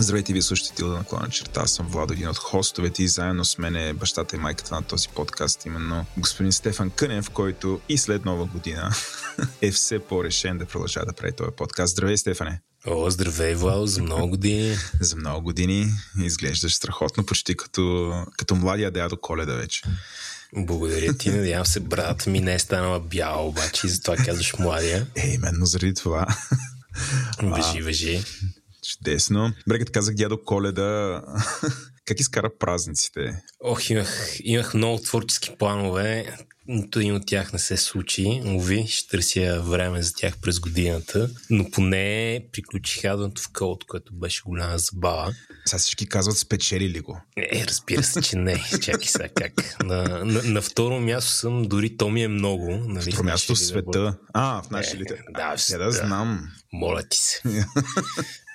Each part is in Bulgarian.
Здравейте, вие слушате на клана черта. Аз съм Владо, един от хостовете и заедно с мен е бащата и майката на този подкаст, именно господин Стефан Кънев, който и след нова година е все по-решен да продължава да прави този подкаст. Здравей, Стефане! О, здравей, Владо, за много години. за много години. Изглеждаш страхотно, почти като, като младия дядо Коледа вече. Благодаря ти, надявам се, брат ми не е станала бяла, обаче и затова казваш младия. Е, именно заради това. Въжи, въжи. Чудесно. Добре, като казах дядо Коледа, как изкара празниците? Ох, имах, имах много творчески планове. Нито един от тях не се случи. Уви, ще търся време за тях през годината. Но поне приключих Advent в Code, което беше голяма забава. Сега всички казват спечели ли го? Е, разбира се, че не. Чакай сега как. На, на, на второ място съм, дори то ми е много. Нали, второ място в света. А, в наши е. Да, в света. Да, знам. Моля ти се.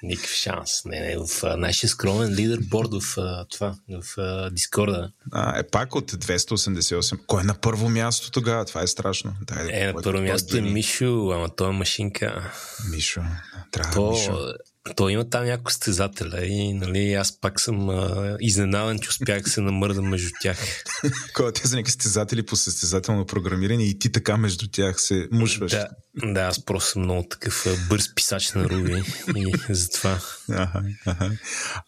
Никакъв шанс. Не, не, в uh, нашия скромен лидерборд в uh, това, в Дискорда. А, е пак от 288. Кой е на първо място тогава? Това е страшно. Дай, е, на първо място е Мишо, ама той е машинка. Мишо. Трябва то, Мишо. То има там някои стезателя и нали, аз пак съм а, изненадан, че успях се намърдам между тях. Кога те са някакви стезатели по състезателно програмиране и ти така между тях се мушваш. Да, да аз просто съм много такъв бърз писач на Руби и затова. Ага, ага.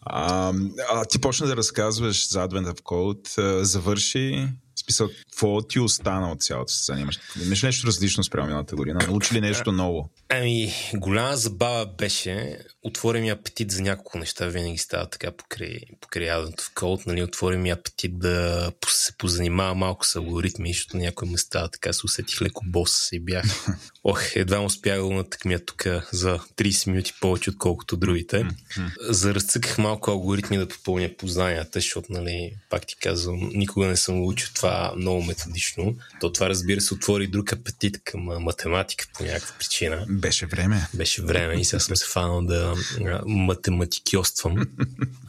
А, а, ти почна да разказваш за Advent of Code, завърши смисъл, какво ти остана от цялото се занимаш? Имаш нещо различно спрямо миналата година? Научи ли нещо ново? Ами, голяма забава беше. Отвори ми апетит за няколко неща. Винаги става така покрай, покрай Advent в Code. Нали? Отвори ми апетит да се позанимава малко с алгоритми, защото някои места така се усетих леко бос и бях. Ох, едва успях да натъкмя тук за 30 минути повече, отколкото другите. Заразцъках малко алгоритми да попълня познанията, защото, нали, пак ти казвам, никога не съм учил това много методично. То това, разбира се, отвори друг апетит към математика по някаква причина. Беше време. Беше време и сега съм се фанал да математикиоствам.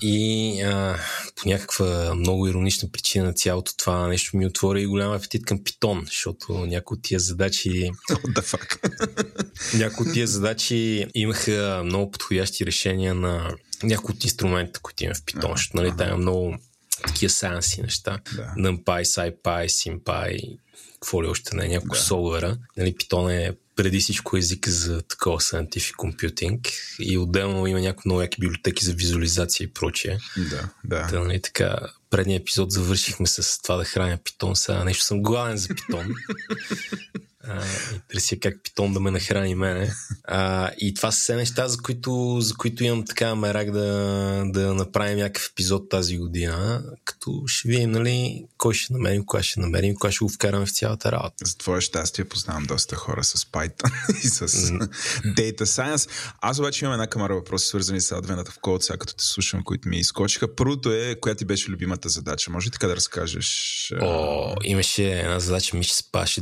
и а, по някаква много иронична причина на цялото това нещо ми отвори и голям апетит към питон, защото някои от тия задачи... What the fuck? някои от тия задачи имаха много подходящи решения на някои от инструментите, които има в питон, защото нали, там има много такива сеанси неща. Да. NumPy, SciPy, SymPy, какво ли още не, няколко да. солвера. Нали, Python е преди всичко език за такова scientific computing и отделно има някои много яки библиотеки за визуализация и прочее. Да, да. Та, нали, така, предния епизод завършихме с това да храня питон, сега нещо съм гладен за питон. а, и търся как питон да ме нахрани мене. А, и това са все неща, за които, за които имам така мерак да, да направим някакъв епизод тази година, като ще видим, нали, кой ще намерим, кога ще намерим, кога ще го вкараме в цялата работа. За твое щастие познавам доста хора с Python и с Data Science. Аз обаче имам една камара въпроси, свързани с адвената в код, сега като те слушам, които ми изкочиха. Първото е, коя ти беше любимата задача? Може ли така да разкажеш? О, имаше една задача, ми ще спаше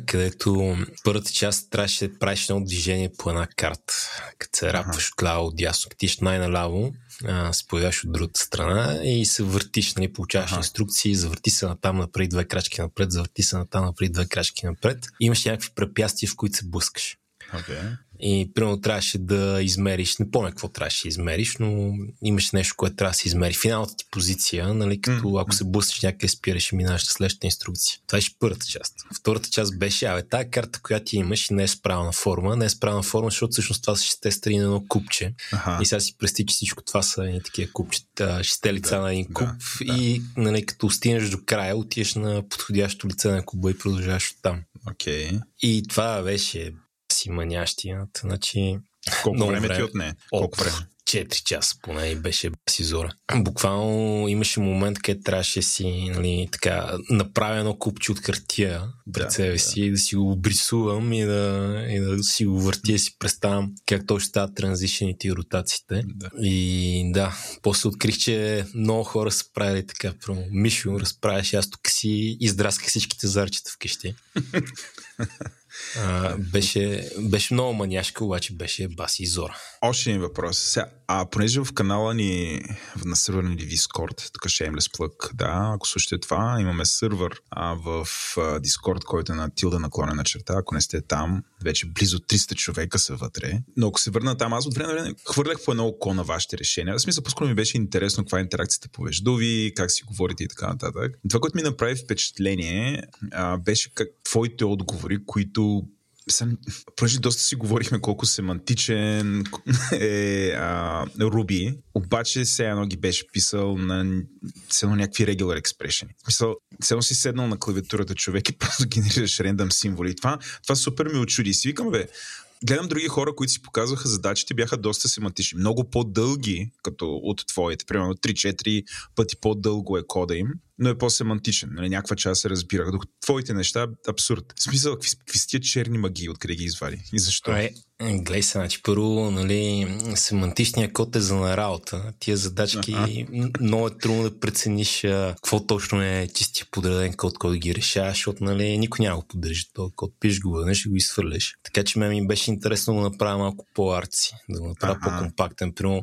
22 където първата част трябваше да правиш едно движение по една карта. Като се рапваш от ляво, от дясно, тиш най-наляво, се появяваш от другата страна и се въртиш, нали, получаваш ага. инструкции, завърти се натам напред две крачки напред, завърти се натам напред две крачки напред. Имаш някакви препятствия, в които се блъскаш. Okay. И примерно трябваше да измериш, не помня какво трябваше да измериш, но имаше нещо, което трябва да се измери. Финалната ти позиция, нали, като mm-hmm. ако се блъснеш някъде спираш и минаваш на следващата инструкция. Това беше първата част. Втората част беше, абе, тази карта, която ти имаш, не е с правилна форма. Не е с правилна форма, защото всъщност това са шесте страни на едно купче. Ага. И сега си прести, че всичко това са едни такива купчета, шесте лица да, на един куп. Да, и нали, като стигнеш до края, отиваш на подходящо лице на куба и продължаваш оттам. Okay. И това беше си манящия. Значи, Колко време, време ти отне? Колко време? 4 часа поне и беше си зора. Буквално имаше момент, където трябваше си нали, така, направя едно купче от хартия пред да, себе да. си и да си го обрисувам и да, и да си го въртя и си представям как точно стават транзишените и ротациите. Да. И да, после открих, че много хора са правили така. Про Мишо разправяш, аз тук си издрасках всичките зарчета вкъщи. Беше, беше много маняшка, обаче беше баси Зора. Още един въпрос. Сега, а понеже в канала ни, на сървър ни Discord, тук Shameless Plug, да, ако слушате това, имаме сървър а, в а, Discord, който е на тилда наклонена черта. Ако не сте там, вече близо 300 човека са вътре. Но ако се върна там, аз от време на време хвърлях по едно око на вашите решения. В смисъл, по-скоро ми беше интересно каква е интеракцията помежду ви, как си говорите и така нататък. Това, което ми направи впечатление, а, беше как твоите отговори, които съм, понеже доста си говорихме колко семантичен е а, Руби, обаче все едно ги беше писал на все едно някакви regular expression. В смисъл, все едно си седнал на клавиатурата човек и просто генерираш рендъм символи. Това, това супер ми очуди. И си викам, бе, гледам други хора, които си показваха задачите, бяха доста семантични. Много по-дълги, като от твоите. Примерно 3-4 пъти по-дълго е кода им но е по-семантичен. Нали, някаква част се разбира. Докато твоите неща абсурд. В смисъл, какви, какви тия черни магии, откъде ги извади? И защо? Е, гледай се, значи първо, нали, семантичният код е за на работа. Тия задачки ага. много е трудно да прецениш а, какво точно е чистия подреден код, който ги решаваш, защото нали, никой няма го поддържа този код. Пиш го веднъж и го изхвърляш. Така че ме ми беше интересно да го направя малко по-арци, да го направя ага. по-компактен. Примерно,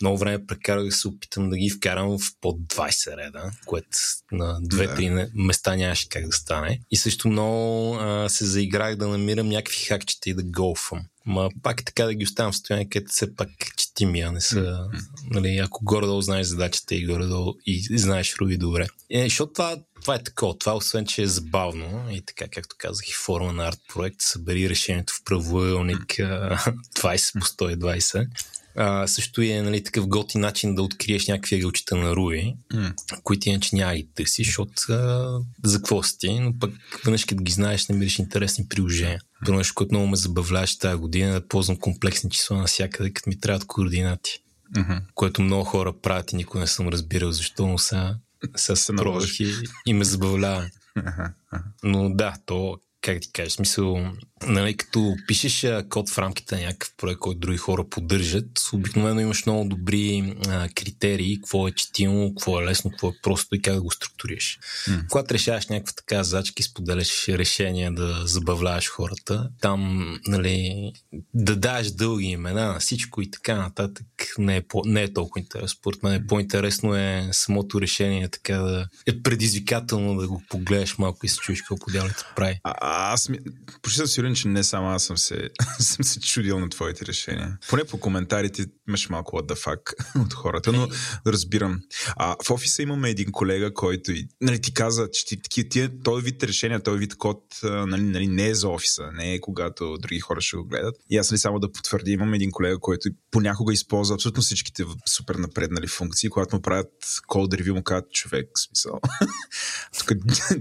много време прекарах да се опитам да ги вкарам в под 20 реда, което на две-три да. места нямаше как да стане. И също много а, се заиграх да намирам някакви хакчета и да голфам. Ма пак е така да ги оставям в състояние, където все пак четими, а не са... Mm-hmm. Нали, ако горе-долу знаеш задачата и горе-долу и знаеш Руби добре. Е, защото това, това е такова. Това освен, че е забавно и така, както казах, и форма на арт проект, събери решението в правоъгълник mm-hmm. 20 по 120 а, също е нали, такъв готи начин да откриеш някакви ъгълчета на Руби, mm. които иначе няма и търсиш, защото а, за какво си ти, но пък веднъж като ги знаеш, намираш интересни приложения. Първо нещо, което много ме забавляваше тази година, да ползвам комплексни числа навсякъде, като ми трябват координати. Mm-hmm. Което много хора правят и никой не съм разбирал защо, но сега, сега се пробвах и, и ме забавлява. Но да, то как ти кажеш, смисъл, нали, като пишеш код в рамките на някакъв проект, който други хора поддържат, обикновено имаш много добри а, критерии, какво е четимо, какво е лесно, какво е просто и как да го структуриш. Mm. Когато решаваш някаква така задачка и споделяш решение да забавляваш хората, там, нали, да даш дълги имена на всичко и така нататък, не е, по, не е толкова интересно. Според мен е по-интересно е самото решение така да е предизвикателно да го погледаш малко и се чуеш какво подялите прави. А, аз ми, почти съм сигурен, че не само аз съм се, съм се чудил на твоите решения. Поне по коментарите имаш малко what the fuck от хората, но разбирам. А, в офиса имаме един колега, който нали, ти каза, че ти, ти, ти, този вид решения, този вид код нали, нали, не е за офиса, не е когато други хора ще го гледат. И аз ли нали, само да потвърдя, имам един колега, който понякога използва абсолютно всичките супер напреднали функции, когато му правят код ревю, му казват човек, смисъл. тук,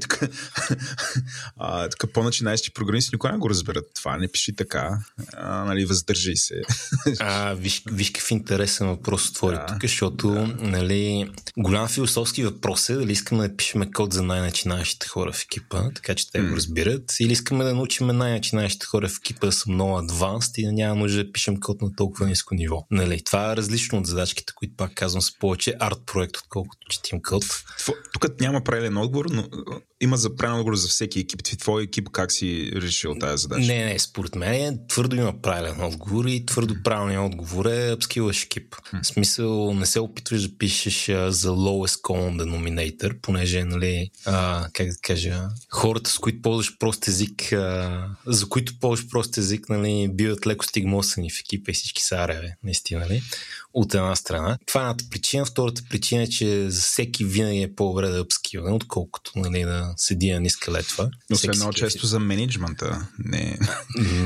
тук, тук по-начинаещи програмисти никога не го разберат това. Не пиши така. А, нали, въздържай се. А, виж, виж какъв интересен въпрос отвори да, тук, защото да. нали, голям философски въпрос е дали искаме да пишем код за най-начинаещите хора в екипа, така че те mm. го разбират, или искаме да научим най-начинаещите хора в екипа да са много адванст и няма нужда да пишем код на толкова ниско ниво. Нали, това е различно от задачките, които пак казвам са повече арт проект, отколкото четим код. Тук няма правилен отговор, но има за правилен отговор за всеки екип. Твой екип как си решил тази задача? Не, не, според мен твърдо има правилен отговор и твърдо правилният отговор е upskillаш екип. В смисъл не се опитваш да пишеш а, за lowest common denominator, понеже, нали, а, как да кажа, хората, с които ползваш прост език, а, за които ползваш прост език, нали, биват леко стигмосани в екипа и всички са ареве, наистина, нали? От една страна. Това е едната причина. Втората причина е, че за всеки винаги е по-добре да апскиване, отколкото нали, да седи на ниска летва. Но се много често за менеджмента. Не.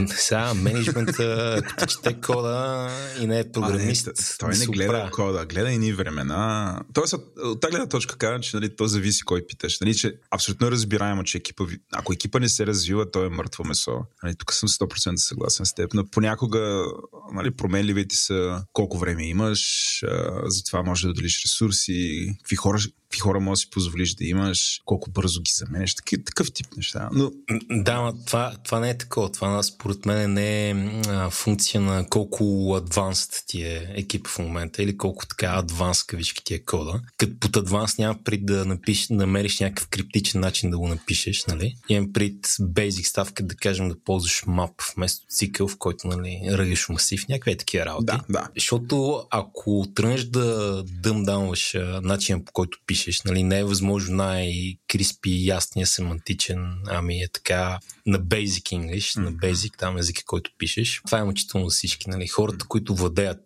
Сега, менеджмента, ако чете кода и не е програмист. А, не, той не, гледа оправя. кода, гледа и ни времена. Тоест, от тази гледна точка казвам, че нали, то зависи кой питаш. Нали, че абсолютно разбираемо, че екипа, ако екипа не се развива, той е мъртво месо. Нали, тук съм 100% съгласен с теб. Но понякога нали, променливите са колко време има имаш, а, затова може да отделиш ресурси, какви хора, какви хора можеш да си позволиш да имаш, колко бързо ги заменеш, такъв, такъв тип неща. Но... Да, но това, това не е такова. Това според мен не е а, функция на колко адванс ти е екип в момента или колко така адванс кавички ти е кода. Като под адванс няма при да напиш, намериш някакъв криптичен начин да го напишеш, нали? Имам пред basic като да кажем да ползваш мап вместо цикъл, в който нали, ръгаш масив, някакви такива работи. Да, да. Защото ако тръгнеш да дъмдаунваш начин по който пишеш, нали, не е възможно най-криспи, ясния, семантичен, ами е така на basic English, mm-hmm. на basic там езика, който пишеш. Това е мъчително за всички. Нали. Хората, които владеят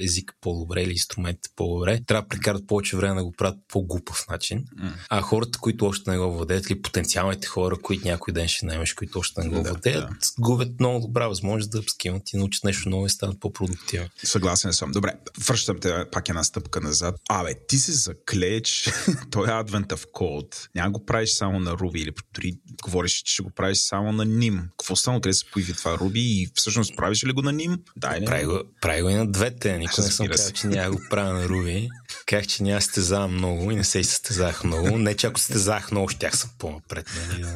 език по-добре или инструментите по-добре, трябва да прекарат повече време да го правят по-глупав начин. Mm-hmm. А хората, които още не го владеят, или потенциалните хора, които някой ден ще наймеш, които още не го да, владеят, да. губят много добра възможност да скимат и научат нещо ново и станат по-продуктивни. Съгласен съм. Добре, връщам те пак една стъпка назад. Абе, ти се заклеч, той е Advent of Code. Няма го правиш само на Ruby или дори говориш, че ще го правиш само на NIM. Какво стана, къде се появи това Ruby и всъщност правиш ли го на NIM? Да, не. Прави го, прави го и на двете. Никой не съм казал, че няма го правя на Ruby. Как, че няма стезавам много и не се състезах много. Не, че ако стезах много, щях съм по-напред. Нали?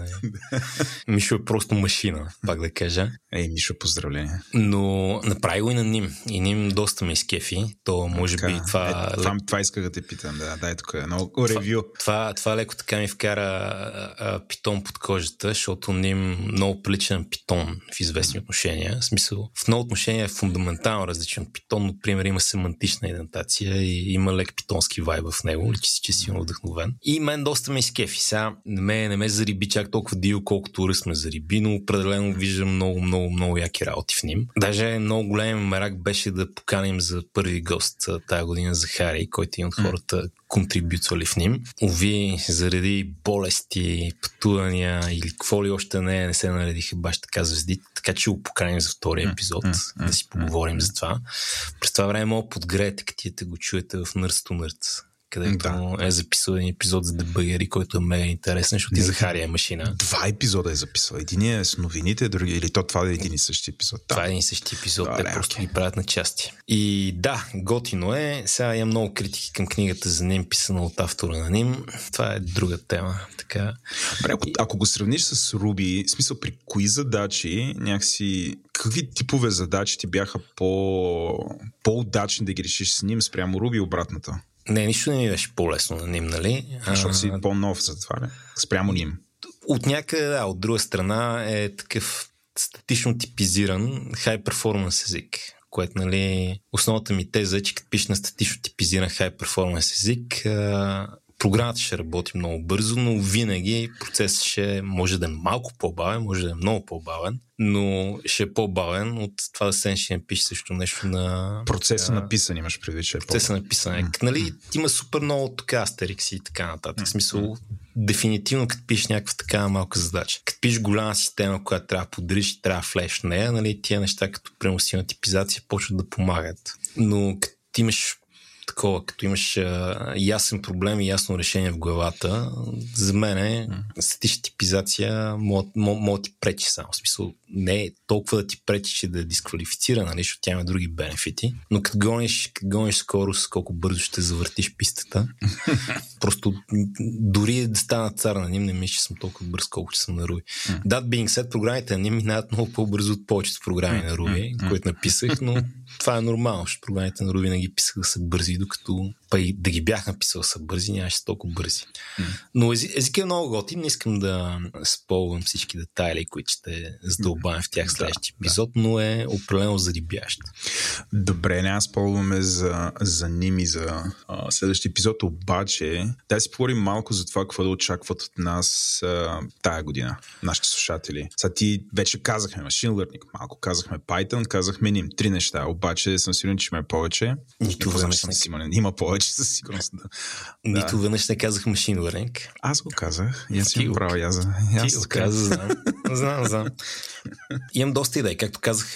Мишо е просто машина, пак да кажа. Ей, Мишо, поздравление. Но направи го и на Ним. И Ним доста ме изкефи. То може така, би това... Е, това, това исках да те питам, да. Дай тук едно ревю. Това, това, това леко така ми вкара а, а, питон под кожата, защото Ним много приличен питон в известни отношения. В смисъл, в много отношения е фундаментално различен питон. Например, има семантична идентация и има лек питонски вайб в него. Личи си, че си вдъхновен. И мен доста ме изкефи. Сега не ме, не ме зариби чак толкова дил, колкото ръст ме зариби, но определено виждам много, много, много яки работи в ним. Даже много голям мерак беше да поканим за първи гост тази година за Хари, който е от хората контрибютвали в ним. Ови, заради болести, пътувания или какво ли още не, не се наредиха баш така звезди, така че го поканим за втория епизод, да си поговорим за това. През това време мога подгреете, като го чуете в Nurse to Nerds където да. е записал един епизод за дебъгери, който е мега интересен, защото и Захария е машина. Два епизода е записал. Един е с новините, други, или то това е един и същи епизод. Да. Това е един и същи епизод, Добре, те просто ги правят на части. И да, готино е. Сега има много критики към книгата за ним, писана от автора на ним. Това е друга тема. Така. Добре, ако, ако го сравниш с Руби, в смисъл при кои задачи, някакси, какви типове задачи ти бяха по, по-удачни да ги решиш с ним спрямо Руби и обратната? Не, нищо не ми беше по-лесно на ним, нали? Защото си по-нов за това, не? Спрямо ним. От някъде, да, от друга страна е такъв статично типизиран high performance език, което, нали, основната ми теза е, че като пише на статично типизиран high performance език, програмата ще работи много бързо, но винаги процесът ще може да е малко по-бавен, може да е много по-бавен, но ще е по-бавен от това да се ще напише също нещо на... Процеса на писане имаш предвид, че е Процеса на писане. Mm. Нали, има супер много така астерикси и така нататък. В смисъл, дефинитивно, като пишеш някаква такава малка задача. Като пишеш голяма система, която трябва да поддържиш, трябва да флеш в нея, нали, тия неща като преносима типизация почват да помагат. Но като имаш такова, като имаш а, ясен проблем и ясно решение в главата, за мен е статична типизация може да ти пречи само. В смисъл, не е толкова да ти пречи, че да е дисквалифицира, нали, защото тя има други бенефити, но като гониш, като гониш скорост, колко бързо ще завъртиш пистата, просто дори да стана цар на ним, не мисля, че съм толкова бърз, колко че съм на Руби. That being said, програмите на ним минават много по-бързо от повечето програми на Руби, които написах, но това е нормално, защото програмите на не ги писах да са бързи, докато па и да ги бях написал са бързи, нямаше толкова бързи. Mm. Но ези, език е много готин, не искам да сполвам всички детайли, които ще задълбавам в тях следващия да, епизод, да. но е определено зарибящ. Добре, няма сполваме за, за ним и за а, следващия епизод, обаче да си поговорим малко за това, какво да очакват от нас а, тая година, нашите слушатели. Сега ти вече казахме Machine Learning, малко казахме Python, казахме ним, три неща, обаче съм сигурен, че има е повече. Нито веднъж не сигурен. Има повече със сигурност. Да. Нито веднъж не казах Machine Learning. Аз го казах. И аз си го правя. Аз, ти го каза, знам. знам, знам. Имам доста идеи. Както казах,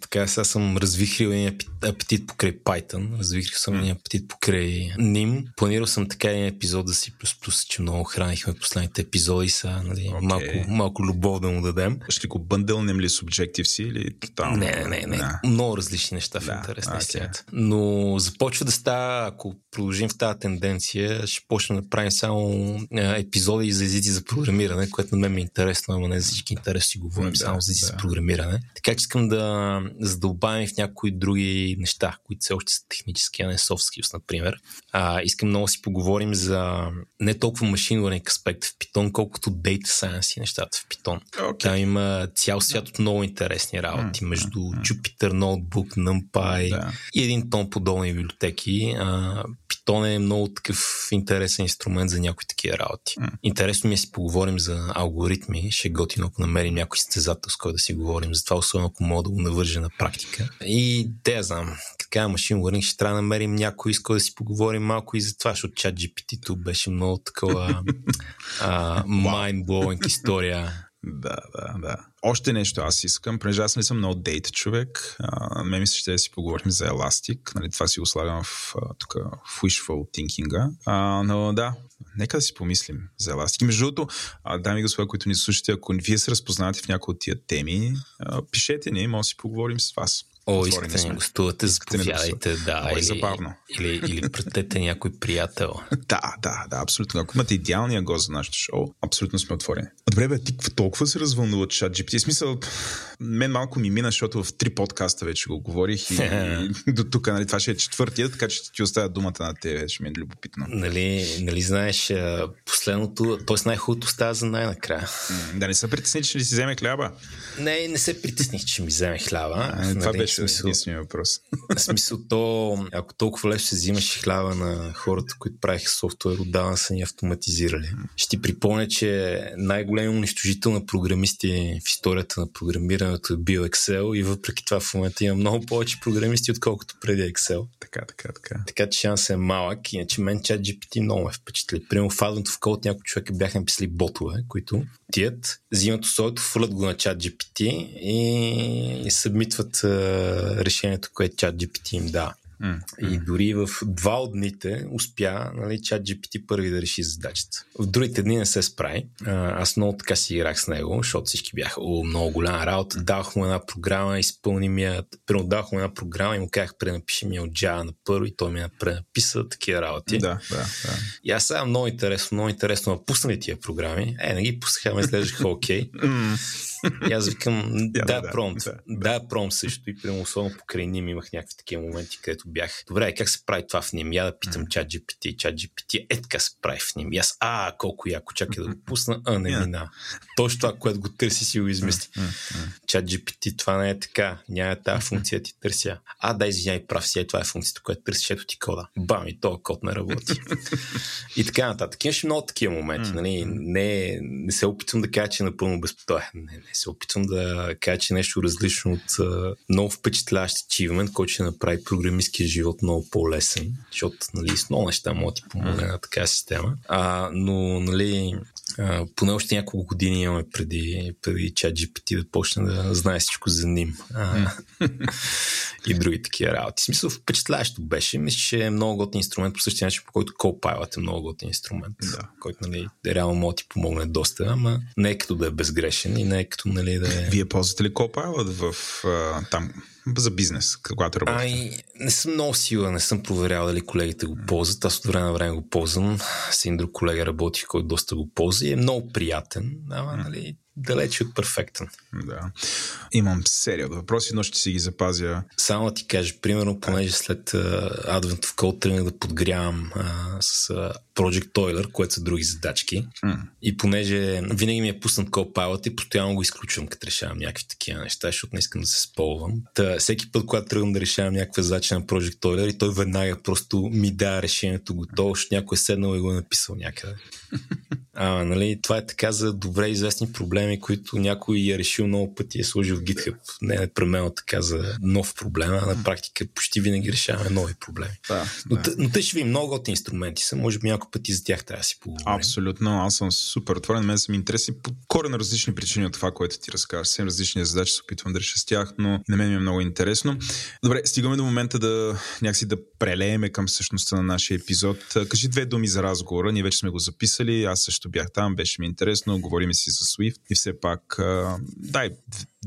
така сега съм развихрил един апетит покрай Python. Развихрил съм един апетит покрай NIM. Планирал съм така един епизод да си плюс плюс, че много хранихме последните епизоди. Са, нали, okay. малко, малко любов да му дадем. Ще го бъндълнем ли с Objective си или тотално? Не, не, не. не. Много различни неща в да, интерес на okay. Но започва да става, ако продължим в тази тенденция, ще почнем да правим само епизоди за езици за програмиране, което на мен ми е интересно, ама не за всички интереси говорим да, само за езици да. за програмиране. Така че искам да задълбавим в някои други неща, които все още са технически, а не soft skills, например. А, искам много да си поговорим за не толкова машин learning аспект в Python, колкото data science и нещата в Python. Okay. Там има цял свят от много интересни работи, между. Jupyter Notebook, NumPy да. и един тон подобни библиотеки. А, Python е много такъв интересен инструмент за някои такива работи. Mm. Интересно ми е си поговорим за алгоритми. Ще е готино, ако намерим някой състезател, с който да си говорим. Затова, особено ако мога да го навържа на практика. И те я знам, така машин learning ще трябва да намерим някой, с който да си поговорим малко и за това, защото чат GPT-то беше много такова mind-blowing история. Да, да, да. Още нещо аз искам, понеже аз не съм много дейт човек. А, ме мисля, ще да си поговорим за Elastic. Нали, това си го слагам в, тук, в wishful thinking а, Но да, нека да си помислим за Elastic. Между другото, дами и господа, които ни слушате, ако вие се разпознавате в някои от тия теми, а, пишете ни, може да си поговорим с вас. О, искате да ни гостувате, заповядайте, да. Или, забавно. Или, или пратете някой приятел. да, да, да, абсолютно. Ако имате идеалния гост за нашото шоу, абсолютно сме отворени. Добре, бе, ти толкова се развълнува от чат GPT. Смисъл, мен малко ми мина, защото в три подкаста вече го говорих и, и до тук, нали, това ще е четвъртия, така че ти оставя думата на тебе, ще ми е любопитно. Нали, нали знаеш, последното, т.е. най-хубавото става за най-накрая. Да не се притесни, че ли си вземе хляба? Не, не се притесних, че ми вземе хляба. А, нали, това беше единствения въпрос. В смисъл, то, ако толкова лесно се взимаш хляба на хората, които правиха софтуер, отдавна са ни автоматизирали. Ще ти припомня, че най-голям унищожител на програмисти в историята на програмирането е бил Excel и въпреки това в момента има много повече програмисти, отколкото преди Excel. Така, така, така. Така че шансът е малък. Иначе мен чат GPT много ме впечатли. Примерно в Advent в Code някои човека бяха написали ботове, които тият, взимат условието, фърлят го на чат GPT и, и събмитват решението, което чат GPT им дава. Mm. И дори в два от дните успя нали, чат GPT първи да реши задачата. В другите дни не се справи. Аз много така си играх с него, защото всички бяха о, много голяма работа. Дах му една програма, изпълни ми я. Дах му една програма и му казах, пренапиши ми от Java на първо и той ми я пренаписа такива работи. Да, да, да. И аз сега много интересно, много интересно да пусна ли тия програми. Е, не ги пуснаха, ме изглеждаха окей. Okay. И аз викам, да, да, да, промпт. Да, да. да, промпт също. И прямо особено покрай ним имах някакви такива моменти, където бях. Добре, как се прави това в ним? Я да питам чат GPT. Чат GPT е така се прави в ним. И аз, а, колко яко, чакай да го пусна. А, не мина. Точно това, което го търси, си го измисли. Чат GPT, това не е така. Няма тази функция ти търся. А, да, извиняй, прав си, това е функцията, която търсиш, ето ти кода. Бам, и този код не работи. и така нататък. Имаше много такива моменти. Нали? Не, не се опитвам да кажа, че е напълно безпотоен. Не, не се опитвам да кажа, че е нещо различно от uh, много впечатляващ achievement, който ще направи програмистския живот много по-лесен, защото нали, с много неща може да ти помогне на такава система. А, но нали, а, поне още няколко години имаме преди, преди чат GPT да почне да знае всичко за ним. А, и други такива работи. В смисъл, впечатляващо беше. Мисля, че е много готин инструмент, по същия начин, по който Copilot е много готин инструмент, да. който нали, реално може да ти помогне доста, ама не е като да е безгрешен и не е като нали, да е... Вие ползвате ли Copilot в а, там за бизнес, когато работите? Ай, не съм много сигурен, не съм проверял дали колегите го ползват. Аз от време на време го ползвам. С един друг колега работи, който доста го ползва и е много приятен. Ама, нали, далеч от перфектен. Да. Имам серия от въпроси, но ще си ги запазя. Само да ти кажа, примерно, понеже след uh, Advent of Code тръгнах да подгрявам uh, с uh, Project Toiler, което са други задачки. Mm. И понеже винаги ми е пуснат Copilot и постоянно го изключвам, като решавам някакви такива неща, защото не искам да се сполвам. Та, всеки път, когато тръгвам да решавам някаква задача на Project Toiler и той веднага просто ми дава решението готово, защото някой е седнал и го е написал някъде. А, нали, това е така за добре известни проблеми, които някой е решил много пъти и е сложил в GitHub. Не е непременно така за нов проблем, а на практика почти винаги решаваме нови проблеми. Да, но, да. но те ще ви много от инструменти са, може би някой пъти за тях трябва да си поговорим. Абсолютно, аз съм супер отворен, мен са ми интересни по корено различни причини от това, което ти разказваш. Съвсем различни задачи се опитвам да реша с тях, но на мен ми е много интересно. Добре, стигаме до момента да някакси да прелееме към същността на нашия епизод. Кажи две думи за разговора. Ние вече сме го записали. Аз също бях там, беше ми интересно. Говорим си за Swift и все пак а, дай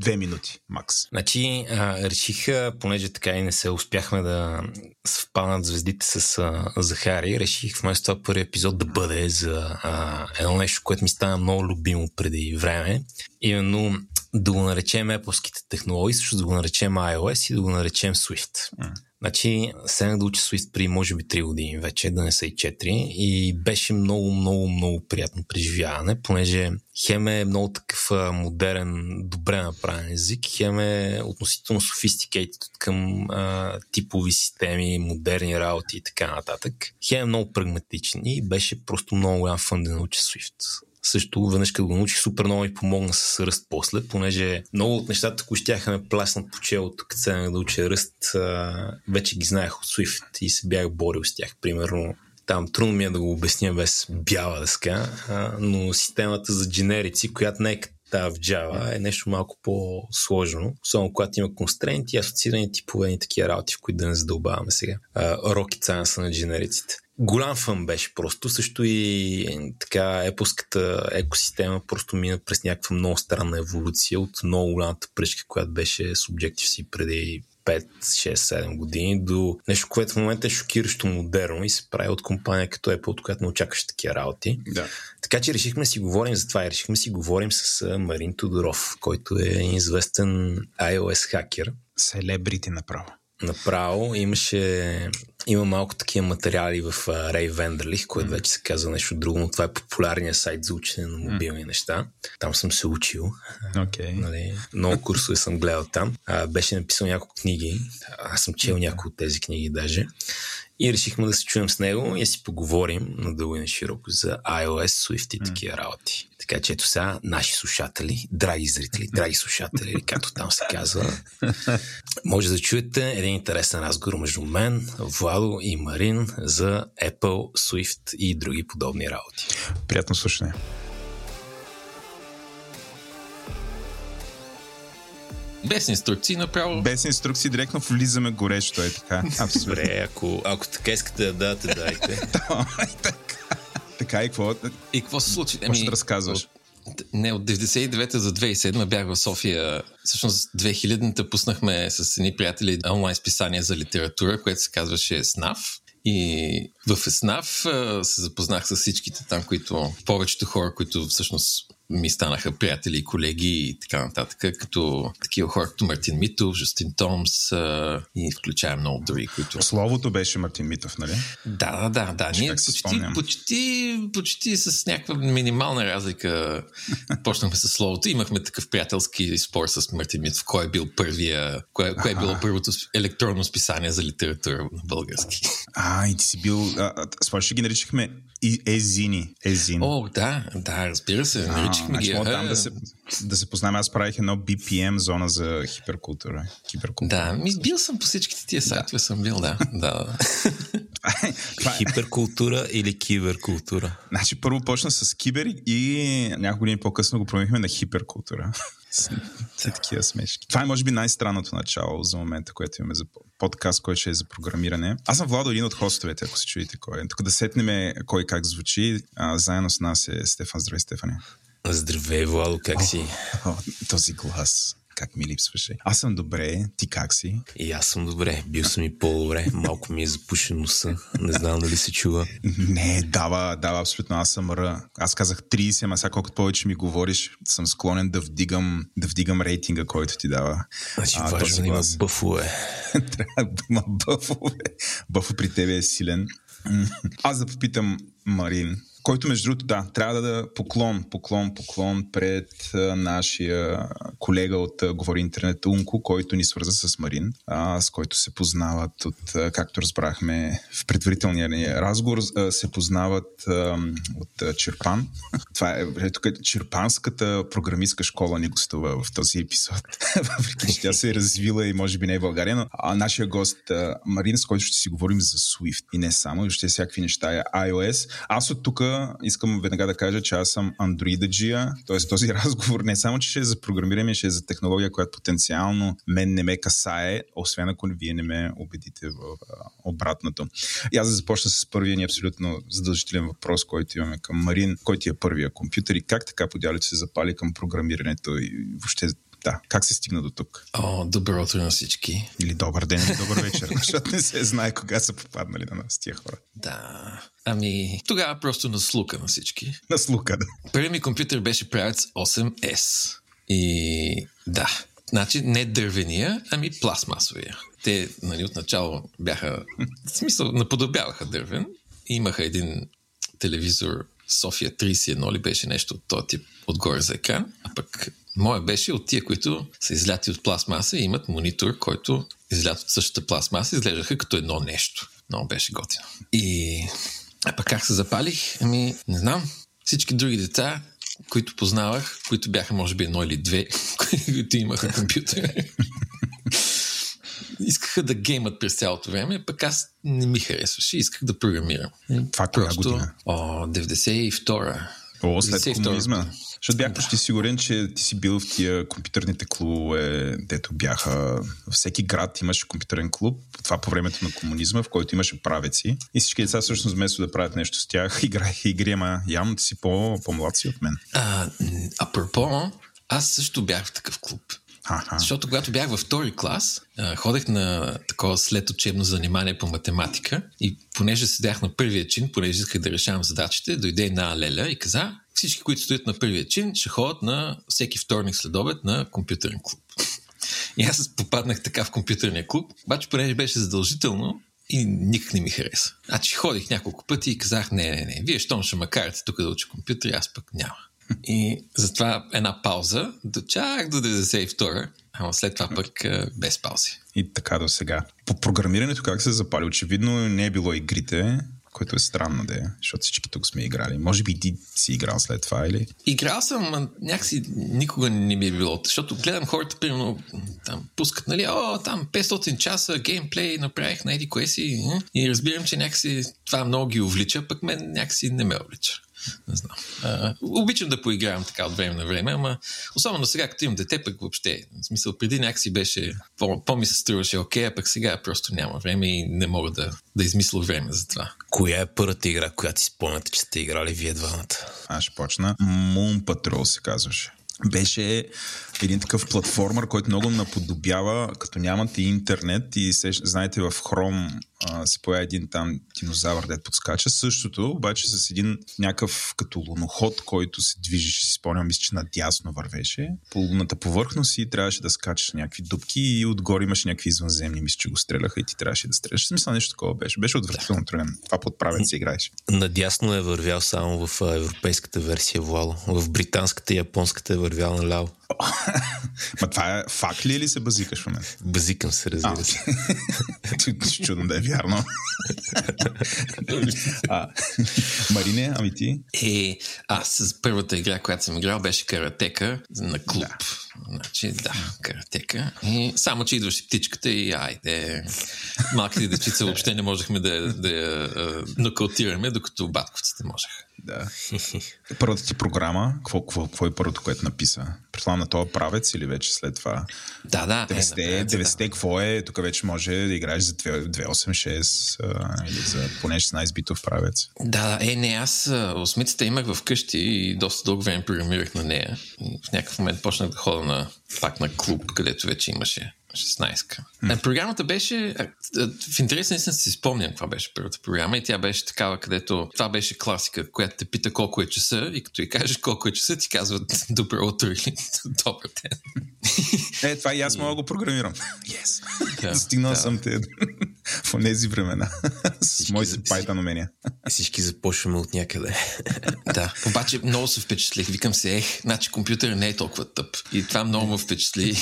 две минути, макс. Значи, а, реших, понеже така и не се успяхме да съвпаднат звездите с а, Захари, реших вместо това първи епизод да бъде за а, едно нещо, което ми стана много любимо преди време. Именно да го наречем Apple технологии, също да го наречем iOS и да го наречем Swift. Mm. Значи, седнах да уча Swift при може би 3 години вече, да не са и 4 и беше много, много, много приятно преживяване, понеже хем е много такъв модерен, добре направен език, хем е относително sophisticated към а, типови системи, модерни работи и така нататък. Хем е много прагматичен и беше просто много голям фън да науча Swift също веднъж като го научих, супер много ми помогна с ръст после, понеже много от нещата, които щяха ме пласнат по челото, като се да уча ръст, вече ги знаех от Swift и се бях борил с тях. Примерно там трудно ми е да го обясня без бяла дъска, но системата за дженерици, която не е в Java е нещо малко по-сложно, особено когато има констрейнти асоциирани типове и такива работи, в които да не задълбаваме сега. Science на дженериците голям фън беше просто. Също и така епоската екосистема просто мина през някаква много странна еволюция от много голямата пръчка, която беше Subjective-C преди 5, 6, 7 години до нещо, което в момента е шокиращо модерно и се прави от компания като Apple, от която не очакваш такива работи. Да. Така че решихме си говорим за това и решихме си говорим с Марин Тодоров, който е известен iOS хакер. Селебрити направо направо. Имаше има малко такива материали в Рей Вендерлих, което вече се казва нещо друго, но това е популярният сайт за учене на мобилни неща. Там съм се учил. Okay. Нали, много курсове съм гледал там. А, беше написал няколко книги. Аз съм чел някои от тези книги даже. И решихме да се чуем с него и си поговорим надълго и на широко за iOS, Swift и такива работи. Така че ето сега, наши слушатели, драги зрители, драги слушатели, както там се казва, може да чуете един интересен разговор между мен, Владо и Марин за Apple, Swift и други подобни работи. Приятно слушане. Без инструкции направо. Без инструкции директно влизаме горещо, е така. Абсолютно. Добре, ако, ако така искате да дадете, дайте. така. и какво? И какво се случи? Какво ще разказваш? Не, от 99-та за 2007 бях в София. Всъщност 2000-та пуснахме с едни приятели онлайн списание за литература, което се казваше СНАФ. И в СНАФ се запознах с всичките там, които повечето хора, които всъщност ми станаха приятели и колеги и така нататък, като такива хора като Мартин Митов, Жустин Томс а, и включая много други, които... Словото беше Мартин Митов, нали? Да, да, да. да. Ние почти, почти, почти с някаква минимална разлика почнахме с словото. Имахме такъв приятелски спор с Мартин Митов, кой е бил първия, кое, кое е било първото електронно списание за литература на български. А, и ти си бил... Според ще ги наричахме езини. Езин. О, да, да, разбира се. Наричахме значи, ги. Там да се, да се познаваме. Аз правих едно BPM зона за хиперкултура. хиперкултура. Да, ми бил съм по всичките тия сайтове, да. съм бил, да. да. Е- Хиперкултура или киберкултура? Значи първо почна с кибер и няколко години по-късно го променихме на хиперкултура. Са такива смешки. Това е може би най-странното начало за момента, което имаме за подкаст, който ще е за програмиране. Аз съм Владо, един от хостовете, ако се чуете кой е. Тук да сетнем кой как звучи. А, заедно с нас е Стефан. Здравей, Стефане. Здравей, Владо, как си? О, о, този глас как ми липсваше. Аз съм добре, ти как си? И аз съм добре, бил съм и по-добре, малко ми е запушен носа, не знам дали се чува. Не, дава, дава, абсолютно, аз съм Р. Аз казах 30, ама сега колкото повече ми говориш, съм склонен да вдигам, да вдигам рейтинга, който ти дава. Значи а, важно да има бъфове. Трябва да има бъфове. Бъфо при тебе е силен. Аз да попитам Марин, който между другото, да, трябва да да поклон, поклон, поклон пред а, нашия колега от а, Говори Интернет Унко, който ни свърза с Марин, а, с който се познават от, а, както разбрахме в предварителния ни разговор, а, се познават а, от а, Черпан. Това е, тук е черпанската програмистка школа ни гостува в този епизод. Въпреки, че тя се е развила и може би не е България, но а, нашия гост а, Марин, с който ще си говорим за Swift и не само, и ще всякакви неща, iOS. Аз от тук искам веднага да кажа, че аз съм андроидаджия, т.е. този разговор не само, че ще е за програмиране, ще е за технология, която потенциално мен не ме касае, освен ако вие не ме убедите в обратното. И аз да започна с първия ни абсолютно задължителен въпрос, който имаме към Марин, който е първия компютър и как така подялите се запали към програмирането и въобще да, как се стигна до тук? О, добро утро на всички. Или добър ден, или добър вечер, защото не се знае кога са попаднали на нас тия хора. Да. Ами, тогава просто на слука на всички. На слука, да. Първият ми компютър беше правец 8S. И да, значи не дървения, ами пластмасовия. Те, нали, отначало бяха, в смисъл, наподобяваха дървен. Имаха един телевизор София 31 ли беше нещо от този тип отгоре за екран, а пък Моя беше от тия, които са изляти от пластмаса и имат монитор, който излят от същата пластмаса, изглеждаха като едно нещо. Много беше готино. И а пък как се запалих? Ами, не знам. Всички други деца, които познавах, които бяха може би едно или две, които имаха компютър, искаха да геймат през цялото време, пък аз не ми харесваше, исках да програмирам. Това коя година? О, 92-а. О, след комунизма. Защото бях почти сигурен, че ти си бил в тия компютърните клубове, дето бяха... Във всеки град имаше компютърен клуб, това по времето на комунизма, в който имаше правеци. И всички деца всъщност вместо да правят нещо с тях, играеха игри, ама явно ти си по, по-млад си от мен. А, апропо, аз също бях в такъв клуб. Аха. Защото когато бях във втори клас, ходех на такова след учебно занимание по математика и понеже седях на първия чин, понеже исках да решавам задачите, дойде една леля и каза, всички, които стоят на първия чин, ще ходят на всеки вторник след обед на компютърен клуб. И аз попаднах така в компютърния клуб, обаче понеже беше задължително, и никак не ми хареса. Значи ходих няколко пъти и казах, не, не, не, вие щом ще ма карате тук да уча компютър, аз пък няма. И затова една пауза до чак до 92-а, ама след това пък без паузи. И така до сега. По програмирането как се запали? Очевидно не е било игрите, което е странно да е, защото всички тук сме играли. Може би ти си играл след това или? Играл съм, но някакси никога не ми е било, защото гледам хората, примерно, там пускат, нали, о, там 500 часа геймплей направих на еди кое си и разбирам, че някакси това много ги увлича, пък мен някакси не ме увлича. Не знам. А, обичам да поигравам така от време на време, ама особено сега, като имам дете, пък въобще. В смисъл, преди някакси беше, по, по ми се струваше окей, а пък сега просто няма време и не мога да, да измисля време за това. Коя е първата игра, която си спомняте, че сте играли вие двамата? Аз ще почна. Moon Patrol се казваше беше един такъв платформер, който много наподобява, като нямате интернет и се, знаете в а, се появи един там динозавър, дед подскача. Същото, обаче с един някакъв като луноход, който се движеше, си спомням, мисля, че надясно вървеше. По луната повърхност и трябваше да скачаш някакви дупки и отгоре имаше някакви извънземни, мисля, че го стреляха и ти трябваше да стреляш. Смисъл нещо такова беше. Беше отвратително труден. Това подправен си играеш. Надясно е вървял само в европейската версия Вало. В британската и японската е вървял наляво. Ма това е факт ли или се базикаш в момента? Базикам се, разбира се. Чудно да е вярно. а, Марине, ами ти? Е, аз първата игра, която съм играл, беше каратека на клуб. Да. Значи, да, каратека. И само, че идваше птичката и айде. Малките дечица въобще не можехме да, да я нокаутираме, докато батковците можеха. Да. Първата ти програма, какво, какво, какво е първото, което написа? Предполагам на този правец или вече след това? Да, да. 90-те, е, 90 да. какво е? Тук вече може да играеш за 286 а, или за поне 16 битов правец. Да, е, не, аз осмицата имах вкъщи и доста дълго време програмирах на нея. В някакъв момент почнах да ходя на, пак на клуб, където вече имаше 16-ка. Mm. Програмата беше, в интерес наистина си спомням каква беше първата програма и тя беше такава, където това беше класика, която те пита колко е часа и като и кажеш колко е часа, ти казват добро утро или добър ден. Е, това и аз мога да го програмирам. Yes. Да, Стигнал да. съм те в тези времена с моите Python умения. Всички започваме от някъде. да, обаче много се впечатлих. Викам се, ех, значи компютър не е толкова тъп. И това много ме впечатли.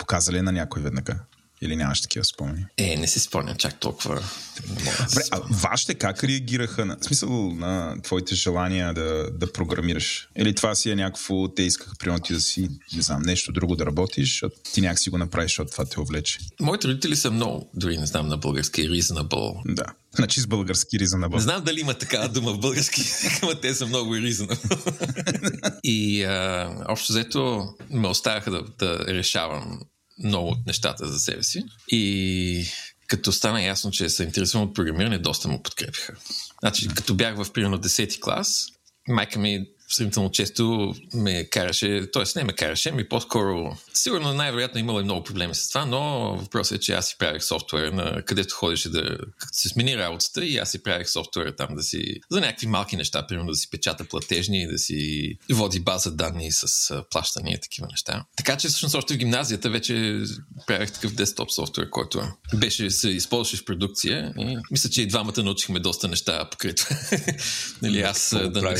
Показали на някой веднага? Или нямаш такива спомени? Е, не си спомням чак толкова. Добре, а вашите как реагираха на в смисъл на твоите желания да, да програмираш? Или това си е някакво, те искаха примерно ти да си, не знам, нещо друго да работиш, защото ти някак си го направиш, защото това те увлече. Моите родители са много, дори не знам на български, reasonable. Да. Значи с български reasonable. Не знам дали има такава дума в български, ама те са много reasonable. и а, общо взето ме оставяха да, да решавам много от нещата за себе си. И като стана ясно, че се интересувам от програмиране, доста му подкрепиха. Значи, като бях в примерно 10 клас, майка ми сравнително често ме караше, т.е. не ме караше, ми по-скоро, сигурно най-вероятно имало и много проблеми с това, но въпросът е, че аз си правих софтуер, на където ходеше да се смени работата и аз си правих софтуер там да си, за някакви малки неща, примерно да си печата платежни, да си води база данни с плащания и такива неща. Така че всъщност още в гимназията вече правих такъв десктоп софтуер, който беше, се използваше в продукция и мисля, че и двамата научихме доста неща покрай това. нали, аз да,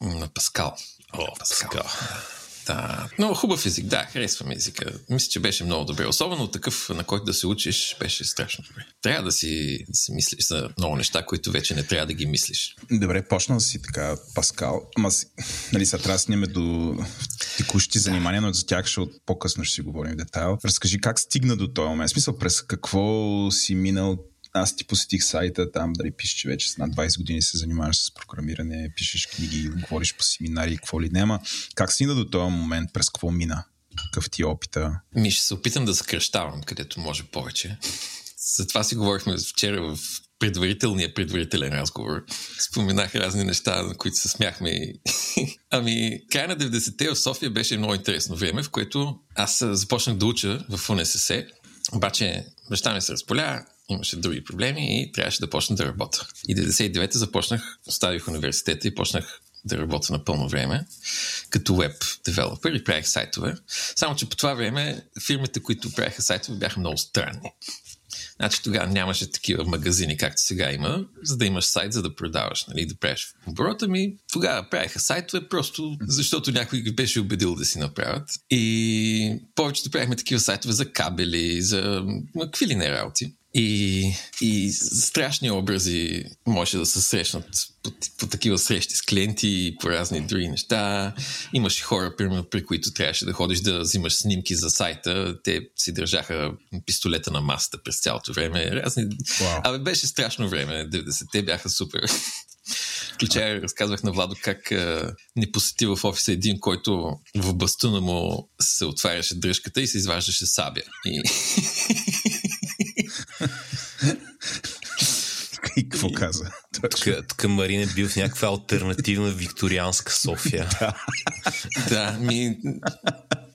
на Паскал. О, Паскал. Да. Много хубав език, да, харесвам езика. Мисля, че беше много добре. Особено такъв, на който да се учиш, беше страшно добре. Трябва да си, да си мислиш за много неща, които вече не трябва да ги мислиш. Добре, почна си така, Паскал. Ама си, нали, сега трябва да сниме до текущи занимания, но за тях ще от по-късно ще си говорим в детайл. Разкажи как стигна до този момент. Смисъл, през какво си минал аз ти посетих сайта, там дали пишеш, че вече с над 20 години се занимаваш с програмиране, пишеш книги, говориш по семинари, какво ли няма. Как стигна до този момент, през какво мина? Какъв ти е опита? Ми ще се опитам да съкръщавам, където може повече. За това си говорихме вчера в предварителния предварителен разговор. Споменах разни неща, на които се смяхме. ами, края на 90-те в София беше много интересно време, в което аз започнах да уча в УНСС. Обаче баща ми се разполя, имаше други проблеми и трябваше да почна да работя. И 99-та започнах, оставих университета и почнах да работя на пълно време като веб девелопер и правих сайтове. Само, че по това време фирмите, които правиха сайтове, бяха много странни. Значи тогава нямаше такива магазини, както сега има, за да имаш сайт, за да продаваш, нали, да правиш оборота ми. Тогава правиха сайтове, просто защото някой ги беше убедил да си направят. И повечето правихме такива сайтове за кабели, за какви ли не работи. И, и страшни образи може да се срещнат по, по такива срещи с клиенти и по разни други неща. Имаше хора, примерно, при които трябваше да ходиш да взимаш снимки за сайта. Те си държаха пистолета на масата през цялото време. Разни... Wow. Абе, беше страшно време. 90-те бяха супер. Включая, разказвах на Владо как а, не посети в офиса един, който в бастуна му се отваряше дръжката и се изваждаше сабя. И... И какво каза? Тук, тук Марин е бил в някаква альтернативна викторианска София. да, ми...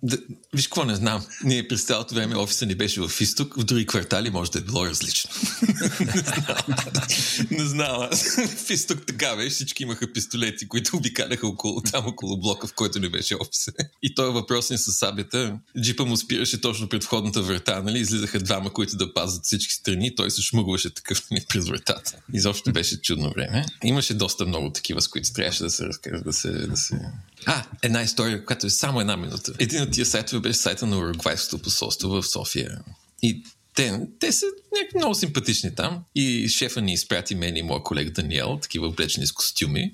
Да, виж какво не знам. Ние през цялото време офиса ни беше в изток, в други квартали може да е било различно. не знам. Не знам. В изток така беше, всички имаха пистолети, които обикаляха около, там около блока, в който не беше офиса. И той въпрос ни с сабята. Джипа му спираше точно пред входната врата, нали? Излизаха двама, които да пазят всички страни. Той се шмъгваше такъв нали, през вратата. Изобщо беше чудно време. Имаше доста много такива, с които трябваше да се разкажа, да се, да се... А, една история, която е само една минута. Един от тия сайтове беше сайта на Уругвайското посолство в София. И те, те са някакви много симпатични там. И шефа ни изпрати мен и моя колега Даниел, такива облечени с костюми,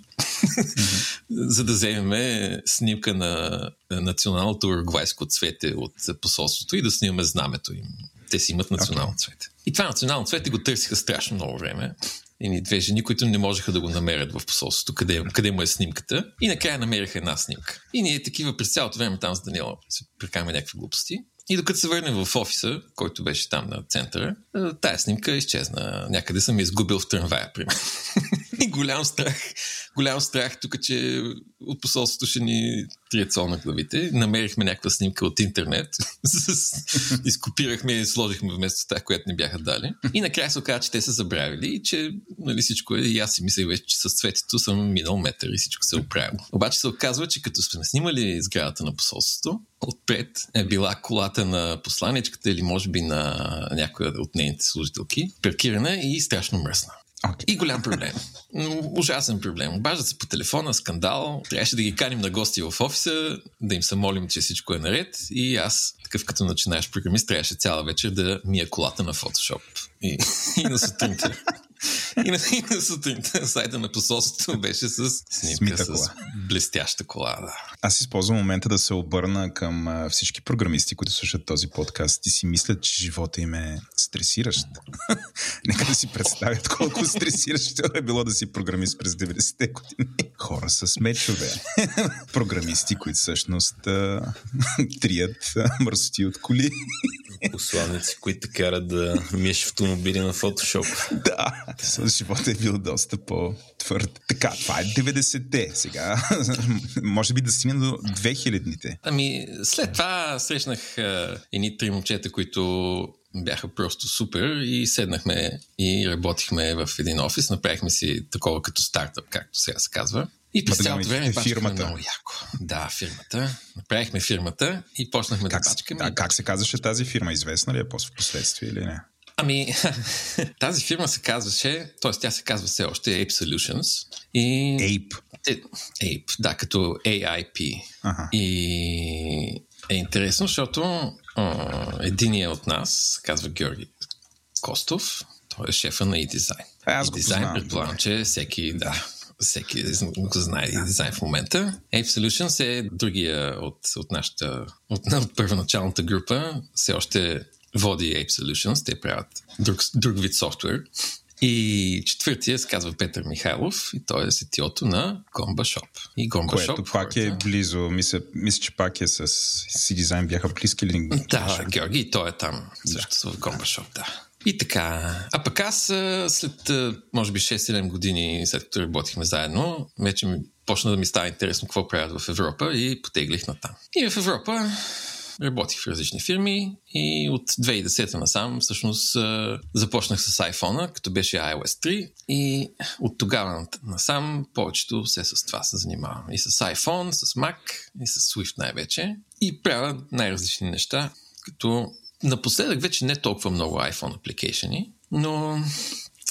за да вземем снимка на националното уругвайско цвете от посолството и да снимаме знамето им. Те си имат национално цвете. И това национално цвете го търсиха страшно много време едни две жени, които не можеха да го намерят в посолството, къде, къде му е снимката. И накрая намериха една снимка. И ние такива през цялото време там с Даниела се прикаме някакви глупости. И докато се върнем в офиса, който беше там на центъра, тая снимка изчезна. Някъде съм я изгубил в трамвая, примерно. И голям страх, голям страх тук, че от посолството ще ни триецол на главите. Намерихме някаква снимка от интернет, изкопирахме и сложихме вместо тази, която ни бяха дали. И накрая се оказа, че те са забравили и че нали, всичко е. И аз си мислех вече, че с цветето съм минал метър и всичко се оправило. Обаче се оказва, че като сме снимали сградата на посолството, отпред е била колата на посланичката или може би на някоя от нейните служителки, паркирана и страшно мръсна. Okay. И голям проблем. Ужасен проблем. Обаждат се по телефона, скандал. Трябваше да ги каним на гости в офиса, да им се молим, че всичко е наред. И аз, такъв като начинаеш програмист, трябваше цяла вечер да мия колата на Photoshop. И, и на сутринта. И на, и на сутринта сайта на посолството беше с снимка с блестяща кола. Да. Аз използвам момента да се обърна към всички програмисти, които слушат този подкаст и си мислят, че живота им е стресиращ. Нека да си представят колко стресиращо е било да си програмист през 90-те години. Хора с мечове. програмисти, които всъщност трият мърсоти от коли. Посланици, които те карат да миеш автомобили на фотошоп. Да, живота е бил доста по-твърд. Така, това е 90-те. Сега, може би да стигне до 2000-те. Ами, след това срещнах едни три момчета, които бяха просто супер и седнахме и работихме в един офис. Направихме си такова като стартъп, както сега се казва. И през цялото време фирмата. много яко. Да, фирмата. Направихме фирмата и почнахме как, да бачкаме. А как се казваше тази фирма? Известна ли е после последствие или не? Ами, тази фирма се казваше, т.е. тя се казва все още Ape Solutions. И... Ape. Е, Ape, да, като AIP. Ага. И е интересно, защото единият от нас, казва Георги Костов, той е шефа на e-дизайн. Аз и дизайн предполагам, че всеки, да, всеки го знае и дизайн в момента. Ape Solutions е другия от, от нашата, от, от първоначалната група. Все още води Ape Solutions. Те правят друг, друг вид софтуер. И четвъртия се казва Петър Михайлов и той е сетиото на Gomba Shop. И Gomba Което Shop, пак е близо. Мисля, мисля, че пак е с си дизайн бяха близки ли? Да, Георги, и той е там също да. в Gomba Shop, да. И така. А пък аз след, може би, 6-7 години, след като работихме заедно, вече ми почна да ми става интересно какво правят в Европа и потеглих на там. И в Европа работих в различни фирми и от 2010 насам всъщност започнах с iPhone, като беше iOS 3 и от тогава насам повечето се с това се занимавам. И с iPhone, с Mac и с Swift най-вече. И правя най-различни неща, като напоследък вече не толкова много iPhone апликейшени, но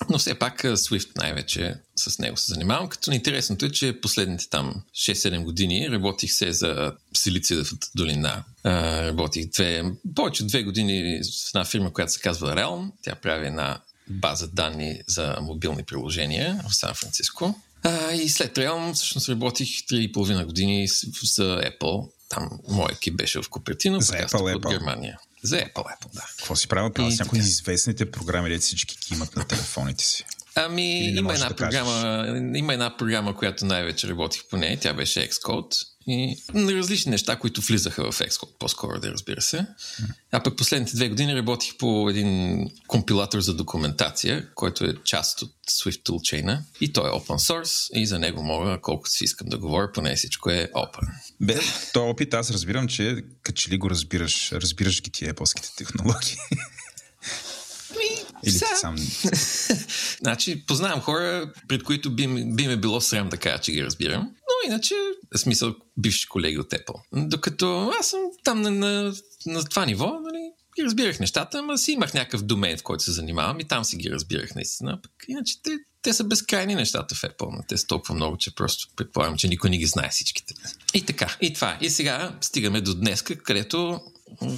но все пак Swift най-вече с него се занимавам, като интересното е, че последните там 6-7 години работих се за Силициевата долина. А, работих две, повече две години с една фирма, която се казва Realm. Тя прави една база данни за мобилни приложения в Сан-Франциско. А, и след Realm всъщност работих 3,5 години за Apple. Там моят екип беше в Купертино, за Apple, от Германия. За Apple, Apple, да. Какво си правил? Правил с някои известните програми, де всички имат на телефоните си. Ами, има една, да програма, има една програма, която най-вече работих по нея. Тя беше Xcode. И различни неща, които влизаха в Xcode, по-скоро да разбира се. А пък последните две години работих по един компилатор за документация, който е част от Swift Toolchain. И той е open source и за него мога, колкото си искам да говоря, поне всичко е open. Бе, то опит аз разбирам, че като че ли го разбираш, разбираш ги тия плоските технологии. Или ти сам? значи, познавам хора, пред които би, би ме било срам да кажа, че ги разбирам. Но иначе, смисъл, бивши колеги от Apple. Докато аз съм там на, на, на това ниво, нали, ги разбирах нещата, ама си имах някакъв домен, в който се занимавам и там си ги разбирах наистина. Пък иначе те, те са безкрайни нещата в Apple, но те са толкова много, че просто предполагам, че никой не ги знае всичките. И така, и това. И сега стигаме до днес, където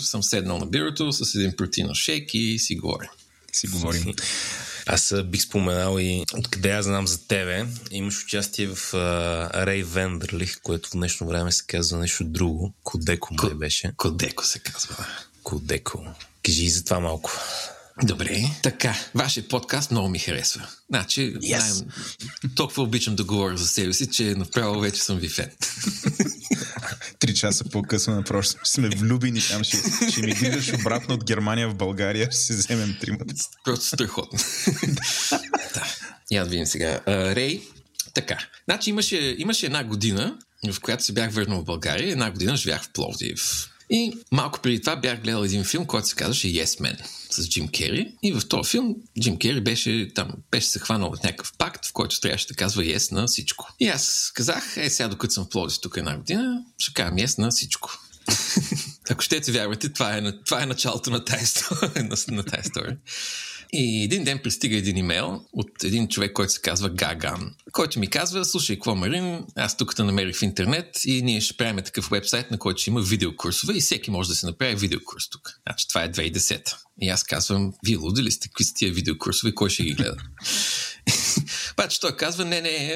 съм седнал на бюрото с един протеинов шейк и си говорим си говорим. Аз бих споменал и откъде аз знам за тебе. Имаш участие в Рей Вендерлих, което в днешно време се казва нещо друго. Кодеко май беше. Кодеко се казва. Кодеко. Кажи за това малко. Добре, така. Вашия подкаст много ми харесва. Значи, yes. знаем, толкова обичам да говоря за себе си, че направо вече съм ви фен. Три часа по-късно направо сме влюбени там. Ще, ще ми дигаш обратно от Германия в България, ще си вземем тримата. Просто страхотно. да. Я да видим сега. Рей, така. Значи имаше, имаше една година, в която се бях върнал в България. Една година живях в Пловдив. И малко преди това бях гледал един филм, който се казваше Yes Man с Джим Кери. И в този филм Джим Кери беше там, беше се хванал от някакъв пакт, в който трябваше да казва Yes на всичко. И аз казах, е сега докато съм в Плодис тук една година, ще кажа Yes на всичко. Ако ще те вярвате, това е, това е началото на тази на тази история. И един ден пристига един имейл от един човек, който се казва Гаган, който ми казва, слушай, какво Марин, аз тук те намерих в интернет и ние ще правим такъв вебсайт, на който ще има видеокурсове и всеки може да се направи видеокурс тук. Значи това е 2010. И аз казвам, вие луди ли сте? Какви са тия видеокурсове? Кой ще ги гледа? Обаче той казва, не, не,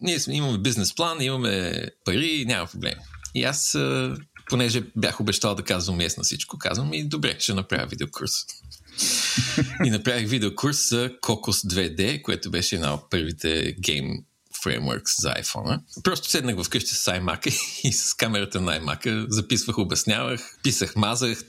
ние имаме бизнес план, имаме пари, няма проблем. И аз, понеже бях обещал да казвам yes всичко, казвам и добре, ще направя видеокурс. и направих видеокурс за Cocos 2D, което беше една от първите гейм фреймворкс за iPhone. Просто седнах вкъщи с iMac и с камерата на iMac записвах, обяснявах, писах, мазах,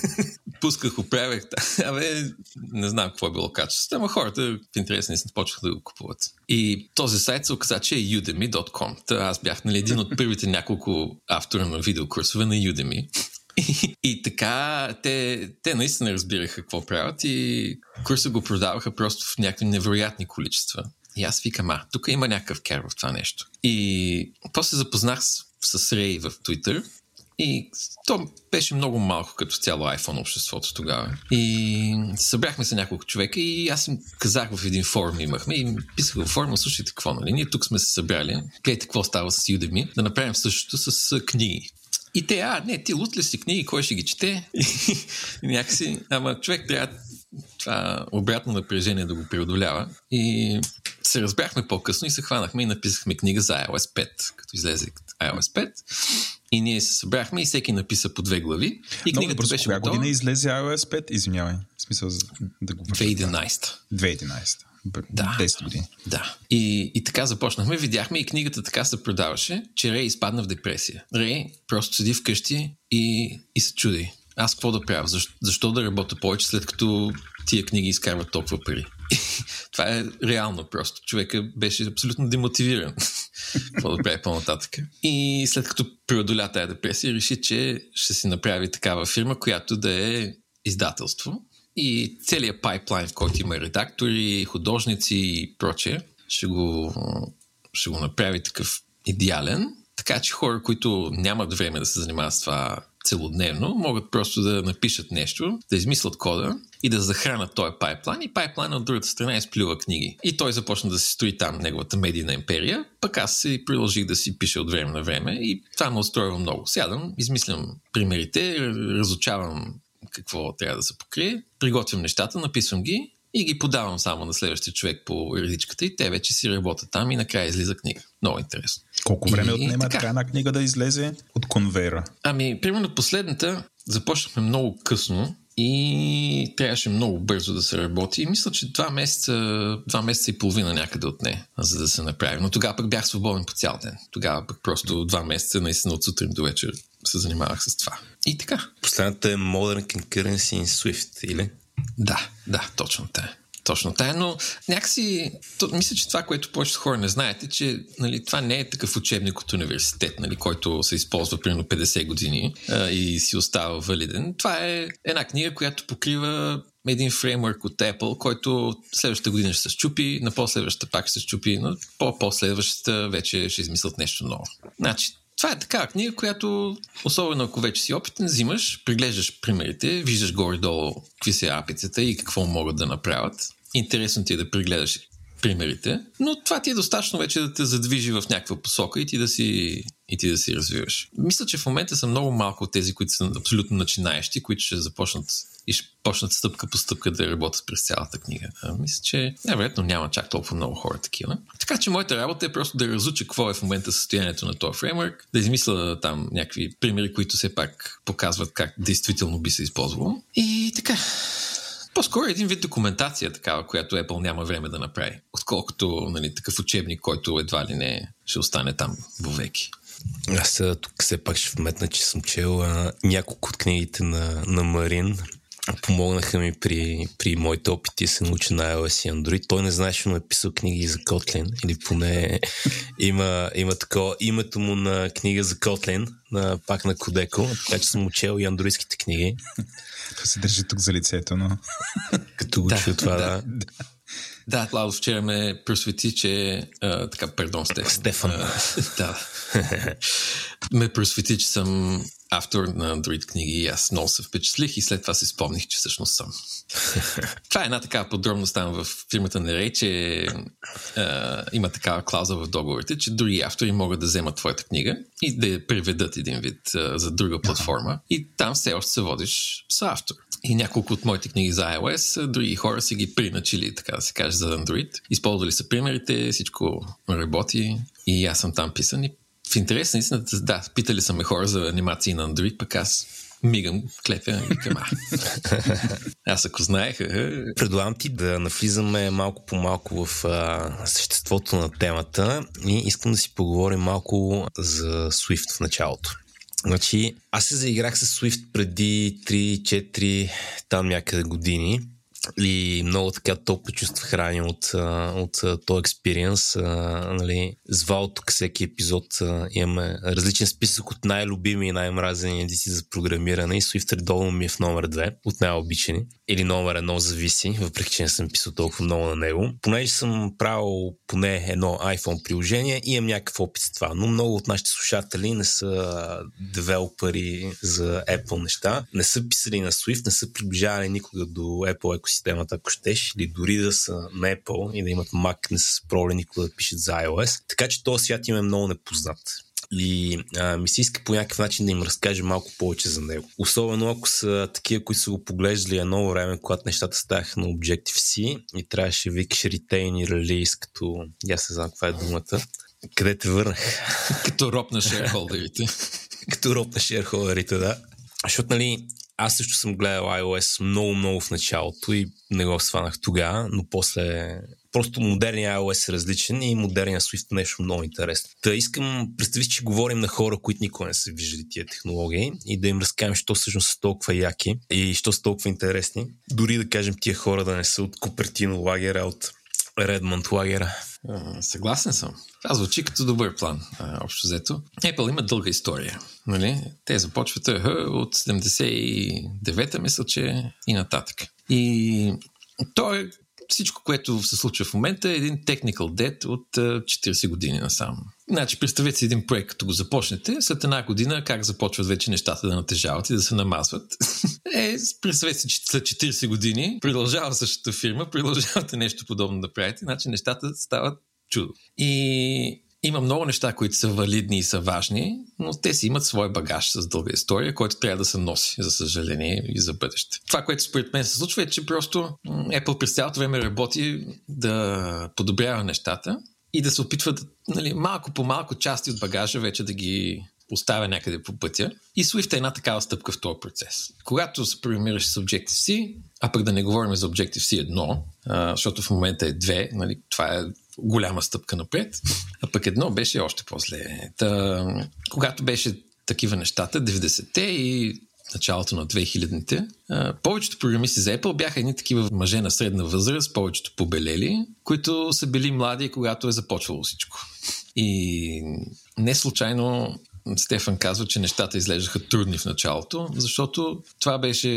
пусках, оправях. Абе, не знам какво е било качеството, ама хората в интересни си почнаха да го купуват. И този сайт се оказа, че е udemy.com. Та аз бях нали, един от първите няколко автора на видеокурсове на Udemy. И, така, те, те наистина разбираха какво правят и курса го продаваха просто в някакви невероятни количества. И аз викам, а, тук има някакъв кер в това нещо. И после запознах с, с Рей в Twitter и то беше много малко като цяло iPhone обществото тогава. И събрахме се няколко човека и аз им казах в един форум имахме и писах в форума, слушайте какво, нали? Ние тук сме се събрали, гледайте какво става с Udemy, да направим същото с книги. И те, а, не, ти лут ли си книги, кой ще ги чете? И някакси, ама човек трябва това обратно напрежение да го преодолява. И се разбрахме по-късно и се хванахме и написахме книга за iOS 5, като излезе iOS 5. И ние се събрахме и всеки написа по две глави. И книгата бързо, беше коя готова. година излезе iOS 5? Извинявай. В смисъл да го 2011. 2011. Да. 10 години. Да. И, и така започнахме. Видяхме и книгата така се продаваше, че Рей изпадна в депресия. Рей просто седи вкъщи и, и се чуди. Аз какво да правя? Защо, защо да работя повече, след като тия книги изкарват толкова пари? Това е реално просто. Човека беше абсолютно демотивиран. какво да прави по-нататък. И след като преодоля тази депресия, реши, че ще си направи такава фирма, която да е издателство. И целият пайплайн, в който има редактори, художници и прочее, ще го, ще го направи такъв идеален. Така че хора, които нямат време да се занимават с това целодневно, могат просто да напишат нещо, да измислят кода и да захранят този пайплайн и пайплайн от другата страна изплюва книги. И той започна да се строи там неговата медийна империя, пък аз си продължих да си пиша от време на време и това ме устроива много. Сядам, измислям примерите, разучавам какво трябва да се покрие, приготвям нещата, написвам ги и ги подавам само на следващия човек по редичката и те вече си работят там и накрая излиза книга. Много интересно. Колко време И отнема така. една книга да излезе от конвейера? Ами, примерно последната започнахме много късно и трябваше много бързо да се работи. И мисля, че два месеца, два месеца и половина някъде отне, за да се направи. Но тогава пък бях свободен по цял ден. Тогава пък просто два месеца, наистина от сутрин до вечер се занимавах с това. И така. Последната е Modern Concurrency in Swift, или? Да, да, точно тая. Точно тая, но някакси, то, мисля, че това, което повечето хора не знаете, че нали, това не е такъв учебник от университет, нали, който се използва примерно 50 години а, и си остава валиден. Това е една книга, която покрива един фреймворк от Apple, който следващата година ще се щупи, на по-следващата пак ще се щупи, но по-последващата вече ще измислят нещо ново. Значи, това е такава книга, която, особено ако вече си опитен, взимаш, приглеждаш примерите, виждаш горе-долу какви са апицата и какво могат да направят. Интересно ти е да прегледаш примерите, но това ти е достатъчно вече да те задвижи в някаква посока и ти да си, и ти да си развиваш. Мисля, че в момента са много малко от тези, които са абсолютно начинаещи, които ще започнат и ще почнат стъпка по стъпка да работят през цялата книга. А, мисля, че най-вероятно няма чак толкова много хора такива. Така че моята работа е просто да разуча какво е в момента състоянието на този фреймворк, да измисля там някакви примери, които все пак показват как действително би се използвало. И така, по-скоро един вид документация такава, която Apple няма време да направи, отколкото нали, такъв учебник, който едва ли не ще остане там вовеки. Аз тук все пак ще вметна, че съм чел а, няколко от книгите на, на Марин. Помогнаха ми при, при моите опити да се науча на iOS и Android. Той не знаеше, но е писал книги за Kotlin. Или поне има, има такова името му на книга за Kotlin, на, пак на Кодеко. Така че съм учел и андроидските книги. Това се държи тук за лицето, но... Като го Да, това, да. да. Да, Лао вчера ме просвети, че... А, така, пардон, Стефан. Стефан. Да. ме просвети, че съм автор на Android книги и аз много се впечатлих и след това си спомних, че всъщност съм. това е една такава подробност там в фирмата на Рей, че а, има такава клауза в договорите, че други автори могат да вземат твоята книга и да я преведат един вид а, за друга платформа и там все още се водиш с автор. И няколко от моите книги за iOS, други хора си ги приначили, така да се каже, за Android. Използвали са примерите, всичко работи и аз съм там писан и в интерес наистина, да, питали са ме хора за анимации на Android, пък аз мигам, клепя и към Аз ако знаех... Предлагам ти да навлизаме малко по малко в а, съществото на темата и искам да си поговорим малко за Swift в началото. Значи, аз се заиграх с Swift преди 3-4 там някъде години и много така топло чувства храни от, от този експириенс. Нали, звал тук всеки епизод имаме различен списък от най-любими и най-мразени езици за програмиране и Swift редовно ми е в номер 2 от най-обичани или номер едно зависи, въпреки че не съм писал толкова много на него. Понеже съм правил поне едно iPhone приложение и имам някакъв опит с това, но много от нашите слушатели не са девелопери за Apple неща, не са писали на Swift, не са приближавали никога до Apple екосистемата, ако щеш, или дори да са на Apple и да имат Mac, не са пробвали никога да пишат за iOS. Така че този свят им е много непознат и а, ми се иска по някакъв начин да им разкаже малко повече за него. Особено ако са такива, които са го поглеждали едно време, когато нещата ставаха на Objective-C и трябваше викаш retain и release, като... Я се знам каква е думата. Къде те върнах? като роб на шерхолдерите. като роб на шерхолдерите, да. Защото, нали, аз също съм гледал iOS много-много в началото и не го сванах тогава, но после просто модерния iOS е различен и модерния Swift е нещо много интересно. Та искам, представи, че говорим на хора, които никога не са виждали тия технологии и да им разкажем, що всъщност са толкова яки и що са толкова интересни. Дори да кажем тия хора да не са от Купертино лагера, от Редмонд лагера. Съгласен съм. Това звучи като добър план, общо взето. Apple има дълга история. Нали? Те започват от 79-та, мисля, че и нататък. И той всичко, което се случва в момента е един technical debt от 40 години насам. Значи, представете си един проект, като го започнете, след една година как започват вече нещата да натежават и да се намазват. Е, представете си, че след 40 години продължава същата фирма, продължавате нещо подобно да правите, значи нещата стават чудо. И има много неща, които са валидни и са важни, но те си имат свой багаж с дълга история, който трябва да се носи, за съжаление, и за бъдеще. Това, което според мен се случва е, че просто Apple през цялото време работи да подобрява нещата и да се опитва да, нали, малко по малко части от багажа вече да ги оставя някъде по пътя. И Swift е една такава стъпка в този процес. Когато се програмираш с Objective-C, а пък да не говорим за Objective-C 1, защото в момента е 2, нали, това е голяма стъпка напред, а пък едно беше още по-зле. Та, когато беше такива нещата, 90-те и началото на 2000-те, повечето програмисти за Apple бяха едни такива мъже на средна възраст, повечето побелели, които са били млади, когато е започвало всичко. И не случайно Стефан казва, че нещата изглеждаха трудни в началото, защото това беше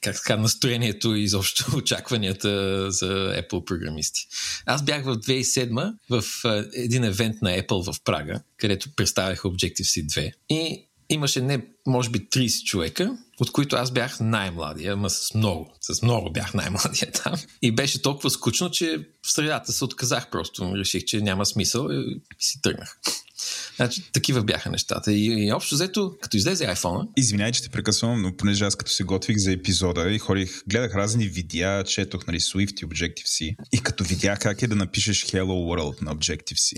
как така, настроението и изобщо очакванията за Apple програмисти. Аз бях в 2007 в един евент на Apple в Прага, където представяха Objective-C 2 и имаше не, може би 30 човека, от които аз бях най-младия, ама с много, с много бях най-младия там. И беше толкова скучно, че в средата се отказах просто. Реших, че няма смисъл и си тръгнах. Значи, такива бяха нещата. И, и общо взето, като излезе iPhone. Извинявай, че те прекъсвам, но понеже аз като се готвих за епизода и ходих, гледах разни видеа, четох нали, Swift и Objective-C. И като видях как е да напишеш Hello World на Objective-C,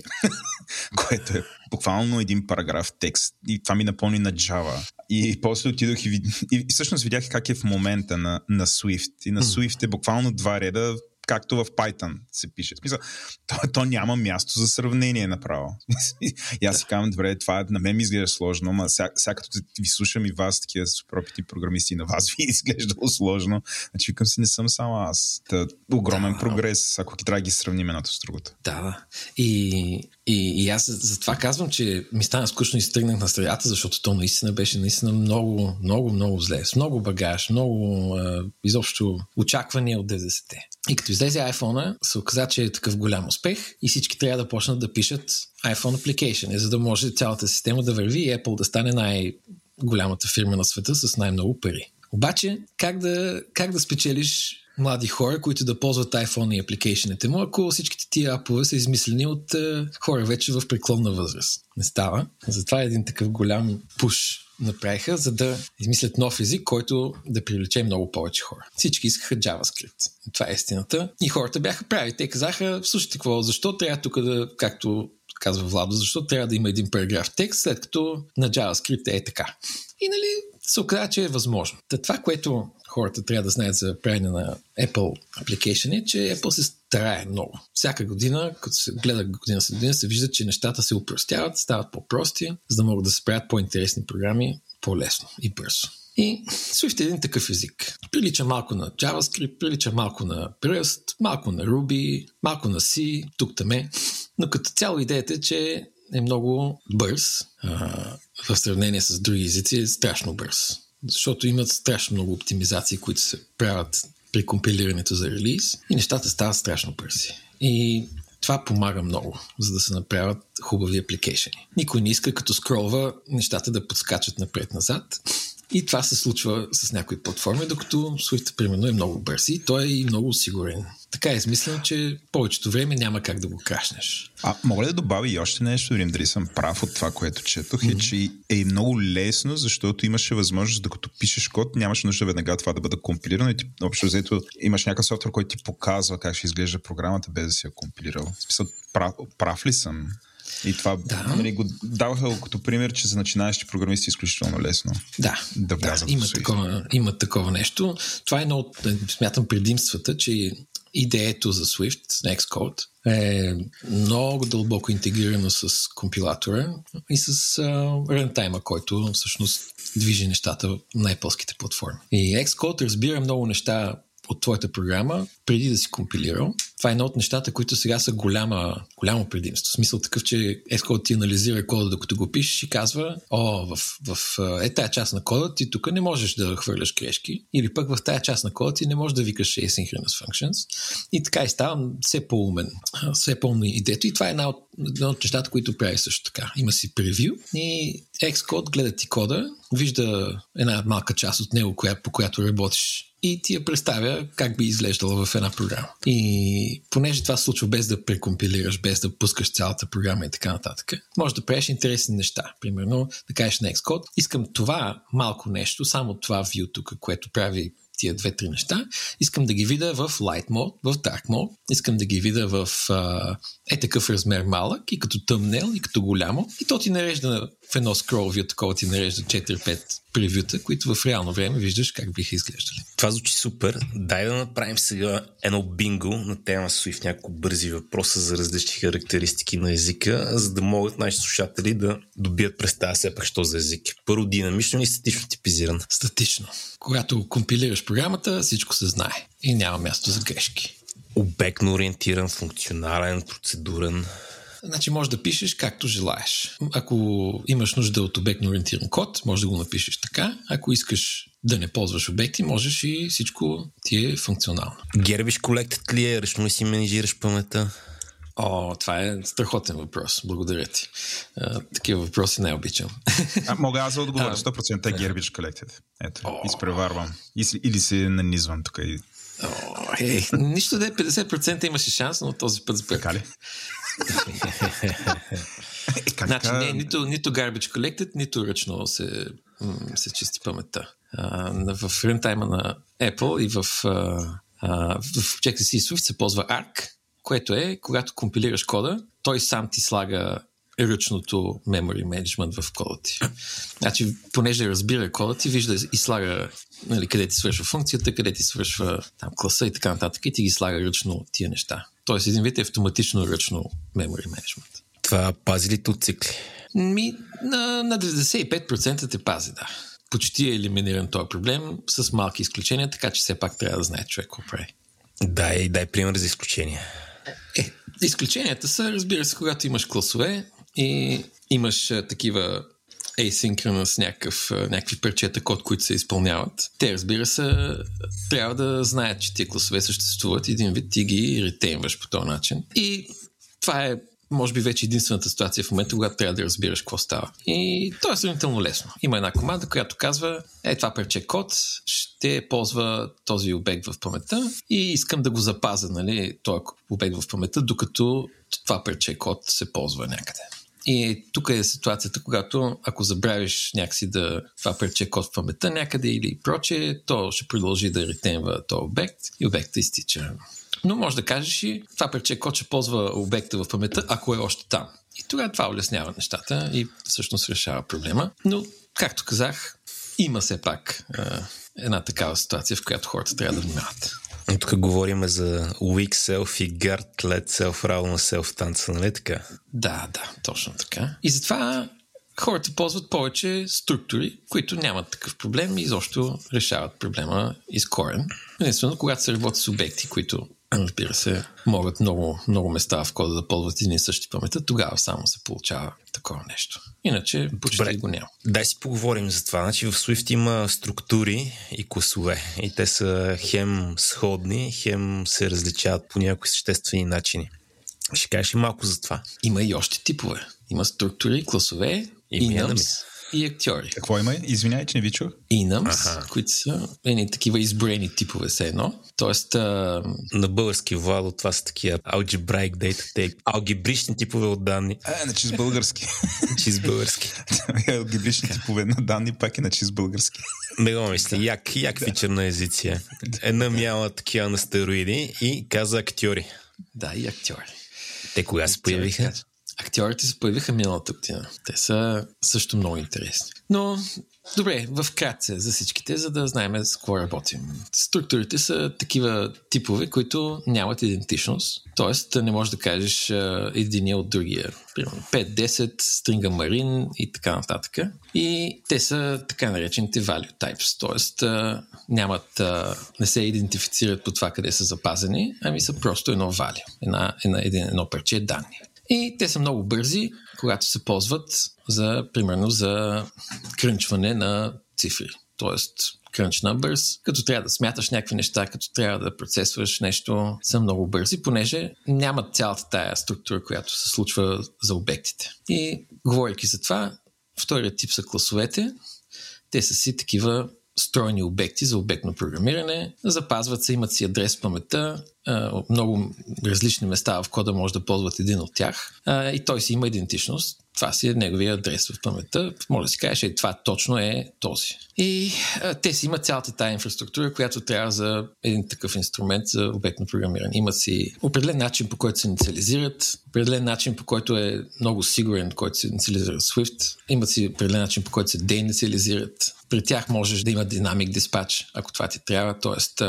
което е буквално един параграф текст. И това ми напомни на Java. И после отидох и, вид... и всъщност видях как е в момента на, на Swift. И на Swift е буквално два реда както в Python се пише. В смисъл, то, то няма място за сравнение направо. и аз си казвам, добре, това на мен ми изглежда сложно, но сега, сега като ви слушам и вас, такива супер опити програмисти, на вас ви изглежда сложно. Значи викам си, не съм само аз. Та, огромен да, прогрес, ако трябва да ги сравним едното с другото. Да. И, и, и аз за това казвам, че ми стана скучно и стъгнах на средата, защото то наистина беше наистина много, много, много зле. С много багаж, много а, изобщо очаквания от 90-те. И като излезе iPhone, се оказа, че е такъв голям успех и всички трябва да почнат да пишат iPhone application, за да може цялата система да върви и Apple да стане най- голямата фирма на света с най-много пари. Обаче, как да, как да спечелиш млади хора, които да ползват iPhone и апликейшените му, ако всичките тия апове са измислени от е, хора вече в преклонна възраст. Не става. Затова е един такъв голям пуш направиха, за да измислят нов език, който да привлече много повече хора. Всички искаха JavaScript. Това е истината. И хората бяха прави. Те казаха, слушайте какво, защо трябва тук да, както казва Владо, защо трябва да има един параграф текст, след като на JavaScript е така. И нали, се оказа, че е възможно. Та това, което хората трябва да знаят за правене на Apple Application е, че Apple се старае много. Всяка година, като се гледа година след година, се вижда, че нещата се упростяват, стават по-прости, за да могат да се правят по-интересни програми по-лесно и бързо. И Swift е един такъв език. Прилича малко на JavaScript, прилича малко на Rust, малко на Ruby, малко на C, тук таме. Но като цяло идеята е, че е много бърз. А, в сравнение с други езици е страшно бърз. Защото имат страшно много оптимизации, които се правят при компилирането за релиз и нещата стават страшно бързи. И това помага много, за да се направят хубави апликейшени. Никой не иска като скролва нещата да подскачат напред-назад. И това се случва с някои платформи, докато Swift, примерно, е много бърз и той е и много сигурен. Така е измислено, че повечето време няма как да го крашнеш. А мога ли да добавя и още нещо, дори дали съм прав от това, което четох, mm-hmm. е, че е много лесно, защото имаше възможност, докато пишеш код, нямаше нужда веднага това да бъде компилирано и ти, общо взето имаш някакъв софтуер, който ти показва как ще изглежда програмата, без да си я компилирал. В смисъл, прав, прав ли съм? И това да. нали, го даваха като пример, че за начинаещи програмисти е изключително лесно. Да, да, да има, такова, има такова нещо. Това е едно от, смятам, предимствата, че идеето за Swift, Xcode, е много дълбоко интегрирано с компилатора и с рантайма, който всъщност движи нещата на Apple платформи. И Xcode разбира много неща от твоята програма, преди да си компилирал. Това е едно от нещата, които сега са голяма, голямо предимство. В смисъл такъв, че Xcode ти анализира кода, докато го пишеш и казва, о, в, в е тая част на кода ти тук не можеш да хвърляш грешки, или пък в тая част на кода ти не можеш да викаш asynchronous functions. И така и става все по-умен, все по-умно идеето. И това е една от, една от нещата, които прави също така. Има си превю и Xcode гледа ти кода, вижда една малка част от него, коя, по която работиш и ти я представя как би изглеждала в една програма. И понеже това се случва без да прекомпилираш, без да пускаш цялата програма и така нататък, може да правиш интересни неща. Примерно да кажеш на Xcode, искам това малко нещо, само това view тук, което прави тия две-три неща. Искам да ги видя в Light Mode, в Dark Mode. Искам да ги видя в а, е такъв размер малък и като тъмнел и като голямо. И то ти нарежда в едно скрол вю, такова ти нарежда 4-5 превюта, които в реално време виждаш как биха изглеждали. Това звучи супер. Дай да направим сега едно бинго на тема Swift, няколко бързи въпроса за различни характеристики на езика, за да могат нашите слушатели да добият представа все пак, що за език. Първо, динамично или статично типизиран? Статично. Когато компилираш програмата, всичко се знае и няма място за грешки. Обектно ориентиран, функционален, процедурен. Значи може да пишеш както желаеш. Ако имаш нужда от обектно ориентиран код, може да го напишеш така. Ако искаш да не ползваш обекти, можеш и всичко ти е функционално. Гербиш колектът ли е? Ръчно ли си менежираш паметта? О, това е страхотен въпрос. Благодаря ти. А, такива въпроси не обичам. А, мога аз да отговоря 100% е Garbage Collected. Ето, О, изпреварвам. Или се нанизвам тук и О, ей, нищо да е 50% имаше шанс, но този път сбърка. Така ли? е, значи не, нито, нито garbage collected, нито ръчно се, се чисти паметта. Uh, в рентайма на Apple и в, uh, в Objective-C Swift се ползва ARC, което е, когато компилираш кода, той сам ти слага ръчното memory management в кода ти. Значи, понеже разбира кода ти, вижда и слага нали, къде ти свършва функцията, къде ти свършва там, класа и така нататък и ти ги слага ръчно тия неща. Тоест един вид е автоматично ръчно memory management. Това пази ли от цикли? Ми, на, на 95% те пази, да. Почти е елиминиран този проблем с малки изключения, така че все пак трябва да знае човек какво прави. Дай, дай пример за изключения. Е, изключенията са, разбира се, когато имаш класове и имаш такива asynchronous някакъв, някакви парчета код, които се изпълняват. Те, разбира се, трябва да знаят, че тия класове съществуват един вид ти ги ретейнваш по този начин. И това е може би вече единствената ситуация в момента, когато трябва да разбираш какво става. И то е сравнително лесно. Има една команда, която казва, е това парче код ще ползва този обект в паметта и искам да го запазя, нали, този обект в паметта, докато това парче код се ползва някъде. И тук е ситуацията, когато ако забравиш някакси да това парче код в паметта някъде или проче, то ще продължи да ретенва този обект и обектът изтича. Но може да кажеш и това парче код ще ползва обекта в паметта, ако е още там. И тогава това улеснява нещата и всъщност решава проблема. Но, както казах, има все пак е, една такава ситуация, в която хората трябва да внимават. Тук говорим за weak self и guard led self равно self танца, нали така? Да, да, точно така. И затова хората ползват повече структури, които нямат такъв проблем и изобщо решават проблема из корен. Единствено, когато се работи с обекти, които разбира се, могат много, много места в кода да ползват един и същи паметта, тогава само се получава такова нещо. Иначе почти Добре. го няма. Дай си поговорим за това. Значи в Swift има структури и класове. И те са хем сходни, хем се различават по някои съществени начини. Ще кажеш и малко за това. Има и още типове. Има структури, класове, и enums, и актьори. Какво има? Извинявай, че не ви чух. Ага. които са едни такива изброени типове все едно. Тоест... А... На български вало това са такива data type, алгебрични типове от данни. А, на чист български. чист български. алгебрични типове на данни пак е на чист български. Не го мисля. Як, як да. фичър на езици е. Една мяла такива на стероиди и каза актьори. Да, и актьори. Те кога се появиха? Актьорите се появиха миналата година. Те са също много интересни. Но, добре, в кратце за всичките, за да знаем с какво работим. Структурите са такива типове, които нямат идентичност. Тоест, не можеш да кажеш единия от другия. Примерно 5-10, стринга марин и така нататък. И те са така наречените value types. Тоест, нямат, не се идентифицират по това къде са запазени, ами са просто едно value, една, една, едно парче данни. И те са много бързи, когато се ползват за, примерно, за крънчване на цифри. Тоест, crunch numbers, като трябва да смяташ някакви неща, като трябва да процесваш нещо, са много бързи, понеже нямат цялата тая структура, която се случва за обектите. И говоряки за това, вторият тип са класовете. Те са си такива стройни обекти за обектно програмиране, запазват се, имат си адрес в паметта, много различни места в кода може да ползват един от тях и той си има идентичност. Това си е неговия адрес в паметта. Може да си кажеш, че това точно е този. И а, те си имат цялата тая инфраструктура, която трябва за един такъв инструмент за обектно програмиране. Имат си определен начин, по който се инициализират, определен начин, по който е много сигурен, който се инициализира Swift. Имат си определен начин, по който се деинициализират. При тях можеш да има динамик диспач, ако това ти трябва. Тоест,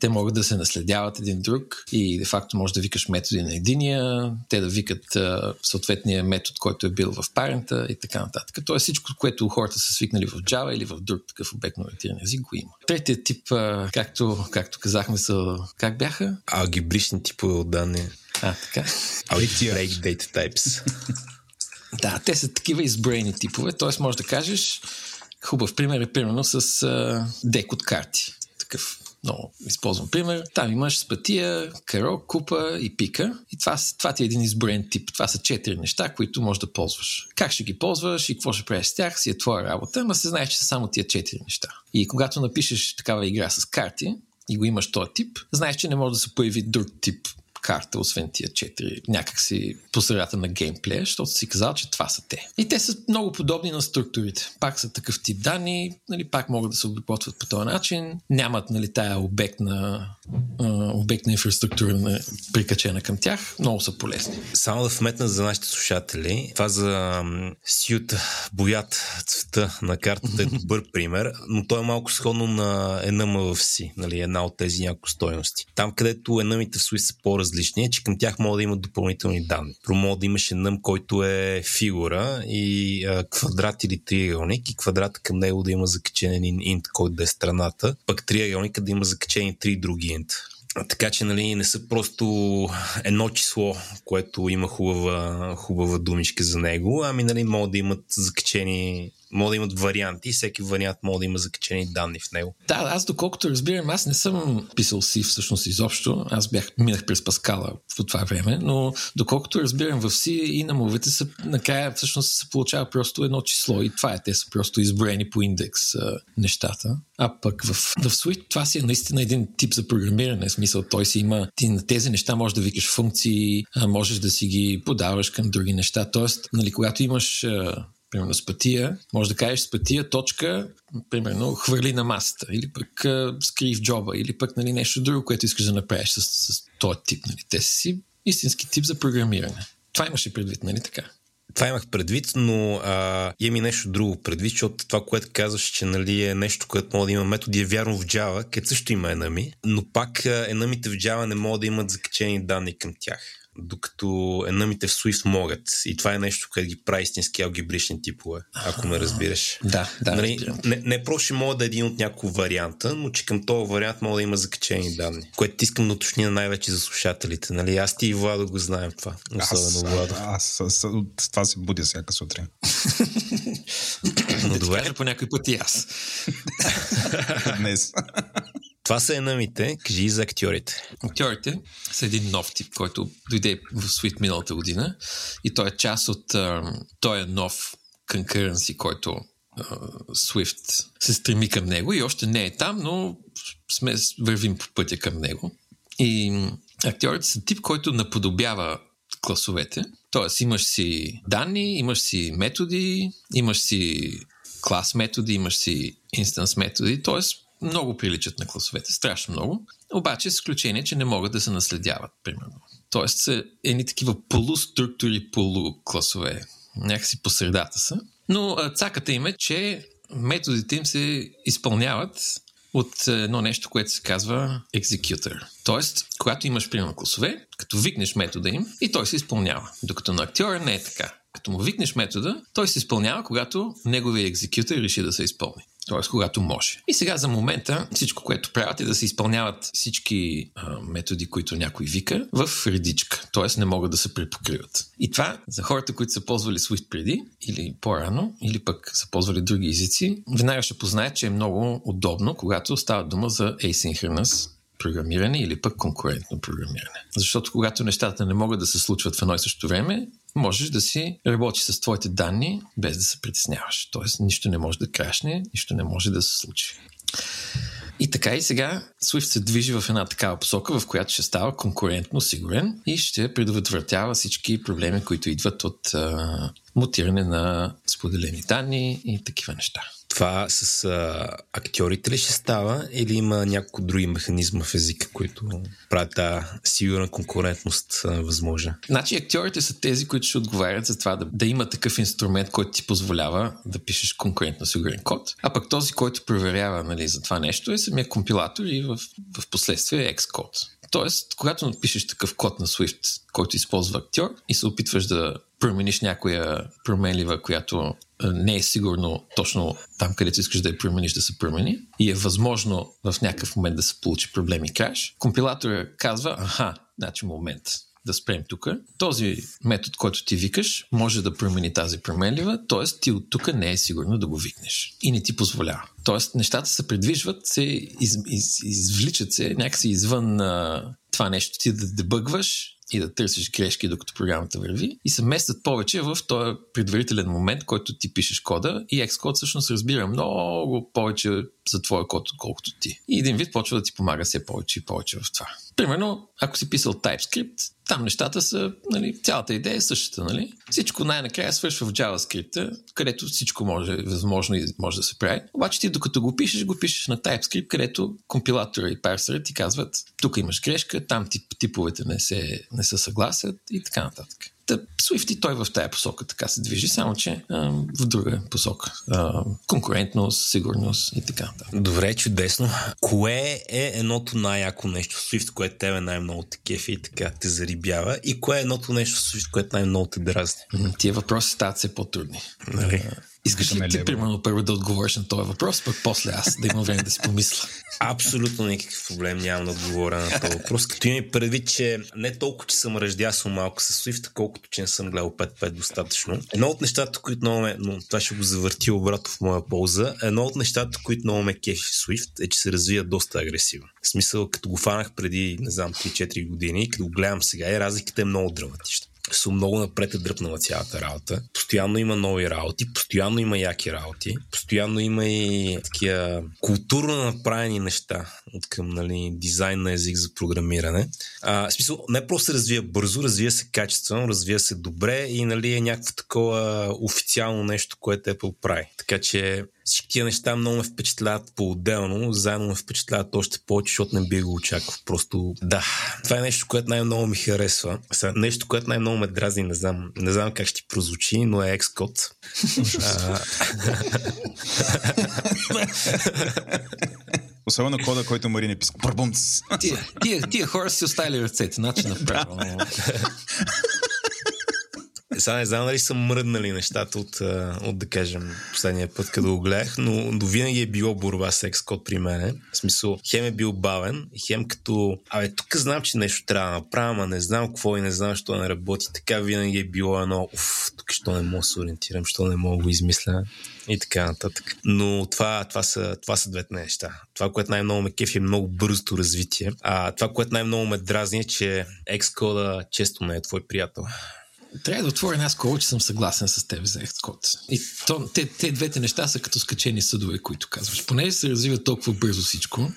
те могат да се наследяват един друг и де-факто можеш да викаш методи на единия, те да викат а, съответния метод, който е бил в парента и така нататък. Тоест всичко, което хората са свикнали в Java или в друг такъв обектно ориентиран език, го има. Третият тип, а, както, както казахме, са как бяха? Алгебрични типове от данни. А, така. Algebraic data types. да, те са такива изброени типове, т.е. може да кажеш, хубав пример е примерно с а, дек от карти. Такъв много използвам пример. Там имаш спатия, каро, купа и пика. И това, това ти е един изброен тип. Това са четири неща, които можеш да ползваш. Как ще ги ползваш и какво ще правиш с тях, си е твоя работа, но се знаеш, че са само тия четири неща. И когато напишеш такава игра с карти, и го имаш този тип, знаеш, че не може да се появи друг тип карта, освен тия четири, някакси по средата на геймплея, защото си казал, че това са те. И те са много подобни на структурите. Пак са такъв тип данни, нали, пак могат да се обработват по този начин. Нямат нали, тая обектна, обектна инфраструктура на, прикачена към тях. Много са полезни. Само да вметна за нашите слушатели. Това за Сют боят цвета на картата е добър пример, но той е малко сходно на в си, нали, една от тези няколко стоености. Там, където enumите в Swiss са по-различни, различни е, че към тях могат да имат допълнителни данни. Про може да имаш нъм, който е фигура и а, квадрат или триъгълник и квадрата към него да има закачен един инт, който да е страната, пък триъгълника да има закачени три други инт. Така че нали, не са просто едно число, което има хубава, хубава думичка за него, ами нали, могат да имат закачени Могат да имат варианти всеки вариант може да има закачени данни в него. Да, аз доколкото разбирам, аз не съм писал си всъщност изобщо. Аз бях, минах през Паскала в това време, но доколкото разбирам в си и на мовете са, накрая всъщност се получава просто едно число и това е. Те са просто изброени по индекс а, нещата. А пък в, в Swift това си е наистина един тип за програмиране. В смисъл, той си има, ти на тези неща можеш да викаш функции, а можеш да си ги подаваш към други неща. Тоест, нали, когато имаш примерно с пътия, може да кажеш с пътия точка, примерно хвърли на масата, или пък а, скри в джоба, или пък нали, нещо друго, което искаш да направиш с, с този тип. Нали. Те си истински тип за програмиране. Това имаше предвид, нали така? Това имах предвид, но а, имам и нещо друго предвид, защото това, което казваш, че нали, е нещо, което може да има методи, е вярно в Java, където също има енами, но пак енамите в Java не могат да имат закачени данни към тях докато енъмите в Swift могат. И това е нещо, което ги прави истински алгебрични типове, ако ме разбираш. Да, да. Нали, не, не просто ще мога да е един от няколко варианта, но че към този вариант мога да има закачени данни. Което искам да уточня най-вече за слушателите. Нали? Аз ти и Владо го знаем това. Особено аз, Владо. Аз, аз, аз това се будя всяка сутрин. но добре. по някой път и аз. Днес. Това са енамите. Кажи за актьорите. Актьорите са един нов тип, който дойде в Sweet миналата година и той е част от той е нов concurrency, който uh, Swift се стреми към него и още не е там, но сме вървим по пътя към него. И актьорите са тип, който наподобява класовете. Тоест имаш си данни, имаш си методи, имаш си клас методи, имаш си инстанс методи, т.е много приличат на класовете, страшно много, обаче с изключение, че не могат да се наследяват, примерно. Тоест са едни такива полуструктури, полукласове, някакси по средата са. Но цаката им е, че методите им се изпълняват от едно нещо, което се казва executor. Тоест, когато имаш примерно класове, като викнеш метода им и той се изпълнява. Докато на актьора не е така. Като му викнеш метода, той се изпълнява, когато неговия екзекютор реши да се изпълни т.е. когато може. И сега за момента всичко, което правят е да се изпълняват всички а, методи, които някой вика в редичка, т.е. не могат да се препокриват. И това за хората, които са ползвали Swift преди или по-рано, или пък са ползвали други езици, веднага ще познаят, че е много удобно, когато става дума за asynchronous програмиране или пък конкурентно програмиране. Защото когато нещата не могат да се случват в едно и също време, можеш да си работиш с твоите данни без да се притесняваш. Тоест, нищо не може да крашне, нищо не може да се случи. И така и сега Swift се движи в една такава посока, в която ще става конкурентно сигурен и ще предотвратява всички проблеми, които идват от а, мутиране на споделени данни и такива неща. Това с а, актьорите ли ще става или има някакво други механизма в езика, които правят тази сигурна конкурентност а, възможна? Значи актьорите са тези, които ще отговарят за това да, да има такъв инструмент, който ти позволява да пишеш конкурентно сигурен код. А пък този, който проверява нали, за това нещо е самия компилатор и в, в последствие е Xcode. Тоест, когато напишеш такъв код на Swift, който използва актьор и се опитваш да промениш някоя променлива, която не е сигурно точно там, където искаш да я промениш, да се промени и е възможно в някакъв момент да се получи проблем и краш, компилатора казва, аха, значи момент, да спрем тук. Този метод, който ти викаш, може да промени тази променлива, т.е. ти от тук не е сигурно да го викнеш и не ти позволява. Тоест, нещата се предвижват, се из, из, извличат се някакси извън а, това нещо ти да дебъгваш и да търсиш грешки, докато програмата върви и се местят повече в този предварителен момент, който ти пишеш кода и Xcode всъщност разбира много повече за твоя код, отколкото ти. И един вид почва да ти помага все повече и повече в това. Примерно, ако си писал TypeScript, там нещата са, нали, цялата идея е същата, нали? Всичко най-накрая свършва в JavaScript, където всичко може, възможно и може да се прави. Обаче ти докато го пишеш, го пишеш на TypeScript, където компилатора и парсера ти казват, тук имаш грешка, там тип, типовете не, се, не са съгласят и така нататък. Та, Swift и той в тая посока така се движи, само че а, в друга посока. А, конкурентност, сигурност и така. Да. Добре, чудесно. Кое е едното най-яко нещо в Swift, което тебе най-много те кефи и така те зарибява? И кое е едното нещо в Swift, което най-много те дразни? Тия въпроси стават все по-трудни. Нали? Искаш ли ти, примерно, първо да отговориш на този въпрос, пък после аз да имам време да си помисля? Абсолютно никакъв проблем нямам да отговоря на този въпрос. Като имам предвид, че не толкова, че съм ръждясал малко с Swift, колкото, че не съм гледал 5.5 достатъчно. Едно от нещата, които много ме, но това ще го завърти обратно в моя полза, едно от нещата, които много ме кефи в Swift е, че се развива доста агресивно. В смисъл, като го фанах преди, не знам, 3-4 години, като го гледам сега, и разликата е много драматична са много напред е дръпнала цялата работа. Постоянно има нови работи, постоянно има яки работи, постоянно има и такива културно направени неща от към нали, дизайн на език за програмиране. А, в смисъл, не просто се развива бързо, развива се качествено, развива се добре и нали, е някакво такова официално нещо, което Apple прави. Така че всички тия неща много ме впечатляват по-отделно, заедно ме впечатляват още повече, защото не би го очаквал. Просто да, това е нещо, което най-много ми харесва. Сега, нещо, което най-много ме дразни, не знам, не знам как ще прозвучи, но е Xcode. Особено кода, който Марин е писал. Пърбумц. Тия, тия, тия хора си оставили ръцете, начин на правилно. Сега не знам дали са мръднали нещата от, от, да кажем, последния път, като го гледах, но, но винаги е било борба с Xcode при мен. В смисъл, хем е бил бавен, хем като, абе, тук знам, че нещо трябва да направя, а не знам какво и не знам, що не работи. Така винаги е било едно, уф, тук що не мога да се ориентирам, що не мога да го измисля и така нататък. Но това, това, са, това са двете неща. Това, което най-много ме кефи е много бързото развитие. А това, което най-много ме дразни е, че Xcode често не е твой приятел трябва да отворя една скола, че съм съгласен с теб за Xcode. И то, те, те двете неща са като скачени съдове, които казваш. Понеже се развива толкова бързо всичко,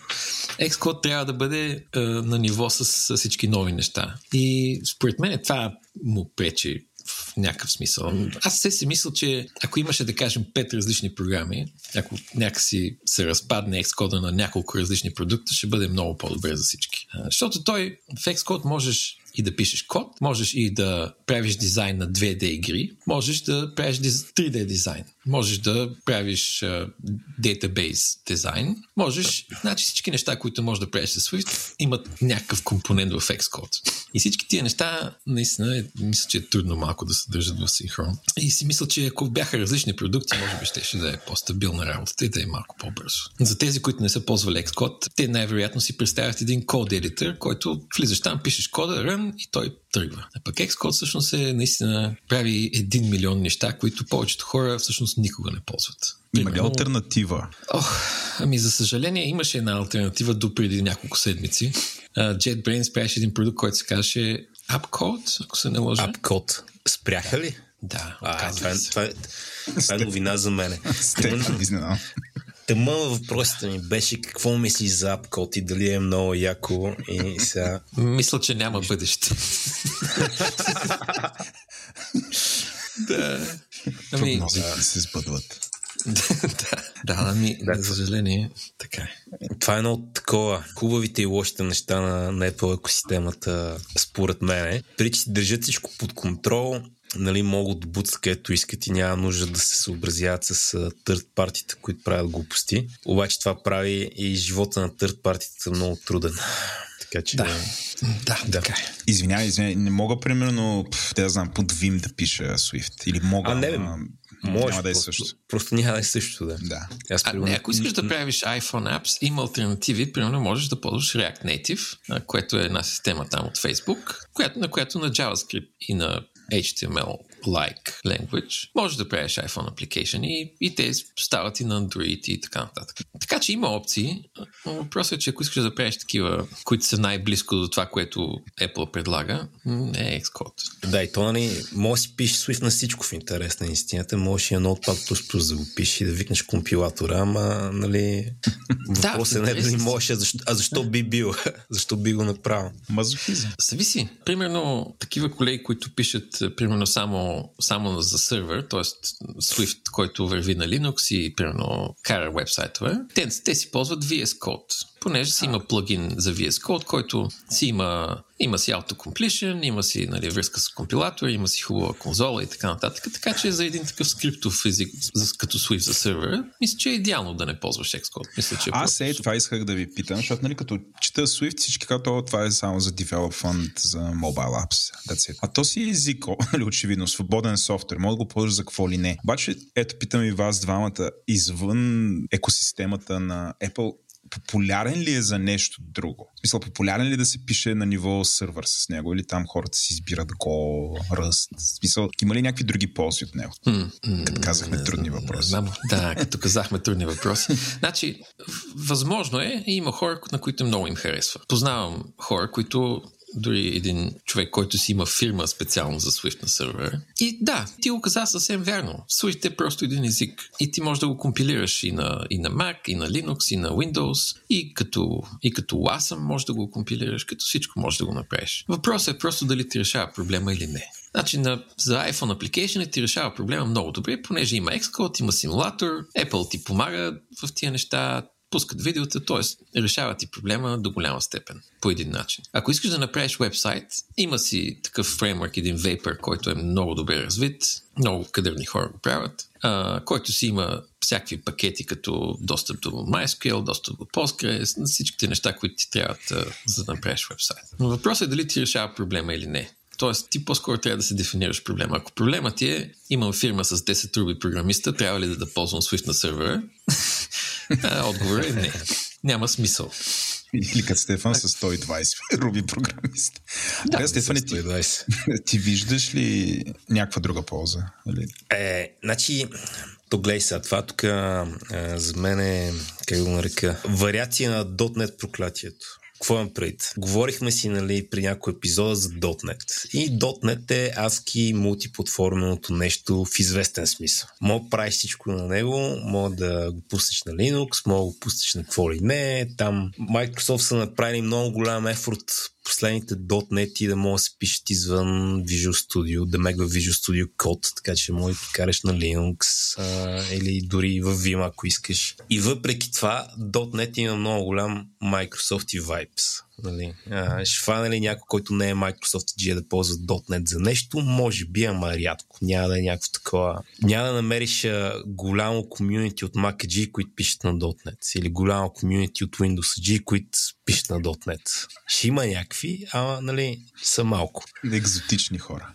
Xcode трябва да бъде е, на ниво с, с всички нови неща. И според мен това му пречи някакъв смисъл. Аз се си мисля, че ако имаше, да кажем, пет различни програми, ако някакси се разпадне Xcode на няколко различни продукта, ще бъде много по-добре за всички. Защото той в Xcode можеш и да пишеш код, можеш и да правиш дизайн на 2D игри, можеш да правиш 3D дизайн, можеш да правиш database дизайн, можеш, значи всички неща, които можеш да правиш с Swift, имат някакъв компонент в Xcode. И всички тия неща, наистина, е, мисля, че е трудно малко да се държат в синхрон. И си мисля, че ако бяха различни продукти, може би ще, да е по-стабилна работата и да е малко по-бързо. За тези, които не са ползвали Xcode, те най-вероятно си представят един код едитор, който влизаш там, пишеш кода, run и той тръгва. А пък Xcode всъщност е наистина прави един милион неща, които повечето хора всъщност никога не ползват. Има ли альтернатива? Ох, ами за съжаление имаше една альтернатива до преди няколко седмици. Uh, JetBrains правеше един продукт, който се казваше AppCode, ако се не лъжа. AppCode. Спряха ли? Да, а, това, е, това, е, това е новина за мене. Стефан, Тъма въпросите ми беше какво мисли за апкод и дали е много яко и сега... Мисля, че няма бъдеще. да. Ами, Прогнозите се сбъдват. да, да, ами, да, за съжаление, така е. Това е едно от такова хубавите и лошите неща на, на Apple екосистемата, според мен. Преди че си държат всичко под контрол, нали, могат да бутат където искат и няма нужда да се съобразяват с търт партите, които правят глупости. Обаче това прави и живота на търт партите много труден. Така че. Да, да, да. така е. Извинявай, извинявай, не мога примерно, те да знам, под Vim да пиша Swift. Или мога. А, не, а, може, няма да е също. Просто няма да е също, да. да. Аз, а, не, ако искаш да правиш iPhone apps, има альтернативи. Примерно можеш да ползваш React Native, което е една система там от Facebook, която, на която на JavaScript и на HTML HTML-like language, можеш да правиш iPhone application и, и те стават и на Android и така нататък. Така че има опции. Въпросът е, че ако искаш да правиш такива, които са най-близко до това, което Apple предлага, не е Xcode. Да, и то, нали, може да си пишеш Swift на всичко в интерес на истината. Можеш и едно от да го пишеш и да викнеш компилатора, ама, нали, въпросът е не дали можеш, а защо, а защо би бил? защо би го направил? Мазохизъм. Зависи. Примерно, такива колеги, които пишат примерно само, само за сервер, т.е. Swift, който върви на Linux и примерно кара вебсайтове, те, те си ползват VS Code понеже си има плагин за VS Code, който си има, има си autocompletion, има си нали, връзка с компилатор, има си хубава конзола и така нататък. Така че за един такъв скриптов език, като Swift за сервера, мисля, че е идеално да не ползваш Xcode. Мисля, че е Аз е, това исках да ви питам, защото нали, като чета Swift, всички като това е само за development, за mobile apps. That's it. А то си е език, нали, очевидно, свободен софтуер, може да го ползваш за какво ли не. Обаче, ето питам и вас двамата, извън екосистемата на Apple, популярен ли е за нещо друго? В смисъл, популярен ли е да се пише на ниво сървър с него или там хората си избират го, ръст? В смисъл, има ли някакви други ползи от него? Като казахме трудни въпроси. да, като казахме трудни въпроси. значи, възможно е, има хора, на които много им харесва. Познавам хора, които дори един човек, който си има фирма специално за Swift на сервера. И да, ти го каза съвсем вярно. Swift е просто един език. И ти можеш да го компилираш и на, и на Mac, и на Linux, и на Windows, и като, и като WASM можеш да го компилираш, като всичко можеш да го направиш. Въпросът е просто дали ти решава проблема или не. Значи на, за iPhone application ти решава проблема много добре, понеже има Xcode, има симулатор, Apple ти помага в тия неща, пускат видеота, т.е. решава ти проблема до голяма степен, по един начин. Ако искаш да направиш вебсайт, има си такъв фреймворк, един Vapor, който е много добре развит, много кадърни хора го правят, а, който си има всякакви пакети, като достъп до MySQL, достъп до Postgres, всичките неща, които ти трябват, а, за да направиш вебсайт. Но въпросът е дали ти решава проблема или не. Тоест, ти по-скоро трябва да се дефинираш проблема. Ако проблемът ти е, имам фирма с 10 руби програмиста, трябва ли да, да ползвам Swift на сервера? Отговорът е не. Няма смисъл. Или като Стефан с 120 руби програмист. Да, да Стефан, ти, ти виждаш ли някаква друга полза? Или? Е, значи, то гледай сега, това тук за мен е, как го нарека, вариация на .NET проклятието. Какво имам пред? Говорихме си нали, при някой епизода за .NET. И .NET е ASCII мултиплатформеното нещо в известен смисъл. Мога да правиш всичко на него, мога да го пуснеш на Linux, мога да го пуснеш на какво ли не. Там Microsoft са направили много голям ефорт последните .NET и да мога да се пишат извън Visual Studio, да мега Visual Studio код, така че може да покараш на Linux а, или дори в Vim, ако искаш. И въпреки това, .NET има много голям Microsoft и Vibes. Нали? А, ще фане ли някой, който не е Microsoft G да ползва .NET за нещо? Може би, ама рядко. Няма да е някакво такова. Няма да намериш а, голямо комюнити от Mac G, които пишат на .NET. Или голямо комюнити от Windows G, които пишат на .NET. Ще има някакви, ама нали, са малко. Екзотични хора.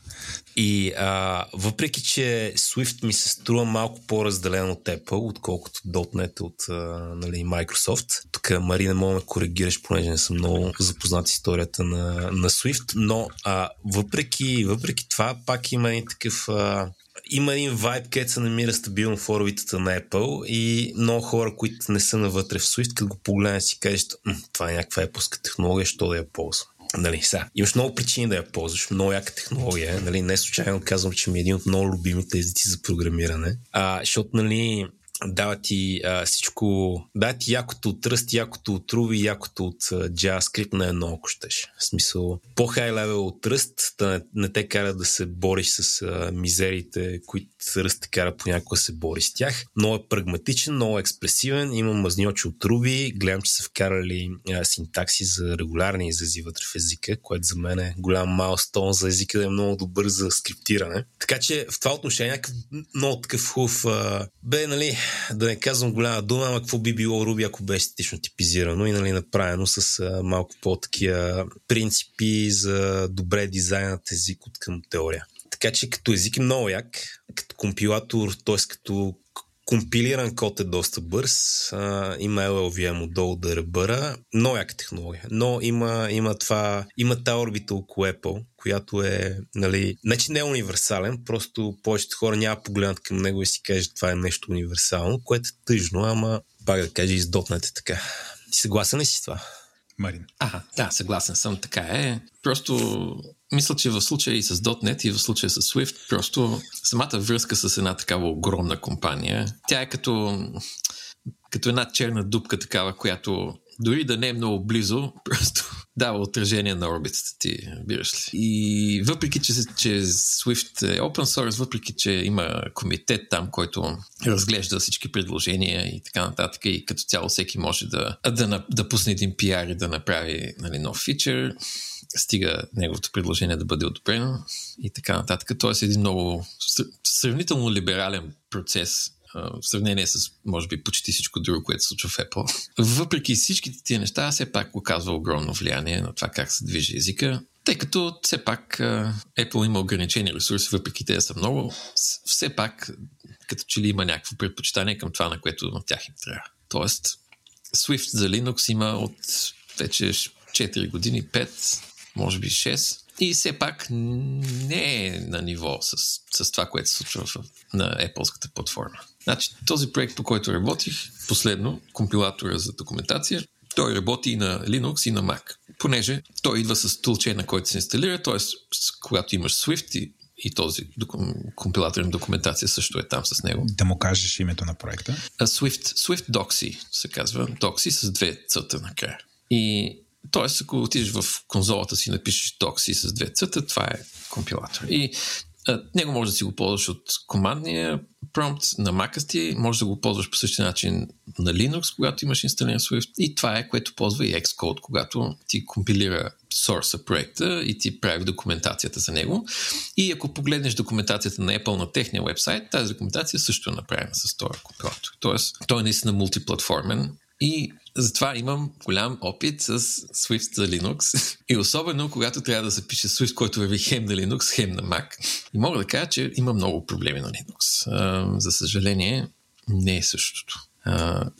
И а, въпреки, че Swift ми се струва малко по-разделен от Apple, отколкото .NET от а, нали, Microsoft. Тук, Мари, не мога да коригираш, понеже не съм много запознат историята на, на Swift, но а, въпреки, въпреки това пак има един такъв а, има един вайб, където се намира стабилно в орбитата на Apple и много хора, които не са навътре в Swift, като го погледнат си кажеш, това е някаква Apple технология, що да я ползвам. Нали, сега, имаш много причини да я ползваш, много яка технология. Нали, не случайно казвам, че ми е един от много любимите езици за програмиране. А, защото, нали, дава ти а, всичко, дава ти якото от Rust, якото от Ruby, якото от JavaScript на едно, ако щеш. В смисъл, по-хай левел от Rust, да не, не те кара да се бориш с а, мизерите, които Rust те кара понякога се бори с тях. Много е прагматичен, много е експресивен, има мазньочи от Ruby, гледам, че са вкарали а, синтакси за регулярни изрази вътре в езика, което за мен е голям майлстон за езика да е много добър за скриптиране. Така че в това отношение много такъв хубав, бе, нали, да не казвам голяма дума, ама какво би било Руби, ако беше статично типизирано и нали, направено с а, малко по-такива принципи за добре дизайнът език от към теория. Така че като език е много як, като компилатор, т.е. като компилиран код е доста бърз. А, има LLVM отдолу да ребъра. Много яка технология. Но има, има това, има тази орбита около Apple, която е, нали, не че не е универсален, просто повечето хора няма погледнат към него и си кажат това е нещо универсално, което е тъжно, ама пак да кажа, издотнете така. Съгласен ли си с това? Марин. Ага, да, съгласен съм, така е. Просто мисля, че в случая и с .NET и в случая с Swift, просто самата връзка с една такава огромна компания, тя е като, като една черна дупка такава, която дори да не е много близо, просто дава отражение на орбитата ти, разбираш ли. И въпреки, че, че Swift е open source, въпреки, че има комитет там, който разглежда всички предложения и така нататък, и като цяло всеки може да, да, да пусне един PR и да направи нали, нов фичър, стига неговото предложение да бъде одобрено и така нататък. Тоест един много сравнително либерален процес в сравнение с, може би, почти всичко друго, което се случва в Apple. Въпреки всичките тия неща, все пак оказва огромно влияние на това как се движи езика, тъй като все пак Apple има ограничени ресурси, въпреки те са много, все пак като че ли има някакво предпочитание към това, на което на тях им трябва. Тоест, Swift за Linux има от вече 4 години, 5, може би 6. И все пак не е на ниво с, с това, което се случва в, на Apple-ската платформа. Значи, този проект, по който работих, последно, компилатора за документация, той работи и на Linux и на Mac, понеже той идва с тулче, на който се инсталира, т.е. когато имаш Swift и, и този докум, компилаторен документация също е там с него. Да му кажеш името на проекта? Swift, Swift Doxy се казва. Doxy с две цъта накрая. И Тоест, ако отидеш в конзолата си и напишеш Doxy с две цъта, това е компилатор. И а, него може да си го ползваш от командния промпт на Mac ти, може да го ползваш по същия начин на Linux, когато имаш инсталиран Swift. И това е, което ползва и Xcode, когато ти компилира source проекта и ти прави документацията за него. И ако погледнеш документацията на Apple на техния вебсайт, тази документация също е направена с този компилатор. Тоест, той е наистина мултиплатформен и затова имам голям опит с Swift за Linux. И особено когато трябва да се пише Swift, който върви хем на Linux, хем на Mac. И мога да кажа, че има много проблеми на Linux. За съжаление, не е същото.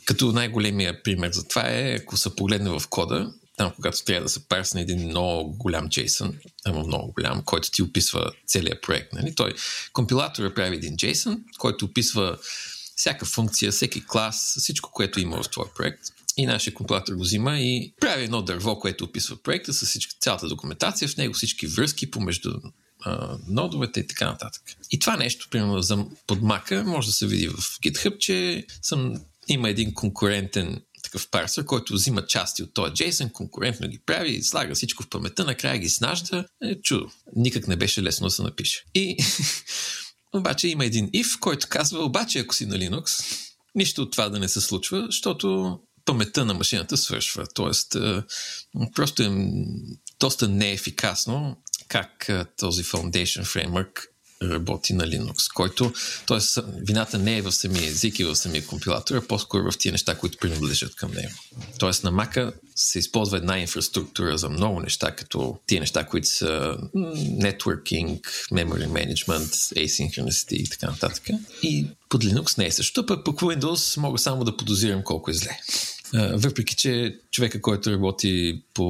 Като най-големия пример за това е, ако се погледне в кода, там когато трябва да се парсне един много голям JSON, ама много голям, който ти описва целият проект. Нали? Той, компилатора прави един JSON, който описва всяка функция, всеки клас, всичко, което има в твоя проект. И нашия компилатор го взима и прави едно дърво, което описва проекта с всички, цялата документация, в него всички връзки помежду а, нодовете и така нататък. И това нещо, примерно за под мака, може да се види в GitHub, че съм, има един конкурентен такъв парсър, който взима части от този JSON, конкурентно ги прави, слага всичко в паметта, накрая ги снажда. Е, чудо. Никак не беше лесно да се напише. И обаче има един if, който казва, обаче ако си на Linux, нищо от това да не се случва, защото паметта на машината свършва. Тоест, е, просто е доста неефикасно как е, този Foundation Framework работи на Linux, който, т.е. вината не е в самия език и в самия компилатор, а по-скоро в тия неща, които принадлежат към него. Тоест на Mac се използва една инфраструктура за много неща, като тия неща, които са networking, memory management, asynchronicity и така нататък. И под Linux не е също, пък по Windows мога само да подозирам колко е зле. Въпреки, че човека, който работи по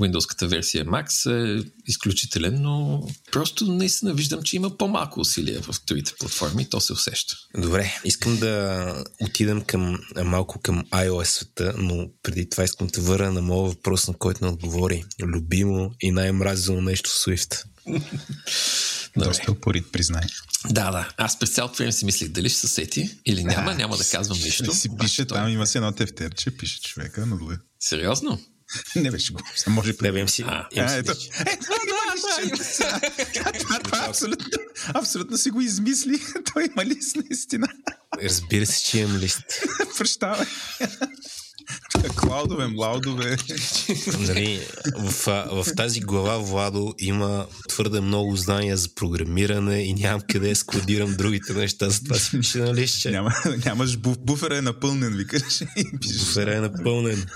Windows-ката версия Max е изключителен, но просто наистина виждам, че има по-малко усилия в другите платформи и то се усеща. Добре, искам да отидем към, малко към iOS света, но преди това искам да върна на моят въпрос, на който не отговори. Любимо и най-мразено нещо Swift. Доста упорит, признай. Да, да. Аз през цялото време си мислих дали ще се сети или няма, а, няма да казвам нищо. Си пише, там има си едно тефтерче, пише човека но долу. Сериозно? Не беше го. Може би. Да, си. А, ето. Това абсолютно, абсолютно си го измисли. Той има лист наистина. Разбира се, че имам лист. Прощавай. Клаудове, млаудове. нали, в, в тази глава, Владо, има твърде много знания за програмиране и нямам къде складирам другите неща, затова си пише на лище. Няма, нямаш буф, буфера е напълнен, викаш. буфера е напълнен.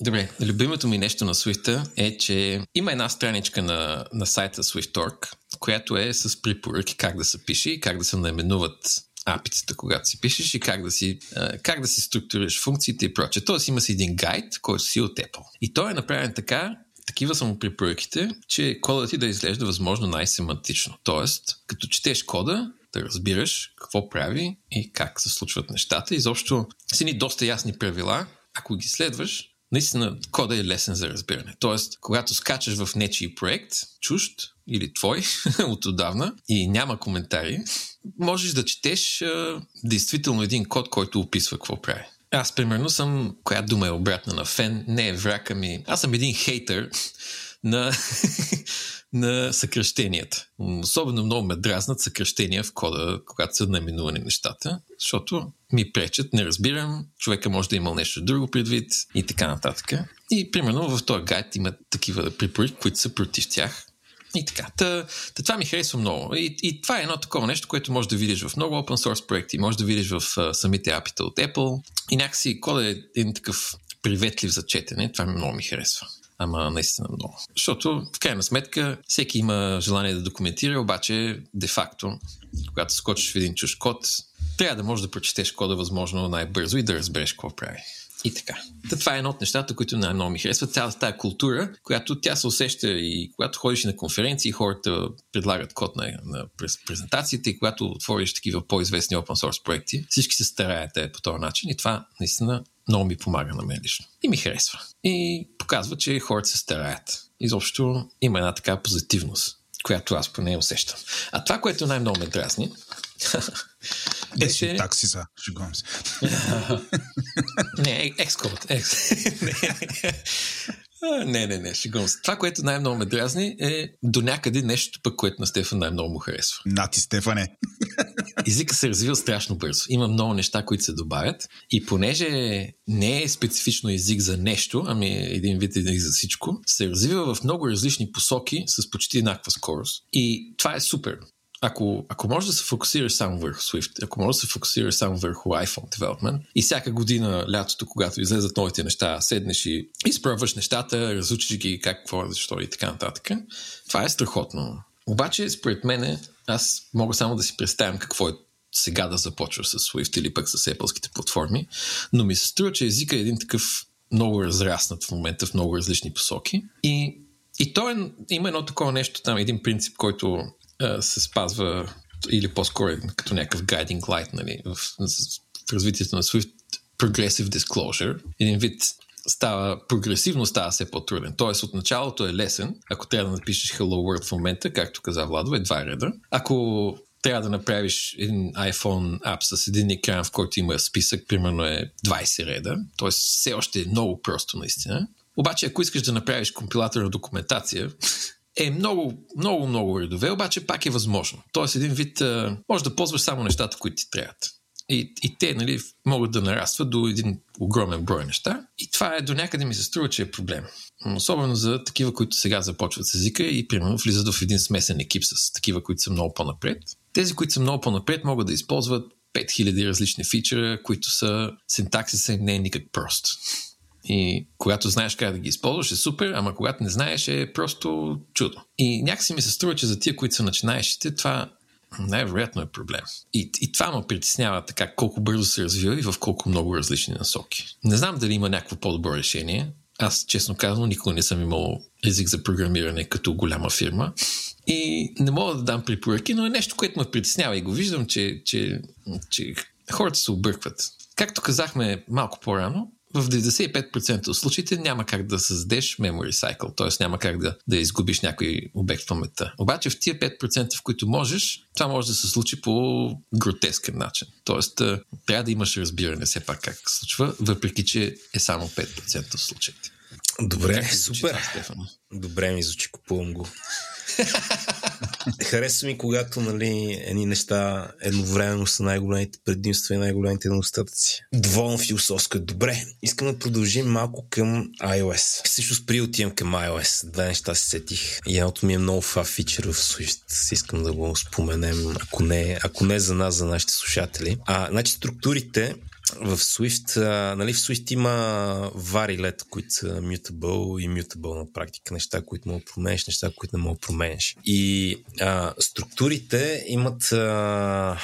Добре, любимото ми нещо на Swift е, че има една страничка на, на сайта Swift.org, която е с препоръки как да се пише и как да се наименуват апицата, когато си пишеш и как да си, как да си структурираш функциите и прочее. Тоест има си един гайд, който си от Apple. И той е направен така, такива са му препоръките, че кодът ти да изглежда възможно най-семантично. Тоест, като четеш кода, да разбираш какво прави и как се случват нещата. Изобщо си ни доста ясни правила. Ако ги следваш, наистина кода е лесен за разбиране. Тоест, когато скачаш в нечи проект, чужд или твой от отдавна и няма коментари, можеш да четеш а, действително един код, който описва какво прави. Аз, примерно, съм, коя дума е обратна на фен, не е враг, ами аз съм един хейтър на, на съкръщенията. Особено много ме дразнат съкръщения в кода, когато са наименувани нещата, защото ми пречат, не разбирам, човека може да е имал нещо друго предвид и така нататък. И примерно в този гайд има такива препоръки, които са против тях. И така. Та, та това ми харесва много. И, и това е едно такова нещо, което можеш да видиш в много open source проекти, можеш да видиш в uh, самите апита от Apple. И някакси кода е един такъв приветлив за четене. Това ми много ми харесва. Ама наистина много. Защото, в крайна сметка, всеки има желание да документира, обаче, де-факто, когато скочиш в един чуж код, трябва да можеш да прочетеш кода възможно най-бързо и да разбереш какво прави. И така. Та това е едно от нещата, които най-много ми харесват. Цялата тази култура, която тя се усеща и когато ходиш на конференции, хората предлагат код на, на презентациите и когато отвориш такива по-известни open source проекти, всички се стараят по този начин и това наистина много ми помага на мен лично. И ми харесва. И показва, че хората се стараят. Изобщо има една така позитивност, която аз поне усещам. А това, което най-много ме дразни, беше... Е, такси са, шегувам се. не, екскод. Екс. не, не, не, шегувам се. Това, което най-много ме дразни е до някъде нещо пък, което на Стефан най-много му харесва. Нати, Стефане. Езика се развива страшно бързо. Има много неща, които се добавят. И понеже не е специфично език за нещо, ами един вид език за всичко, се развива в много различни посоки с почти еднаква скорост. И това е супер ако, ако можеш да се фокусираш само върху Swift, ако можеш да се фокусираш само върху iPhone development и всяка година, лятото, когато излезат новите неща, седнеш и изпробваш нещата, разучиш ги как, какво, защо и така нататък, това е страхотно. Обаче, според мен, аз мога само да си представям какво е сега да започва с Swift или пък с Apple платформи, но ми се струва, че езика е един такъв много разраснат в момента в много различни посоки и и то е, има едно такова нещо там, един принцип, който се спазва или по-скоро е като някакъв guiding light нали, в, в развитието на Swift progressive disclosure. Един вид става, прогресивно става все по-труден. Тоест от началото е лесен, ако трябва да напишеш Hello World в момента, както каза Владо, е два реда. Ако трябва да направиш един iPhone app с един екран, в който има списък, примерно е 20 реда, т.е. все още е много просто наистина. Обаче, ако искаш да направиш компилаторна документация, е много, много, много редове, обаче пак е възможно. Тоест един вид, може да ползваш само нещата, които ти трябват. И, и те нали, могат да нарастват до един огромен брой неща. И това е до някъде ми се струва, че е проблем. Особено за такива, които сега започват с езика и примерно влизат в един смесен екип с такива, които са много по-напред. Тези, които са много по-напред, могат да използват 5000 различни фичера, които са синтаксиса им не е никак прост. И когато знаеш как да ги използваш е супер, ама когато не знаеш е просто чудо. И някакси ми се струва, че за тия, които са начинаещите, това най-вероятно е проблем. И, и това ме притеснява така колко бързо се развива и в колко много различни насоки. Не знам дали има някакво по-добро решение. Аз, честно казано, никога не съм имал език за програмиране като голяма фирма. И не мога да дам препоръки, но е нещо, което ме притеснява и го виждам, че, че, че хората се объркват. Както казахме малко по-рано, в 95% от случаите няма как да създадеш memory cycle, т.е. няма как да, да изгубиш някой обект в паметта. Обаче в тия 5%, в които можеш, това може да се случи по гротескен начин. Тоест, трябва да имаш разбиране все пак как се случва, въпреки че е само 5% от случаите. Добре, супер. Това, Добре ми звучи, купувам го. Харесва ми, когато нали, едни неща едновременно са най-големите предимства и най-големите недостатъци. Доволно философско. Добре, искам да продължим малко към iOS. Също при отивам към iOS. Две неща се сетих. И едното ми е много фа фичър в Swift. Искам да го споменем, ако не, ако не за нас, за нашите слушатели. А, значи структурите в Swift, нали, в Swift има варилета, които са mutable и mutable на практика. Неща, които мога да променеш, неща, които не мога да променеш. И а, структурите имат а,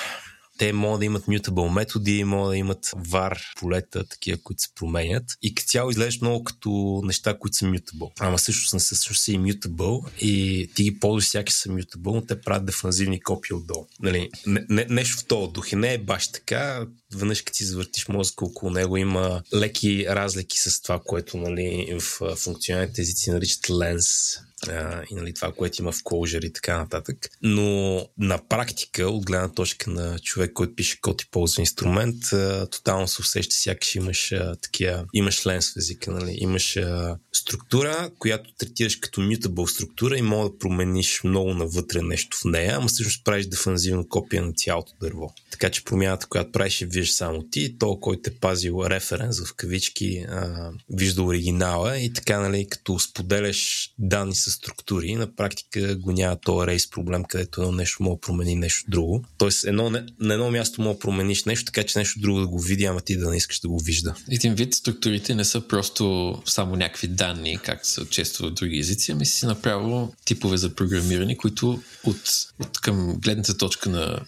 те могат да имат mutable методи, могат да имат var полета, такива, които се променят. И като цяло изглеждаш много като неща, които са mutable. Ама също не са също си mutable и ти ги ползваш всяки са mutable, но те правят дефанзивни копии отдолу. Нали, не, не, нещо в този дух. И не е баш така. Веднъж като си завъртиш мозъка около него, има леки разлики с това, което нали, в функционалните езици наричат lens а, и нали, това, което има в Clojure и така нататък. Но на практика, от гледна точка на човек, който пише код и ползва инструмент, а, тотално се усеща сякаш имаш а, такива, имаш ленс в езика, нали? имаш а, структура, която третираш като mutable структура и мога да промениш много навътре нещо в нея, ама всъщност правиш дефанзивно копия на цялото дърво. Така че промяната, която правиш, виждаш само ти, то, който е пазил референс в кавички, а, вижда оригинала и така, нали, като споделяш данни с структури, на практика го няма този рейс проблем, където едно нещо може да промени нещо друго. Тоест, едно, на едно място може да промениш нещо, така че нещо друго да го види, ама ти да не искаш да го вижда. Един вид структурите не са просто само някакви данни, както са често в други езици, ами си направо типове за програмиране, които от, от към гледната точка на,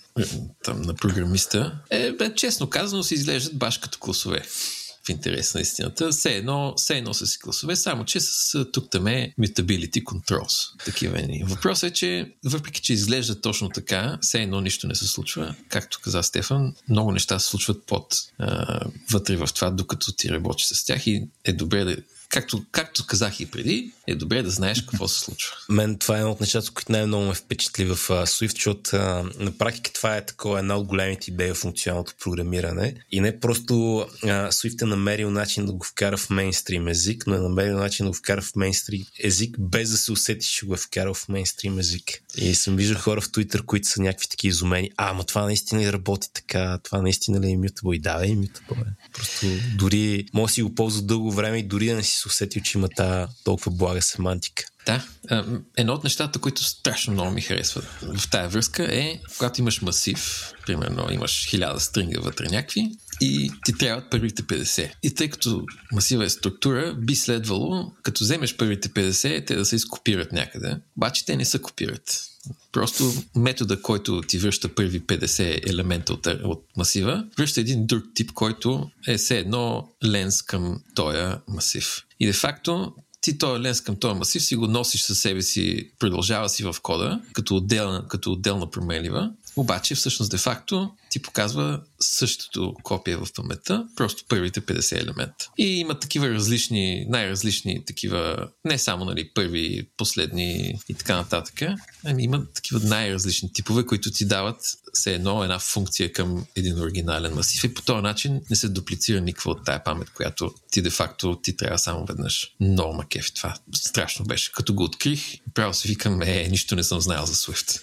там, на програмиста е, бе, честно казано, се изглеждат баш като класове интерес на истината. Все едно, все едно са си класове, само че с тук там е mutability controls. Такива ни. Въпросът е, че въпреки, че изглежда точно така, все едно нищо не се случва. Както каза Стефан, много неща се случват под а, вътре в това, докато ти работиш с тях и е добре да както, както казах и преди, е добре да знаеш какво се случва. Мен това е едно от нещата, които най-много ме впечатли в Swift, защото на практика това е такова една от големите идеи в функционалното програмиране. И не просто uh, Swift е намерил начин да го вкара в мейнстрим език, но е намерил начин да го вкара в мейнстрим език, без да се усети, че го е вкарал в мейнстрим език. И съм виждал хора в Twitter, които са някакви такива изумени. А, ама това наистина ли работи така? Това наистина ли е мютабъл? И да, е мютабъл. Просто дори може да си го ползва дълго време и дори да не си се усетил, че има тази толкова блага семантика. Да, едно от нещата, които страшно много ми харесват в тая връзка е, когато имаш масив, примерно имаш хиляда стринга вътре някакви, и ти трябват първите 50. И тъй като масива е структура, би следвало, като вземеш първите 50, те да се изкопират някъде. Обаче те не се копират. Просто метода, който ти връща първи 50 елемента от, от масива, връща един друг тип, който е все едно ленс към този масив. И де факто ти този ленс към този масив си го носиш със себе си, продължава си в кода, като отделна, като отделна променлива, обаче всъщност де-факто ти показва същото копие в паметта, просто първите 50 елемента. И има такива различни, най-различни такива, не само нали, първи, последни и така нататък, ами има такива най-различни типове, които ти дават все едно една функция към един оригинален масив и по този начин не се дуплицира никаква от тая памет, която ти де-факто ти трябва само веднъж. Много макеф това. Страшно беше. Като го открих, право си викам, е, нищо не съм знаел за Swift.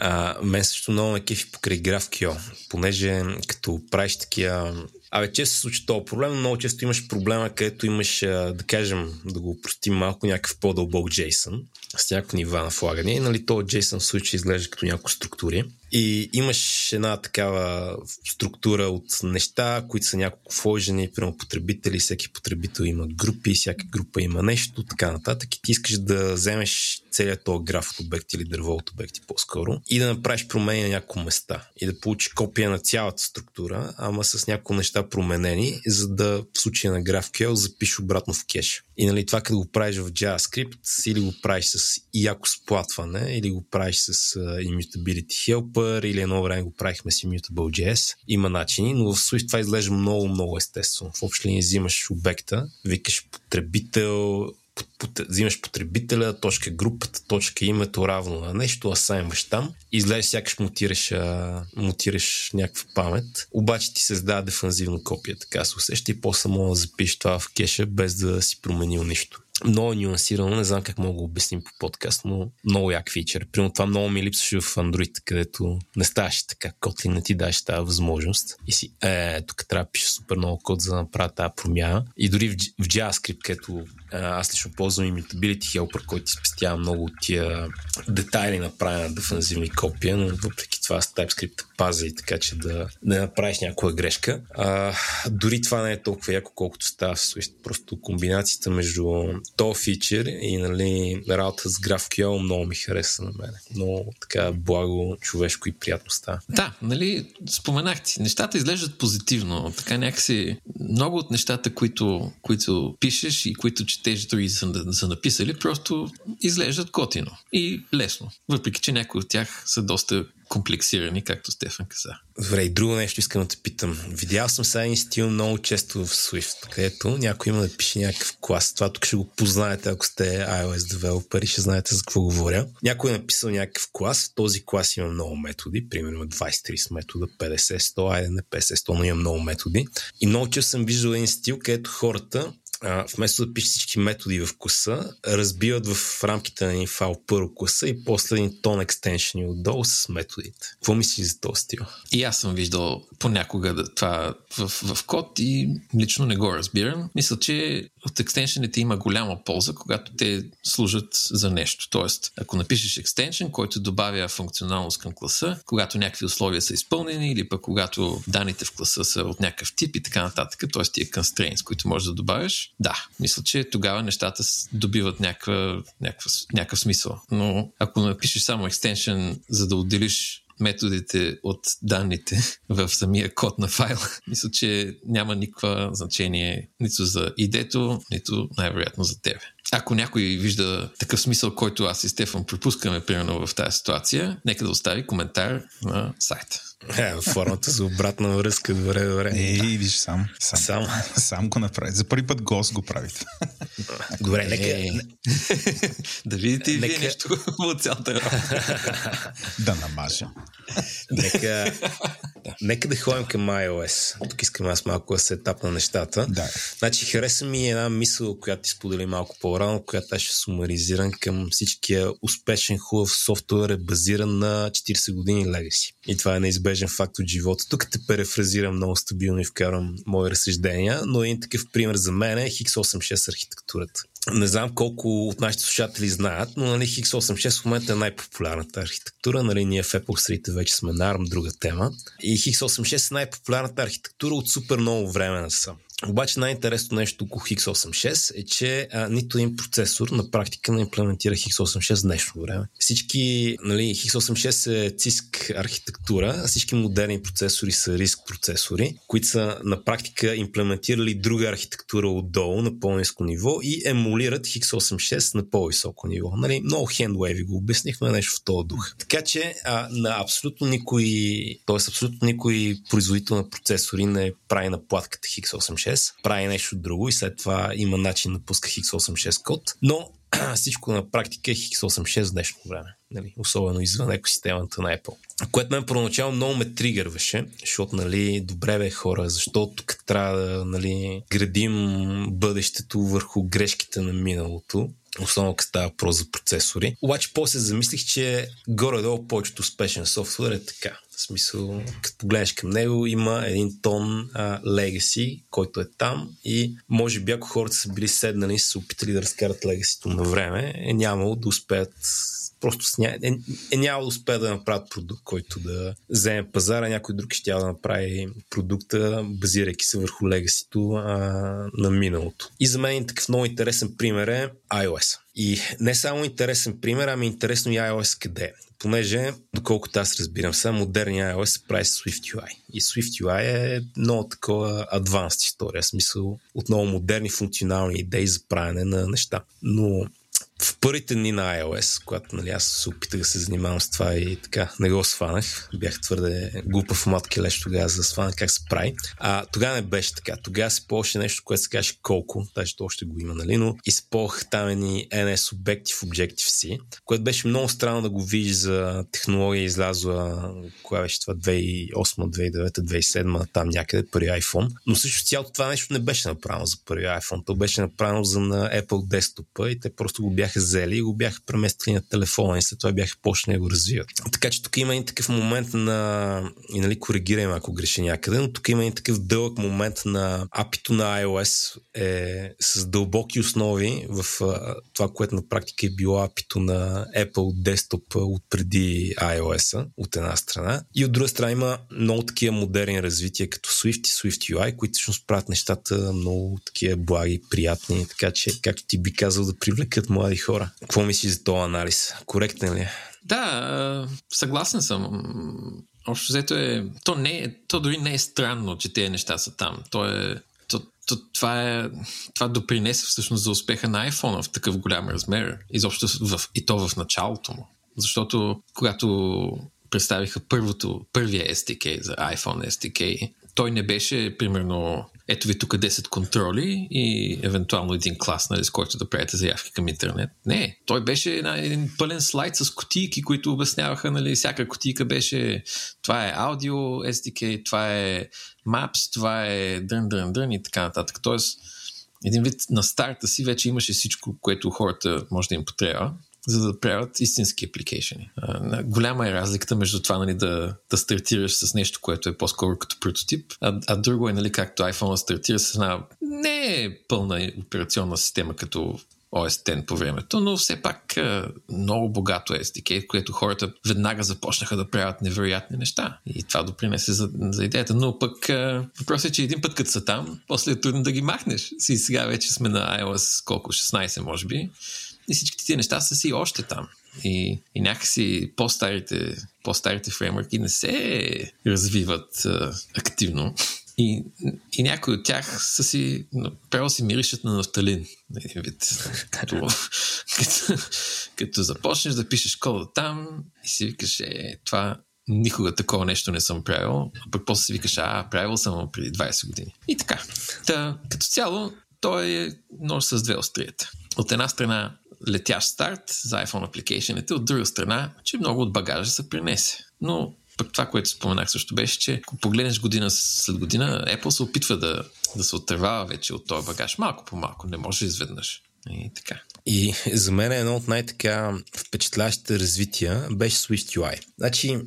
А, мен също много ме кефи покрай GraphQL, понеже като правиш такива Абе, често се случва този проблем, много често имаш проблема, където имаш, да кажем, да го простим малко, някакъв по-дълбок JSON с някакво нива на флагане. Нали, то JSON в случай изглежда като някакво структури. И имаш една такава структура от неща, които са няколко вложени, примерно потребители, всеки потребител има групи, всяка група има нещо, така нататък. И ти искаш да вземеш целият този граф от обект или дърво от обекти по-скоро и да направиш промени на няколко места и да получиш копия на цялата структура, ама с няколко неща променени, за да в случая на GraphQL запишеш обратно в кеш. И нали, това като го правиш в JavaScript или го правиш с яко сплатване, или го правиш с uh, Immutability Helper, или едно време го правихме с Immutable.js. Има начини, но в Swift това изглежда много, много естествено. В общи линии взимаш обекта, викаш потребител, взимаш потребителя, точка групата, точка името равно на нещо, асайнваш там, излезеш сякаш мутираш, а, мутираш някаква памет, обаче ти създава дефанзивно копия, така се усеща и после мога да запишеш това в кеша без да си променил нищо много нюансирано, не знам как мога да обясним по подкаст, но много як фичър. Примерно това много ми липсваше в Android, където не ставаше така. Kotlin не ти даш тази възможност. И си, е, тук трябва да пише супер много код, за да направя тази промяна. И дори в, в JavaScript, където аз лично ползвам Immutability Helper, който ти спестява много от тия детайли на правене на дефанзивни копия, но въпреки това с TypeScript пази, така че да не направиш някоя грешка. А, дори това не е толкова яко, колкото става в Swift. Просто комбинацията между то фичър и нали, работа с GraphQL много ми хареса на мен. Много така благо, човешко и приятно става. Да, нали, споменах ти, нещата изглеждат позитивно. Така някакси много от нещата, които, които пишеш и които четеш други са, са написали, просто изглеждат котино и лесно. Въпреки, че някои от тях са доста комплексирани, както Стефан каза. Добре, и друго нещо искам да те питам. Видял съм сега един стил много често в Swift, където някой има да пише някакъв клас. Това тук ще го познаете, ако сте iOS developer и ще знаете за какво говоря. Някой е написал някакъв клас. В този клас има много методи, примерно 20-30 метода, 50-100, айде не 50-100, но има много методи. И много често съм виждал един стил, където хората вместо да пишат всички методи в класа, разбиват в рамките на един файл първо класа и после един тон екстеншени отдолу с методите. Какво мислиш за този стил? И аз съм виждал понякога да, това в, в код и лично не го разбирам. Мисля, че от екстеншените има голяма полза, когато те служат за нещо. Тоест, ако напишеш екстеншен, който добавя функционалност към класа, когато някакви условия са изпълнени или пък когато данните в класа са от някакъв тип и така нататък, т.е. тия constraints, които можеш да добавиш, да, мисля, че тогава нещата добиват някаква, някаква, някакъв смисъл. Но ако напишеш само екстеншън, за да отделиш методите от данните в самия код на файла, мисля, че няма никаква значение нито за идето, нито най-вероятно за тебе. Ако някой вижда такъв смисъл, който аз и Стефан пропускаме, примерно в тази ситуация, нека да остави коментар на сайта. Е, формата за обратна връзка, добре, добре. Ей, виж сам. Сам, Сам. сам го направи. За първи път гост го правите. Добре, нека... Е, да видите и вие Нека- нещо от цялата работа. да намажа. Нека, нека да ходим към iOS. Тук искам аз малко да се етап на нещата. Да. Значи хареса ми една мисъл, която ти сподели малко по-рано, която аз ще сумаризирам към всичкия успешен хубав софтуер е базиран на 40 години легаси. И това е неизбежен факт от живота. Тук те перефразирам много стабилно и вкарвам мои разсъждения, но един такъв пример за мен е X86 архитектурата. Не знам колко от нашите слушатели знаят, но нали, X86 в момента е най-популярната архитектура. Нали, ние в Apple средите вече сме на ARM, друга тема. И X86 е най-популярната архитектура от супер много време насам. Обаче най-интересното нещо около X86 е, че а, нито един процесор на практика не имплементира X86 в днешно време. Всички, нали, X86 е CISC архитектура, всички модерни процесори са RISC процесори, които са на практика имплементирали друга архитектура отдолу на по-низко ниво и емулират X86 на по-високо ниво. Нали, много хендвейви го обяснихме нещо в този дух. Така че а, на абсолютно никой, т.е. абсолютно никой производител на процесори не прави на платката X86, прави нещо друго и след това има начин да пуска X86 код, но всичко на практика е X86 в днешно време. Нали, особено извън екосистемата на Apple. Което мен първоначално много ме тригърваше, защото, нали, добре бе хора, защото тук трябва да нали, градим бъдещето върху грешките на миналото особено като става въпрос за процесори. Обаче после замислих, че горе-долу повечето успешен софтуер е така. В смисъл, като погледнеш към него, има един тон а, legacy, който е там и може би ако хората са били седнали и са опитали да разкарат легасито на време, е нямало да успеят просто ня... е, е нямало да успеят да направят продукт, който да вземе пазара, някой друг ще да направи продукта, базирайки се върху легасито на миналото. И за мен такъв много интересен пример е iOS. И не само интересен пример, ами интересно и iOS къде е понеже, доколкото аз разбирам, сега модерния iOS се прави с SwiftUI. И SwiftUI е много такова адванс история, в смисъл от много модерни функционални идеи за правене на неща. Но в първите дни на iOS, когато нали, аз се опитах да се занимавам с това и така не го сванах, бях твърде глупав матки леш тогава за да как се прави. А тогава не беше така. Тогава се ползваше нещо, което се каже колко, даже то още го има, нали, но използвах там едни NS Objective Objective-C, което беше много странно да го видиш за технология излязла, коя беше това 2008, 2009, 2007, там някъде, първи iPhone. Но също цялото това нещо не беше направено за първи iPhone. То беше направено за на Apple десктопа и те просто го бяха взели и го бяха преместили на телефона и след това бяха почнали да го развиват. Така че тук има един такъв момент на... И нали коригираме ако греши някъде, но тук има един такъв дълъг момент на апито на iOS е с дълбоки основи в а, това, което на практика е било апито на Apple десктоп от преди iOS от една страна. И от друга страна има много такива модерни развития като Swift и Swift UI, които всъщност правят нещата много такива благи, приятни, така че, както ти би казал, да привлекат млади хора. Какво мислиш за този анализ? Коректен ли е? Да, съгласен съм. Общо взето е... То, не е... то дори не е странно, че тези неща са там. То е... То, то, това, е, това допринесе всъщност за успеха на iPhone в такъв голям размер. Изобщо в, и то в началото му. Защото когато представиха първото, първия SDK за iPhone SDK, той не беше, примерно, ето ви тук 10 контроли и евентуално един клас, нали, с който да правите заявки към интернет. Не, той беше една, един пълен слайд с кутийки, които обясняваха, нали, всяка кутийка беше това е аудио SDK, това е Maps, това е дън и така нататък. Тоест, един вид на старта си вече имаше всичко, което хората може да им потреба за да правят истински апликейшени. Голяма е разликата между това нали, да, да стартираш с нещо, което е по-скоро като прототип, а, а друго е нали, както iPhone стартира с една не е пълна операционна система като OS X по времето, но все пак много богато SDK, което хората веднага започнаха да правят невероятни неща. И това допринесе за, за идеята. Но пък въпросът е, че един път като са там, после е трудно да ги махнеш. И сега вече сме на iOS колко, 16 може би и всичките тези неща са си още там. И, и някакси по-старите, по-старите фреймворки не се развиват а, активно. И, и някои от тях са си, право си миришат на нафталин. Един вид. Като, като, като започнеш да пишеш кода там и си викаш, е, това никога такова нещо не съм правил, а пък после си викаш, а, правил съм преди 20 години. И така. Та, като цяло, той е нож с две острията. От една страна летящ старт за iPhone апликейшените, от друга страна, че много от багажа се принесе. Но пък това, което споменах също беше, че ако погледнеш година след година, Apple се опитва да, да се отървава вече от този багаж малко по малко, не може изведнъж. И така. И за мен едно от най-така впечатляващите развития беше SwiftUI. Значи,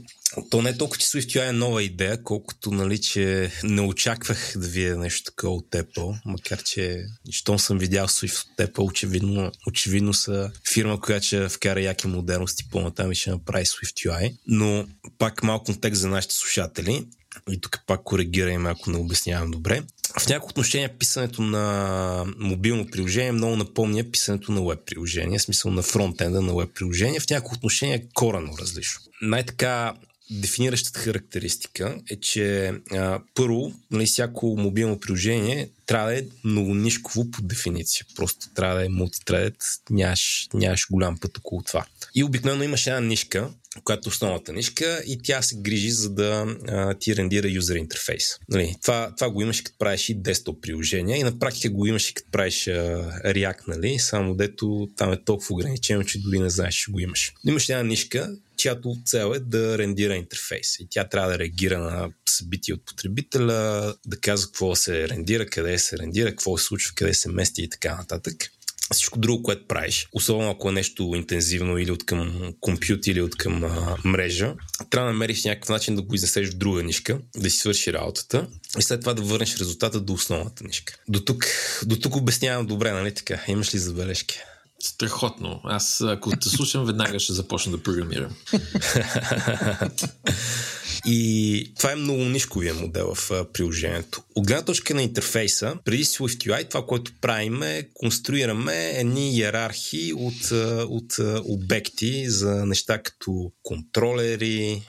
то не е толкова, че SwiftUI е нова идея, колкото, нали, че не очаквах да видя нещо такова от Apple, макар че, щом съм видял Swift от Apple, очевидно, очевидно са фирма, която ще вкара яки модерности по-натам и ще направи SwiftUI. Но пак малко контекст за нашите слушатели и тук пак коригираме, ако не обяснявам добре. В някои отношения писането на мобилно приложение много напомня писането на веб приложение, в смисъл на фронтенда на веб приложение. В някои отношения е корено различно. Най-така дефиниращата характеристика е, че а, първо, нали, всяко мобилно приложение трябва да е многонишково по дефиниция. Просто трябва да е мултитредед, нямаш, нямаш голям път около това. И обикновено имаш една нишка, която е основната нишка и тя се грижи за да а, ти рендира юзер интерфейс. Нали, това, това го имаш като правиш и десктоп приложения и на практика го имаш и като правиш а, React, нали, само дето там е толкова ограничено, че дори не знаеш, че го имаш. Имаш една нишка, чиято цел е да рендира интерфейс. И тя трябва да реагира на събития от потребителя, да казва какво се рендира, къде се рендира, какво се случва, къде се мести и така нататък всичко друго, което правиш, особено ако е нещо интензивно или от към компютър или от към а, мрежа, трябва да намериш някакъв начин да го изнесеш в друга нишка, да си свърши работата и след това да върнеш резултата до основната нишка. До тук, до тук обяснявам добре, нали така? Имаш ли забележки? Страхотно. Аз, ако те слушам, веднага ще започна да програмирам. И това е много нишковия модел в приложението. От гледна точка на интерфейса, преди SwiftUI, това, което правим е конструираме едни иерархии от, от обекти за неща като контролери,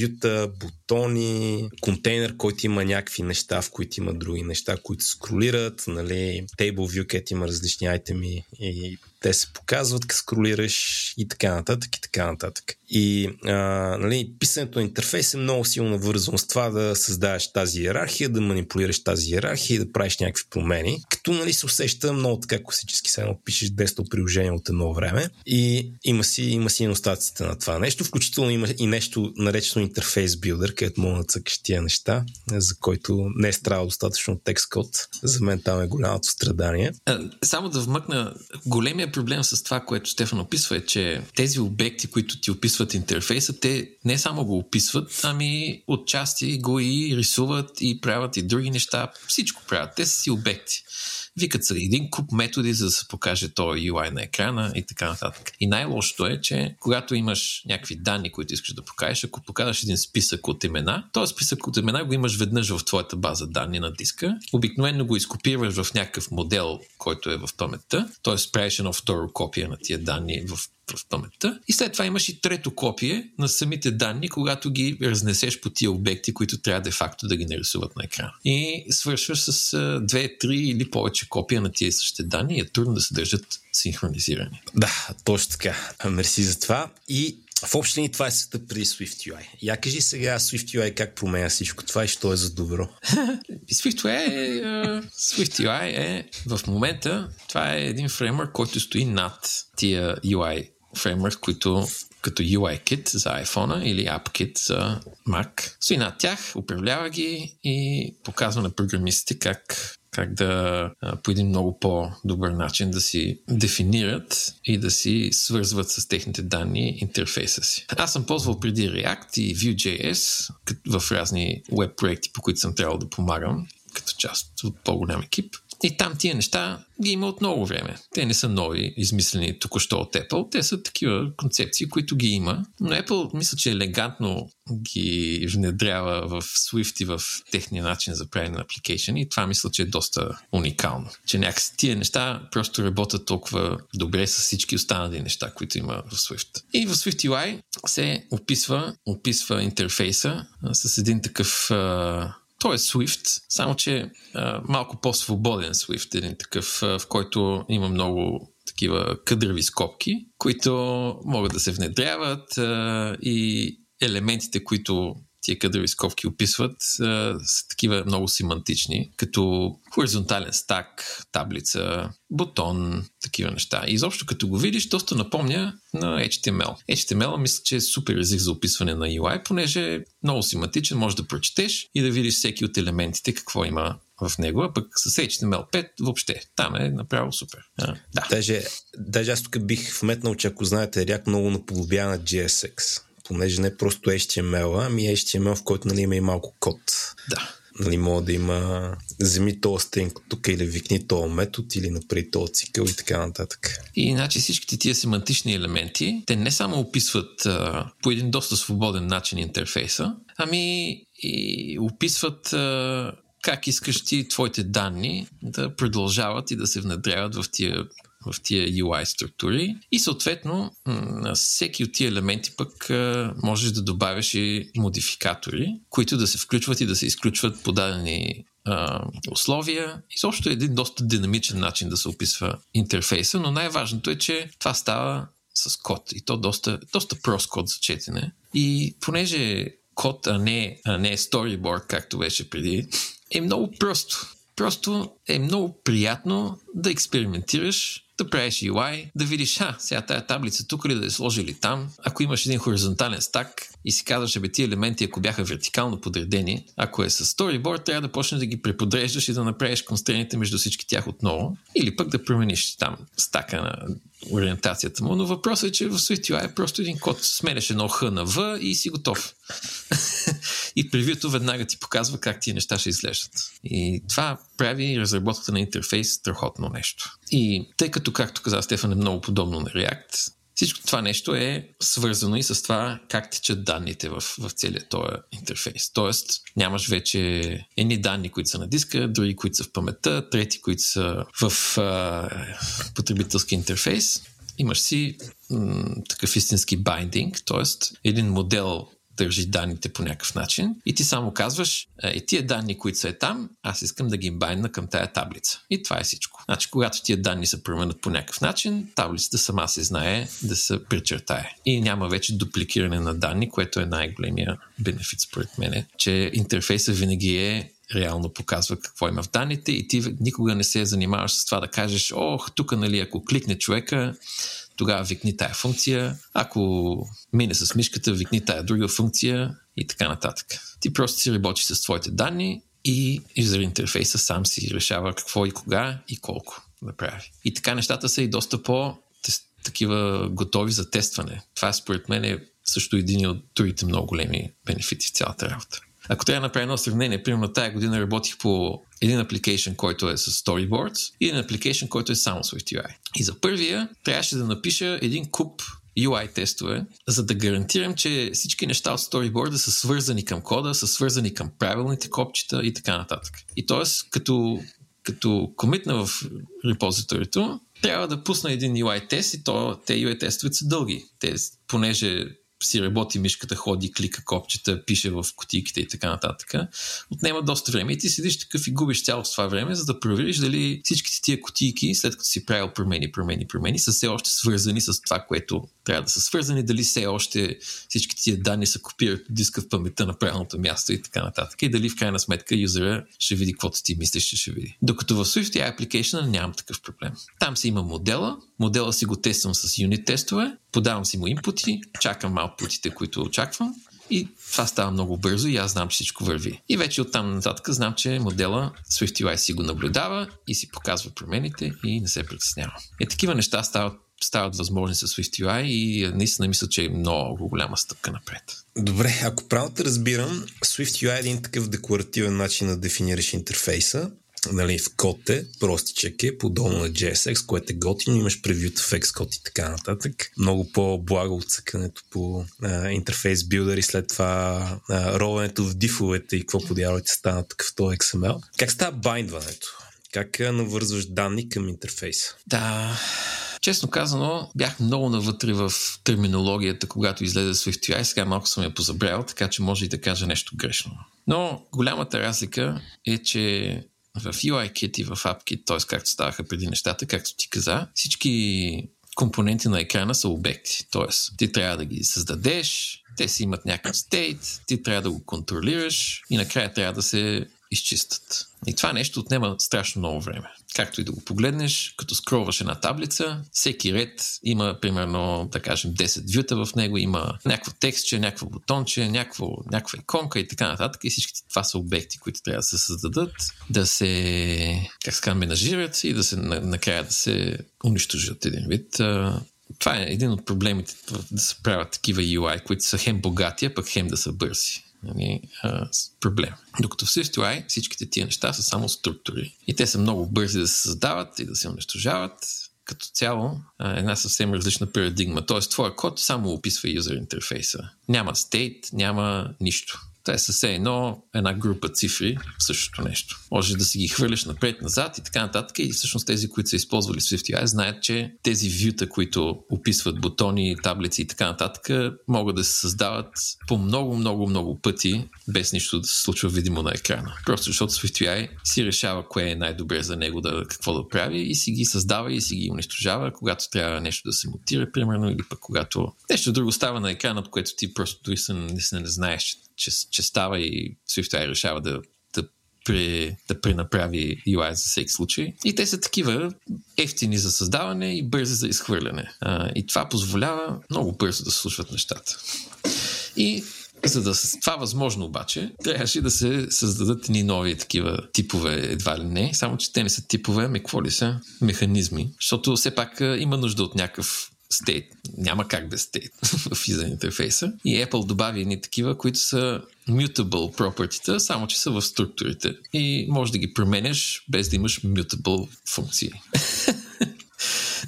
вюта, бутони, контейнер, който има някакви неща, в които има други неща, които скролират, нали, Table View, където има различни айтеми и те се показват, скролираш и така нататък и така нататък. И а, нали, писането на интерфейс е много силно вързано с това да създаваш тази иерархия, да манипулираш тази иерархия и да правиш някакви промени. Като нали, се усеща много така класически, само пишеш 10 приложение от едно време и има си, има си ностатите на това нещо. Включително има и нещо наречено интерфейс билдер, където мога да цъкаш тия неща, за който не е страдал достатъчно текст код. За мен там е голямото страдание. Само да вмъкна, големия проблем с това, което Стефан описва е, че тези обекти, които ти описват интерфейса, те не само го описват, ами отчасти го и рисуват и правят и други неща. Всичко правят. Те са си обекти. Викат се един куп методи, за да се покаже то UI на екрана и така нататък. И най-лошото е, че когато имаш някакви данни, които искаш да покажеш, ако покажеш един списък от имена, този списък от имена го имаш веднъж в твоята база данни на диска. Обикновено го изкопираш в някакъв модел, който е в паметта, т.е. правиш едно второ копие на тия данни в в паметта. И след това имаш и трето копие на самите данни, когато ги разнесеш по тия обекти, които трябва де-факто да ги нарисуват на екрана. И свършваш с две, три или повече копия на тия същите данни и е трудно да се държат синхронизирани. Да, точно така. Мерси за това. И В общи линии това е света преди SwiftUI. Я кажи сега SwiftUI как променя всичко това и що е за добро. SwiftUI е, SwiftUI е в момента това е един фреймворк, който стои над тия UI фреймворк, които като UIKit за iPhone или AppKit за Mac. Стои над тях, управлява ги и показва на програмистите как как да по един много по-добър начин да си дефинират и да си свързват с техните данни интерфейса си. Аз съм ползвал преди React и Vue.js в разни веб проекти, по които съм трябвал да помагам като част от по-голям екип. И там тия неща ги има от много време. Те не са нови, измислени току-що от Apple. Те са такива концепции, които ги има. Но Apple мисля, че елегантно ги внедрява в Swift и в техния начин за правене на application и това мисля, че е доста уникално. Че някакси тия неща просто работят толкова добре с всички останали неща, които има в Swift. И в Swift UI се описва, описва интерфейса с един такъв той е Swift, само че а, малко по-свободен Swift, един такъв, а, в който има много такива къдрави скобки, които могат да се внедряват а, и елементите, които тия кадрови скобки описват, са, такива много семантични, като хоризонтален стак, таблица, бутон, такива неща. И изобщо като го видиш, доста напомня на HTML. HTML мисля, че е супер език за описване на UI, понеже е много семантичен, може да прочетеш и да видиш всеки от елементите какво има в него, а пък с HTML5 въобще. Там е направо супер. А, да. Даже, даже аз тук бих вметнал, че ако знаете, React много наподобява на JSX понеже не просто HTML, ами HTML, в който нали, има и малко код. Да. Нали, мога да има вземи този стринг тук или викни този метод или направи този цикъл и така нататък. И иначе всичките тия семантични елементи, те не само описват а, по един доста свободен начин интерфейса, ами и описват а, как искаш ти твоите данни да продължават и да се внедряват в тия в тия UI структури и съответно на всеки от тия елементи пък можеш да добавиш и модификатори, които да се включват и да се изключват по дадени условия. И също е един доста динамичен начин да се описва интерфейса, но най-важното е, че това става с код и то доста, доста прост код за четене. И понеже код, а не, а не storyboard, както беше преди, е много просто. Просто е много приятно да експериментираш да правиш UI, да видиш, а, сега тая таблица тук ли да е сложили там. Ако имаш един хоризонтален стак и си казваш, бе, тия елементи, ако бяха вертикално подредени, ако е с storyboard, трябва да почнеш да ги преподреждаш и да направиш констрените между всички тях отново. Или пък да промениш там стака на ориентацията му. Но въпросът е, че в SwiftUI е просто един код. Сменяш едно Х на В и си готов. и превюто веднага ти показва как тия неща ще изглеждат. И това прави разработката на интерфейс страхотно нещо. И тъй като, както каза Стефан, е много подобно на React, всичко това нещо е свързано и с това как тичат данните в, в целия този интерфейс. Тоест, нямаш вече едни данни, които са на диска, други, които са в паметта, трети, които са в а, потребителски интерфейс. Имаш си м- такъв истински байдинг, т.е. един модел държи данните по някакъв начин и ти само казваш, е, тия данни, които са е там, аз искам да ги байна към тая таблица. И това е всичко. Значи, когато тия данни се променят по някакъв начин, таблицата сама се знае да се причертае. И няма вече дупликиране на данни, което е най-големия бенефит според мен, че интерфейса винаги е реално показва какво има в данните и ти никога не се занимаваш с това да кажеш, ох, тук, нали, ако кликне човека, тогава викни тая функция. Ако мине с мишката, викни тая друга функция и така нататък. Ти просто си работиш с твоите данни и юзер интерфейса сам си решава какво и кога и колко да прави. И така нещата са и доста по такива готови за тестване. Това според мен е също един от другите много големи бенефити в цялата работа. Ако трябва да направя едно сравнение, примерно тая година работих по един application, който е с storyboards и един application, който е само с UI. И за първия трябваше да напиша един куп UI тестове, за да гарантирам, че всички неща от storyboard са свързани към кода, са свързани към правилните копчета и така нататък. И т.е. като, като комитна в репозиторито, трябва да пусна един UI тест и то, те UI тестовете са дълги. Те, понеже си работи мишката, ходи, клика копчета, пише в кутийките и така нататък, отнема доста време и ти седиш такъв и губиш цялото това време, за да провериш дали всичките тия кутийки, след като си правил промени, промени, промени, са все още свързани с това, което трябва да са свързани, дали все още всички тия данни са копират диска в паметта на правилното място и така нататък. И дали в крайна сметка юзера ще види каквото ти мислиш, че ще види. Докато в SwiftUI application нямам такъв проблем. Там си има модела, модела си го тествам с юнит тестове, подавам си му инпути, чакам аутпутите, които очаквам и това става много бързо и аз знам, че всичко върви. И вече оттам нататък знам, че модела SwiftUI си го наблюдава и си показва промените и не се притеснява. Е, такива неща стават стават възможни с SwiftUI и наистина мисля, че е много голяма стъпка напред. Добре, ако правилно те разбирам, SwiftUI е един такъв декларативен начин да дефинираш интерфейса, нали, в код е, простичък е, подобно на JSX, което е готино, имаш превюта в Xcode и така нататък. Много по-благо от цъкането по а, интерфейс билдер и след това а, ролането в дифовете и какво подявате стана такъв в този XML. Как става байндването? Как навързваш данни към интерфейса? Да, Честно казано, бях много навътре в терминологията, когато излезе SwiftUI. Сега малко съм я позабрял, така че може и да кажа нещо грешно. Но голямата разлика е, че в UIKit и в AppKit, т.е. както ставаха преди нещата, както ти каза, всички компоненти на екрана са обекти. Т.е. ти трябва да ги създадеш, те си имат някакъв стейт, ти трябва да го контролираш и накрая трябва да се изчистят. И това нещо отнема страшно много време. Както и да го погледнеш, като скролваш една таблица, всеки ред има примерно, да кажем, 10 вюта в него, има някакво текстче, някакво бутонче, някакво, някаква иконка и така нататък. И всички това са обекти, които трябва да се създадат, да се, как ска, менажират и да се накрая да се унищожат един вид. Това е един от проблемите да се правят такива UI, които са хем богати, а пък хем да са бързи нали, а, проблем. Докато в SwiftUI всичките тия неща са само структури. И те са много бързи да се създават и да се унищожават. Като цяло а, една съвсем различна парадигма. Тоест, твоя код само описва юзер интерфейса. Няма стейт, няма нищо. Това е съвсем едно, една група цифри в същото нещо. Може да си ги хвърляш напред-назад и така нататък. И всъщност тези, които са използвали SwiftUI, знаят, че тези вюта, които описват бутони, таблици и така нататък, могат да се създават по много, много, много пъти, без нищо да се случва видимо на екрана. Просто защото SwiftUI си решава кое е най-добре за него да какво да прави и си ги създава и си ги унищожава, когато трябва нещо да се мутира, примерно, или пък когато нещо друго става на екрана, от което ти просто дори не, не, не знаеш, че, че става и SwiftUI решава да, при, да пренаправи UI за всеки случай. И те са такива ефтини за създаване и бързи за изхвърляне. А, и това позволява много бързо да се случват нещата. И за да се това възможно обаче, трябваше да се създадат ни нови такива типове, едва ли не. Само, че те не са типове, ами какво ли са? Механизми. Защото все пак има нужда от някакъв стейт. Няма как без стейт в юзер интерфейса. И Apple добави едни такива, които са mutable property само че са в структурите. И може да ги променяш без да имаш mutable функции.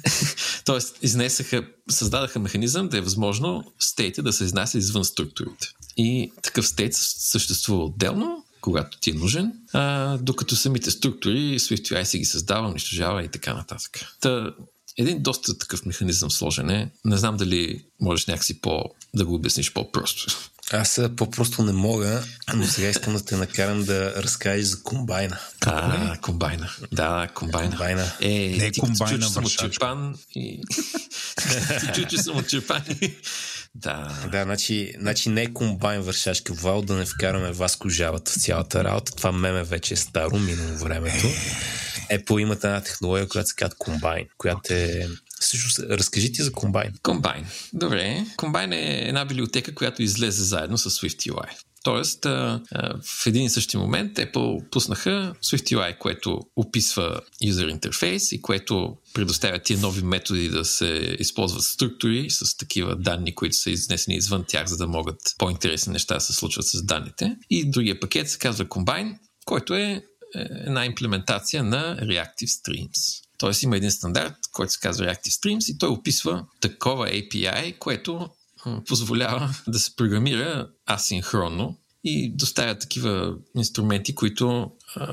Тоест, изнесаха, създадаха механизъм да е възможно стейта да се изнася извън структурите. И такъв стейт съществува отделно, когато ти е нужен, а, докато самите структури SwiftUI си ги създава, унищожава и така нататък. Та, един доста такъв механизъм сложен е. Не знам дали можеш някакси по, да го обясниш по-просто. Аз по-просто не мога, но сега искам да те накарам да разкажеш за комбайна. А, комбайна. Да, комбайна. комбайна. Е, не ти комбайна, чу, че съм отчерпан и... ти чу, че съм отчерпан и... Да. Да, значи, значи не е комбайн вършашки вал, да не вкараме вас кожавата в цялата работа. Това меме вече е старо, минало времето. Apple имат една технология, която се казва комбайн, която е също разкажи ти за Combine. Combine. Добре. Combine е една библиотека, която излезе заедно с SwiftUI. Тоест, в един и същи момент Apple пуснаха SwiftUI, което описва user интерфейс и което предоставя тия нови методи да се използват структури с такива данни, които са изнесени извън тях, за да могат по-интересни неща да се случват с данните. И другия пакет се казва Combine, който е, е една имплементация на Reactive Streams. Тоест има един стандарт, който се казва Reactive Streams и той описва такова API, което позволява да се програмира асинхронно и доставя такива инструменти, които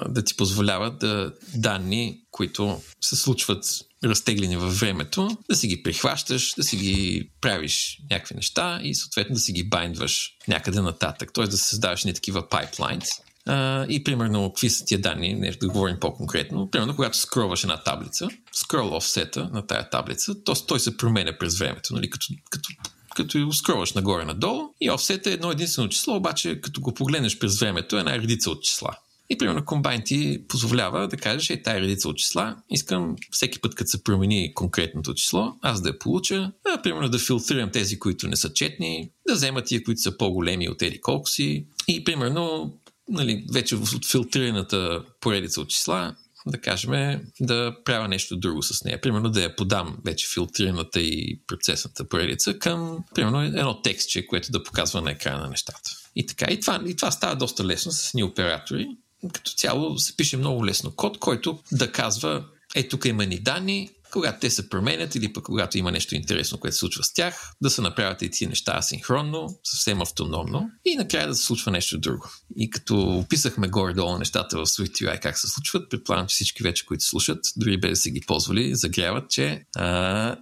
да ти позволяват да данни, които се случват разтеглени във времето, да си ги прихващаш, да си ги правиш някакви неща и съответно да си ги байндваш някъде нататък. Т.е. да създаваш не такива пайплайнс, А, и примерно, какви са тия данни, нещо да говорим по-конкретно. Примерно, когато скроваш една таблица, скрол офсета на тая таблица, то, той се променя през времето, нали, като, като като скроваш нагоре-надолу и офсет е едно единствено число, обаче като го погледнеш през времето е една редица от числа. И примерно комбайн ти позволява да кажеш, е тая редица от числа, искам всеки път, като се промени конкретното число, аз да я получа, а, примерно да филтрирам тези, които не са четни, да взема тия, които са по-големи от еди колко си и примерно нали, вече от филтрираната поредица от числа да кажем, да правя нещо друго с нея. Примерно да я подам вече филтрираната и процесната поредица към, примерно, едно текстче, което да показва на екрана на нещата. И така, и това, и това става доста лесно с ни оператори. Като цяло се пише много лесно код, който да казва, е, тук има ни данни, когато те се променят или пък когато има нещо интересно, което се случва с тях, да се направят и тези неща асинхронно, съвсем автономно и накрая да се случва нещо друго. И като описахме горе-долу нещата в SwiftUI как се случват, предполагам, че всички вече, които слушат, дори без да са ги ползвали, загряват, че а,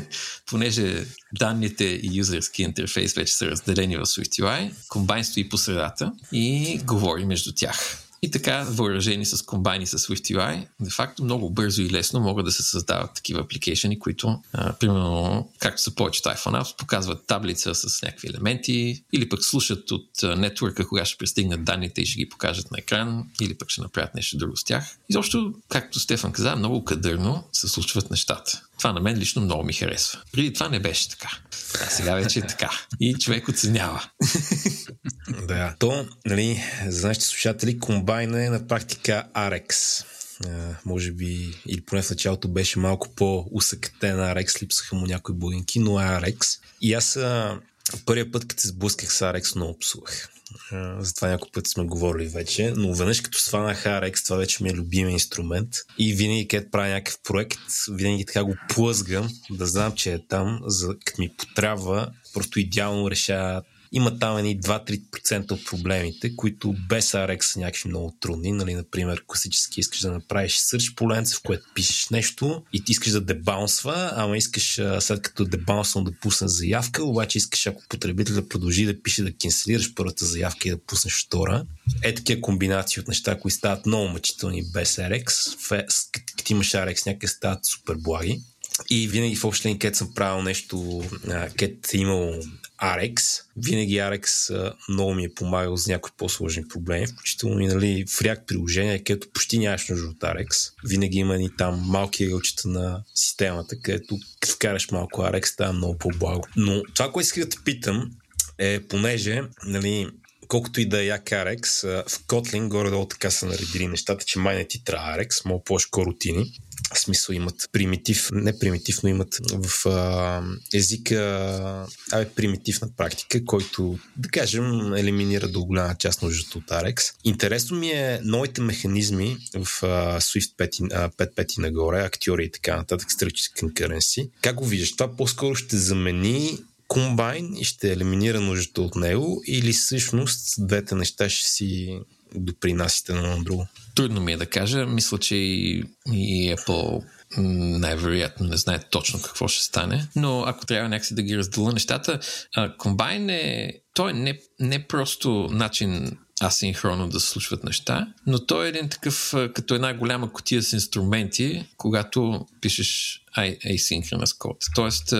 понеже данните и юзерски интерфейс вече са разделени в SwiftUI, комбайн стои по средата и говори между тях. И така, въоръжени с комбайни с SwiftUI, де факто много бързо и лесно могат да се създават такива апликейшени, които, а, примерно, както са повечето iPhone apps, показват таблица с някакви елементи, или пък слушат от нетворка, кога ще пристигнат данните и ще ги покажат на екран, или пък ще направят нещо друго с тях. И защо, както Стефан каза, много кадърно се случват нещата. Това на мен лично много ми харесва. Преди това не беше така. А сега вече е така. И човек оценява. Да. То, нали, за нашите слушатели, комбайна е на практика. Uh, може би, или поне в началото беше малко по-усъкатен RX, липсаха му някои будинки, но е RX. И аз първия път, като се сблъсках с RX, много псувах. За това няколко пъти сме говорили вече, но веднъж като сванах RX, това вече ми е любимия инструмент. И винаги където правя някакъв проект, винаги така го плъзгам, да знам, че е там, за като ми потрябва, просто идеално решава има там едни 2-3% от проблемите, които без RX са някакви много трудни. Нали, например, класически искаш да направиш сърч поленце, в което пишеш нещо и ти искаш да дебаунсва, ама искаш след като дебаунсвам да пусне заявка, обаче искаш ако потребителя продължи да пише да кенселираш първата заявка и да пуснеш втора. Е такива комбинации от неща, които стават много мъчителни без RX. Като имаш RX, някъде стават супер благи. И винаги в общи линии, съм правил нещо, където е имало RX, винаги RX много ми е помагал за някои по-сложни проблеми, включително и нали, в React приложения, където почти нямаш нужда от RX. Винаги има и там малки ъгълчета на системата, където вкараш малко RX, става много по-благо. Но това, което исках да те питам, е понеже нали, колкото и да е як RX, в Kotlin горе-долу така са наредили нещата, че май не ти трябва RX, много по-шко рутини в смисъл имат примитив, не примитив, но имат в а, езика абе, примитив на практика, който, да кажем, елиминира до голяма част нуждата от RX. Интересно ми е новите механизми в а, Swift 5.5 нагоре, актьори и така нататък, стръчи concurrency. Как го виждаш? Това по-скоро ще замени комбайн и ще елиминира нуждата от него или всъщност двете неща ще си допринасите на друго? Трудно ми е да кажа. Мисля, че и, и Apple най-вероятно не знае точно какво ще стане, но ако трябва някакси да ги разделя нещата, комбайн е, той е не, не просто начин асинхронно да се случват неща, но той е един такъв, като една голяма котия с инструменти, когато пишеш asynchronous код. Тоест,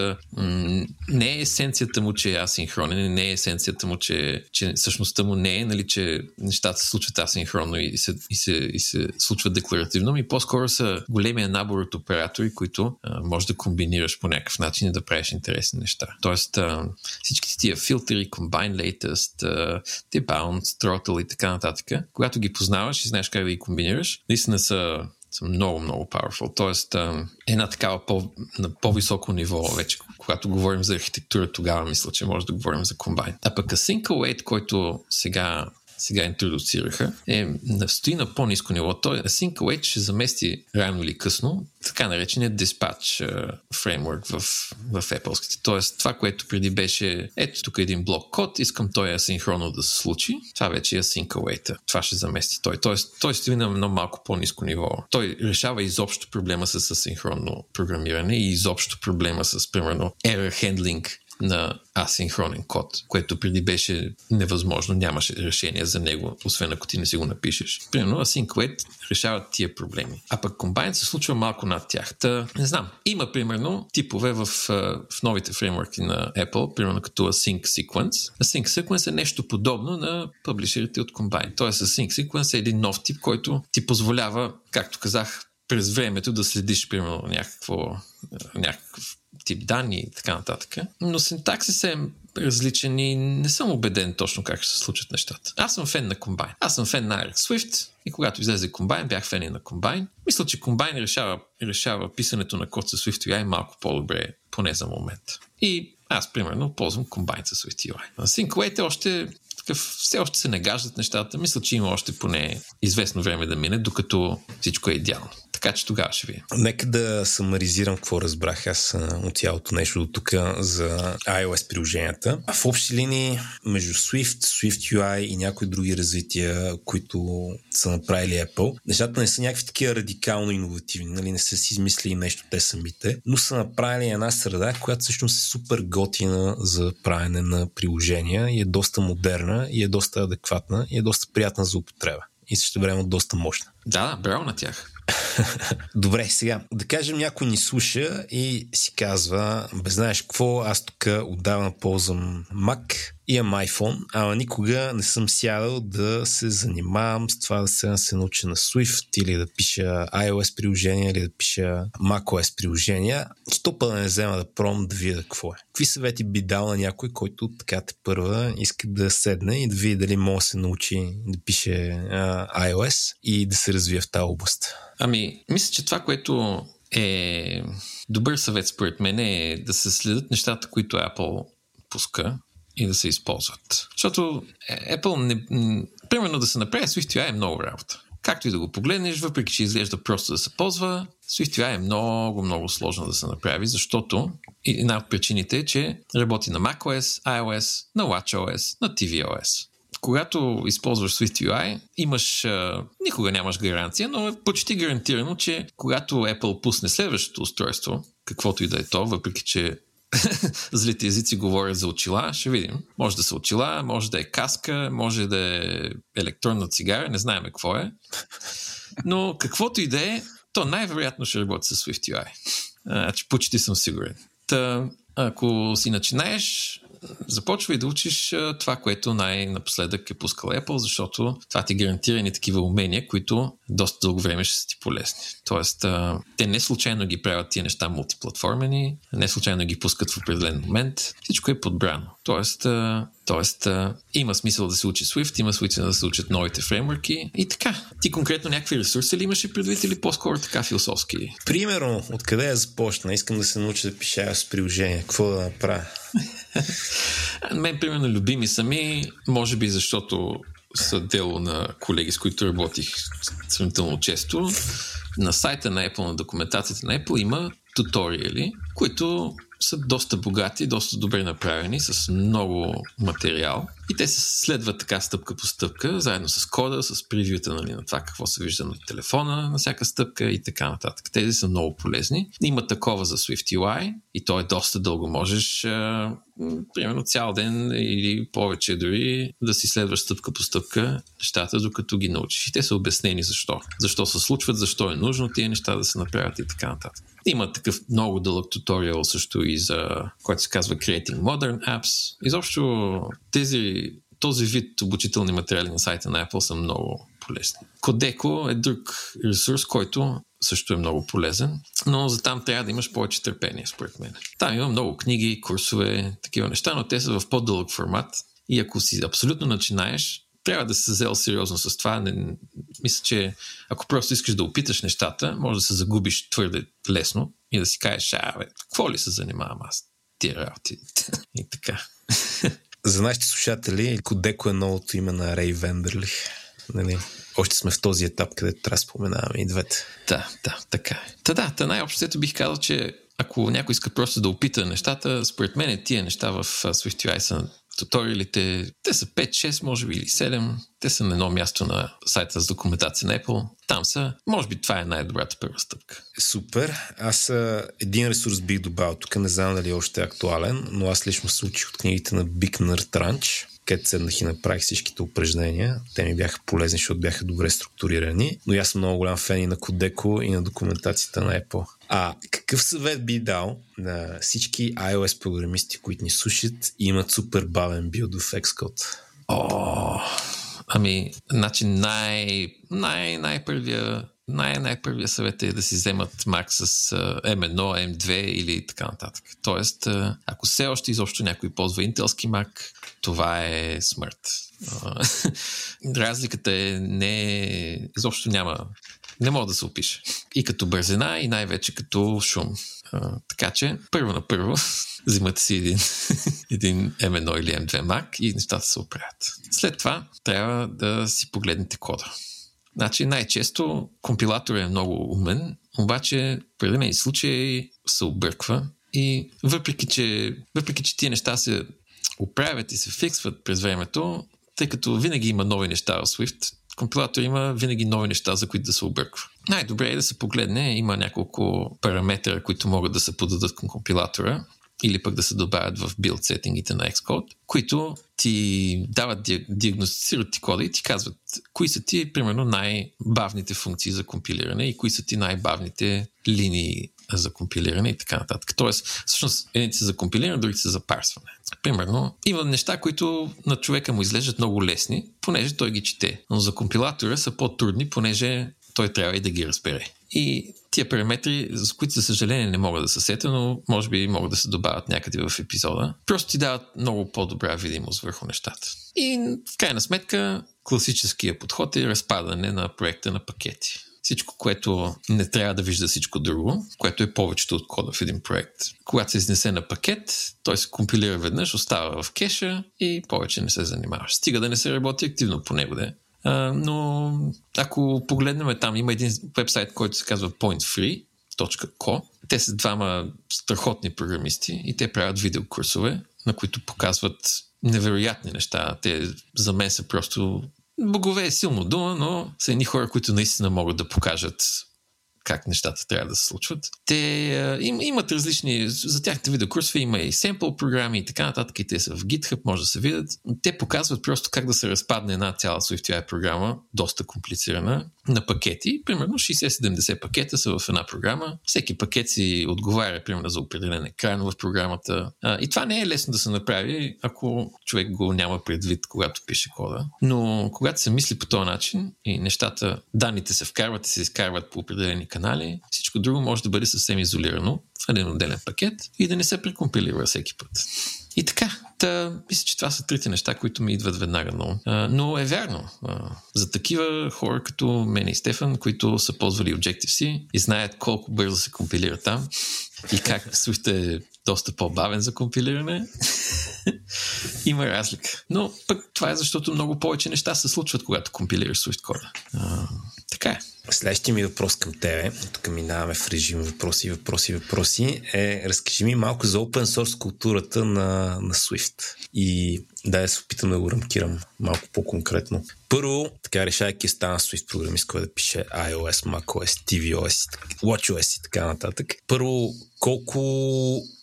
не е есенцията му, че е асинхронен, не е есенцията му, че, че същността му не е, нали, че нещата се случват асинхронно и се, и се, и се случват декларативно, и по-скоро са големия набор от оператори, които а, може да комбинираш по някакъв начин и да правиш интересни неща. Тоест, а, всичките тия филтри, combine latest, а, debound, throttle и така нататък, когато ги познаваш и знаеш как да ги комбинираш, наистина са много, много powerful. Тоест, една такава по, на по-високо ниво вече, когато говорим за архитектура, тогава мисля, че може да говорим за комбайн. А пък Async Await, който сега сега интродуцираха, е, стои на по-низко ниво. Той Async Await ще замести рано или късно така нареченият dispatch фреймворк в, в Apple. Тоест, това, което преди беше, ето тук е един блок код, искам той асинхронно да се случи, това вече е Async Await. Това ще замести той. Тоест, той стои на едно малко по-низко ниво. Той решава изобщо проблема с асинхронно програмиране и изобщо проблема с, примерно, error handling на асинхронен код, което преди беше невъзможно, нямаше решение за него, освен ако ти не си го напишеш. Примерно Async Wait решават тия проблеми. А пък Combine се случва малко над тях. Та, не знам. Има примерно типове в, в новите фреймворки на Apple, примерно като Async Sequence. Async Sequence е нещо подобно на публишерите от Combine. Тоест Async Sequence е един нов тип, който ти позволява, както казах, през времето да следиш, примерно, някакво, някакъв тип данни и така нататък. Но синтаксис е различен и не съм убеден точно как ще се случат нещата. Аз съм фен на Combine. Аз съм фен на Alex Swift и когато излезе Combine, бях фен и на Combine. Мисля, че Combine решава, решава писането на код с SwiftUI малко по-добре, поне за момент. И аз, примерно, ползвам Combine с SwiftUI. На SyncWait е още такъв, все още се нагаждат нещата. Мисля, че има още поне известно време да мине, докато всичко е идеално. Така че тогава ще ви. Нека да самаризирам какво разбрах аз от цялото нещо до тук за iOS приложенията. В общи линии между Swift, Swift UI и някои други развития, които са направили Apple, нещата не са някакви такива радикално иновативни, нали? не са си измислили нещо те самите, но са направили една среда, която всъщност е супер готина за правене на приложения и е доста модерна и е доста адекватна и е доста приятна за употреба и също време доста мощна. Да, браво на тях. Добре, сега да кажем някой ни слуша и си казва, бе знаеш какво, аз тук отдавна ползвам Mac, имам iPhone, ама никога не съм сядал да се занимавам с това да се, да се науча на Swift или да пиша iOS приложения или да пиша macOS приложения. Що да не взема да пробвам да видя какво е. Какви съвети би дал на някой, който така те първа иска да седне и да види дали може да се научи да пише а, iOS и да се развие в тази област? Ами, мисля, че това, което е добър съвет според мен е да се следят нещата, които Apple пуска и да се използват. Защото Apple, не, примерно да се направи SwiftUI е много работа. Както и да го погледнеш, въпреки че изглежда просто да се ползва, SwiftUI е много, много сложно да се направи, защото една от причините е, че работи на macOS, iOS, на watchOS, на tvOS когато използваш SwiftUI, имаш, никога нямаш гаранция, но е почти гарантирано, че когато Apple пусне следващото устройство, каквото и да е то, въпреки че злите езици говорят за очила, ще видим. Може да са очила, може да е каска, може да е електронна цигара, не знаем какво е. Но каквото и да е, то най-вероятно ще работи с SwiftUI. Значи почти съм сигурен. Та, ако си начинаеш, започвай да учиш това, което най-напоследък е пускал Apple, защото това ти гарантира ни такива умения, които доста дълго време ще са ти полезни. Тоест, те не случайно ги правят тия неща мултиплатформени, не случайно ги пускат в определен момент. Всичко е подбрано. Тоест, Тоест, има смисъл да се учи Swift, има смисъл да се учат новите фреймворки и така. Ти конкретно някакви ресурси ли имаш предвид или по-скоро така философски? Примерно, откъде я започна? Искам да се науча да пиша с приложение. Какво да направя? Мен, примерно, любими сами, може би защото са дело на колеги, с които работих сравнително често. На сайта на Apple, на документацията на Apple има туториали, които са доста богати, доста добре направени, с много материал. И те се следват така стъпка по стъпка, заедно с кода, с превюта нали, на това какво се вижда на телефона на всяка стъпка и така нататък. Тези са много полезни. Има такова за SwiftUI и то е доста дълго. Можеш а, примерно цял ден или повече дори да си следваш стъпка по стъпка нещата, докато ги научиш. И те са обяснени защо. Защо се случват, защо е нужно тия неща да се направят и така нататък. Има такъв много дълъг туториал също и за, който се казва Creating Modern Apps. Изобщо тези, този вид обучителни материали на сайта на Apple са много полезни. Кодеко е друг ресурс, който също е много полезен, но за там трябва да имаш повече търпение, според мен. Там има много книги, курсове, такива неща, но те са в по-дълъг формат и ако си абсолютно начинаеш, трябва да се взел сериозно с това. Не, мисля, че ако просто искаш да опиташ нещата, може да се загубиш твърде лесно и да си кажеш, а, бе, какво ли се занимавам аз? Тия работи. и така. За нашите слушатели, Кодеко е новото име на Рей Вендерлих. Нали? Още сме в този етап, където трябва да споменаваме и двете. Да, да, така е. Та да, та най-общото бих казал, че ако някой иска просто да опита нещата, според мен тия неща в SwiftUI са туториалите, те са 5-6, може би, или 7. Те са на едно място на сайта с документация на Apple. Там са. Може би това е най-добрата първа стъпка. Супер. Аз един ресурс бих добавил тук. Не знам дали още е актуален, но аз лично се учих от книгите на Big Nerd Ranch където седнах и направих всичките упражнения. Те ми бяха полезни, защото бяха добре структурирани. Но аз съм много голям фен и на Кодеко, и на документацията на Apple. А какъв съвет би дал на всички iOS програмисти, които ни слушат и имат супер бавен билд в Xcode? О, ами, значи най, най, най-първия най-най-първия съвет е да си вземат Mac с M1, M2 или така нататък. Тоест, ако все още изобщо някой ползва интелски Mac, това е смърт. Разликата е не... изобщо няма... Не мога да се опише. И като бързина, и най-вече като шум. А, така че, първо на първо, взимате си един, един M1 или M2 Mac и нещата се оправят. След това трябва да си погледнете кода. Значи най-често компилатор е много умен, обаче в определени случаи се обърква и въпреки че, въпреки, че тия неща се оправят и се фиксват през времето, тъй като винаги има нови неща в Swift, компилатор има винаги нови неща, за които да се обърква. Най-добре е да се погледне, има няколко параметра, които могат да се подадат към компилатора или пък да се добавят в билд сетингите на Xcode, които ти дават, диагностицират ти кода и ти казват кои са ти, примерно, най-бавните функции за компилиране и кои са ти най-бавните линии за компилиране и така нататък. Тоест, всъщност, едните са за компилиране, другите са за парсване. Примерно, има неща, които на човека му излежат много лесни, понеже той ги чете. Но за компилатора са по-трудни, понеже той трябва и да ги разбере. И тия параметри, за които за съжаление не мога да се сета, но може би могат да се добавят някъде в епизода, просто ти дават много по-добра видимост върху нещата. И в крайна сметка, класическия подход е разпадане на проекта на пакети. Всичко, което не трябва да вижда всичко друго, което е повечето от кода в един проект. Когато се изнесе на пакет, той се компилира веднъж, остава в кеша и повече не се занимаваш. Стига да не се работи активно по него, да но ако погледнем там, има един вебсайт, който се казва pointfree.co. Те са двама страхотни програмисти и те правят видеокурсове, на които показват невероятни неща. Те за мен са просто богове е силно дума, но са едни хора, които наистина могат да покажат как нещата трябва да се случват. Те им, имат различни, за тяхните видеокурсове има и семпл програми и така нататък, и те са в GitHub, може да се видят. Те показват просто как да се разпадне една цяла SwiftUI програма, доста комплицирана, на пакети. Примерно 60-70 пакета са в една програма. Всеки пакет си отговаря, примерно, за определен екран в програмата. И това не е лесно да се направи, ако човек го няма предвид, когато пише кода. Но когато се мисли по този начин и нещата, данните се вкарват и се изкарват по определени канали, всичко друго може да бъде съвсем изолирано в един отделен пакет и да не се прекомпилира всеки път. И така, та, мисля, че това са трите неща, които ми идват веднага но, А, но е вярно. А, за такива хора като мен и Стефан, които са ползвали Objective-C и знаят колко бързо се компилира там и как Swift е доста по-бавен за компилиране, има разлика. Но пък това е защото много повече неща се случват, когато компилираш Swift кода. Така е. Следващия ми въпрос към тебе, тук минаваме в режим въпроси, въпроси, въпроси, е разкажи ми малко за open source културата на, на Swift. И да, се опитам да го рамкирам малко по-конкретно. Първо, така решайки стана Swift програмист, който да пише iOS, macOS, tvOS, watchOS и така нататък. Първо, колко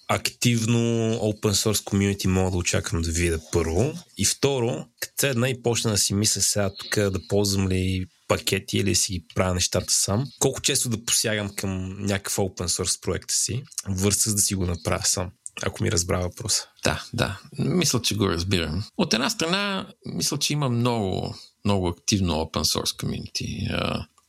активно open source community мога да очаквам да видя първо. И второ, като седна и почна да си мисля сега тук да ползвам ли пакети или си ги правя нещата сам. Колко често да посягам към някакъв open source проекта си, върсъс да си го направя сам ако ми разбра въпроса. Да, да. Мисля, че го разбирам. От една страна, мисля, че има много, много активно open source community.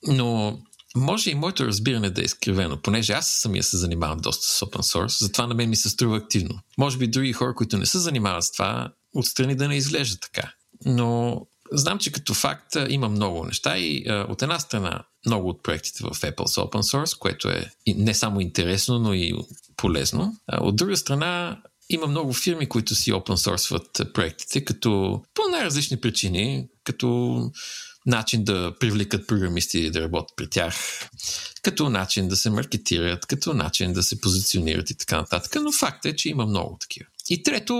Но може и моето разбиране да е изкривено, понеже аз самия се занимавам доста с open source, затова на мен ми се струва активно. Може би други хора, които не се занимават с това, отстрани да не изглежда така. Но знам, че като факт има много неща и а, от една страна много от проектите в Apple са open source, което е не само интересно, но и полезно. А, от друга страна има много фирми, които си open source проектите, като по най-различни причини, като начин да привлекат програмисти да работят при тях, като начин да се маркетират, като начин да се позиционират и така нататък. Но факт е, че има много такива. И трето,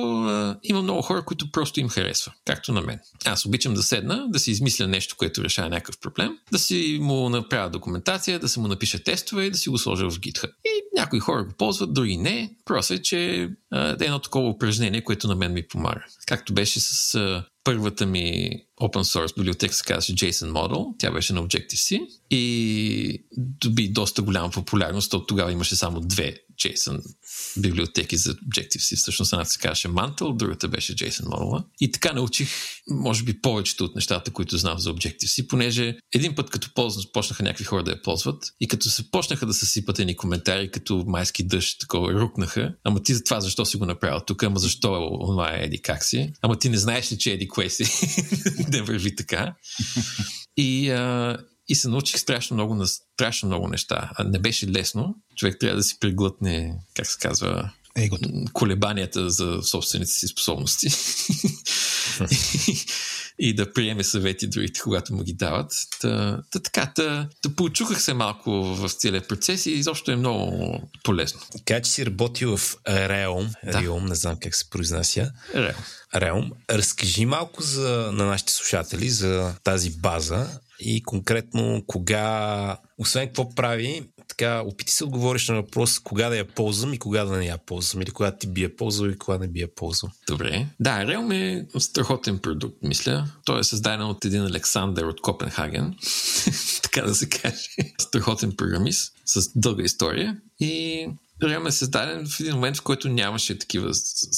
има много хора, които просто им харесва, както на мен. Аз обичам да седна, да си измисля нещо, което решава някакъв проблем, да си му направя документация, да се му напиша тестове и да си го сложа в GitHub. И някои хора го ползват, други не. Просто е, че е едно такова упражнение, което на мен ми помага. Както беше с първата ми open source библиотека се казваше JSON Model. Тя беше на Objective-C и доби доста голяма популярност. От тогава имаше само две JSON библиотеки за Objective-C. Всъщност едната се казваше Mantle, другата беше JSON Model. И така научих, може би, повечето от нещата, които знам за Objective-C, понеже един път като ползвам, почнаха някакви хора да я ползват и като се почнаха да се сипат едни коментари, като майски дъжд, такова рукнаха. Ама ти за това защо си го направил тук? Ама защо това е еди как си? Ама ти не знаеш ли, че еди кое си? не върви така. И, а, и се научих страшно много, на страшно много неща. А не беше лесно. Човек трябва да си преглътне, как се казва, Егото. колебанията за собствените си способности. и да приеме съвети другите, когато му ги дават. Та, та така, та, та поучухах се малко в целия процес и изобщо е много полезно. Така че си работил в Realm, да. Realm, не знам как се произнася. Realm. Realm. Разкажи малко за, на нашите слушатели за тази база и конкретно кога, освен какво прави, така, опити се отговориш на въпрос кога да я ползвам и кога да не я ползвам, или кога ти би я ползвал и кога не би я ползвал. Добре. Да, Realm е страхотен продукт, мисля. Той е създаден от един Александър от Копенхаген, така да се каже. Страхотен програмист с дълга история и Realm е създаден в един момент, в който нямаше такива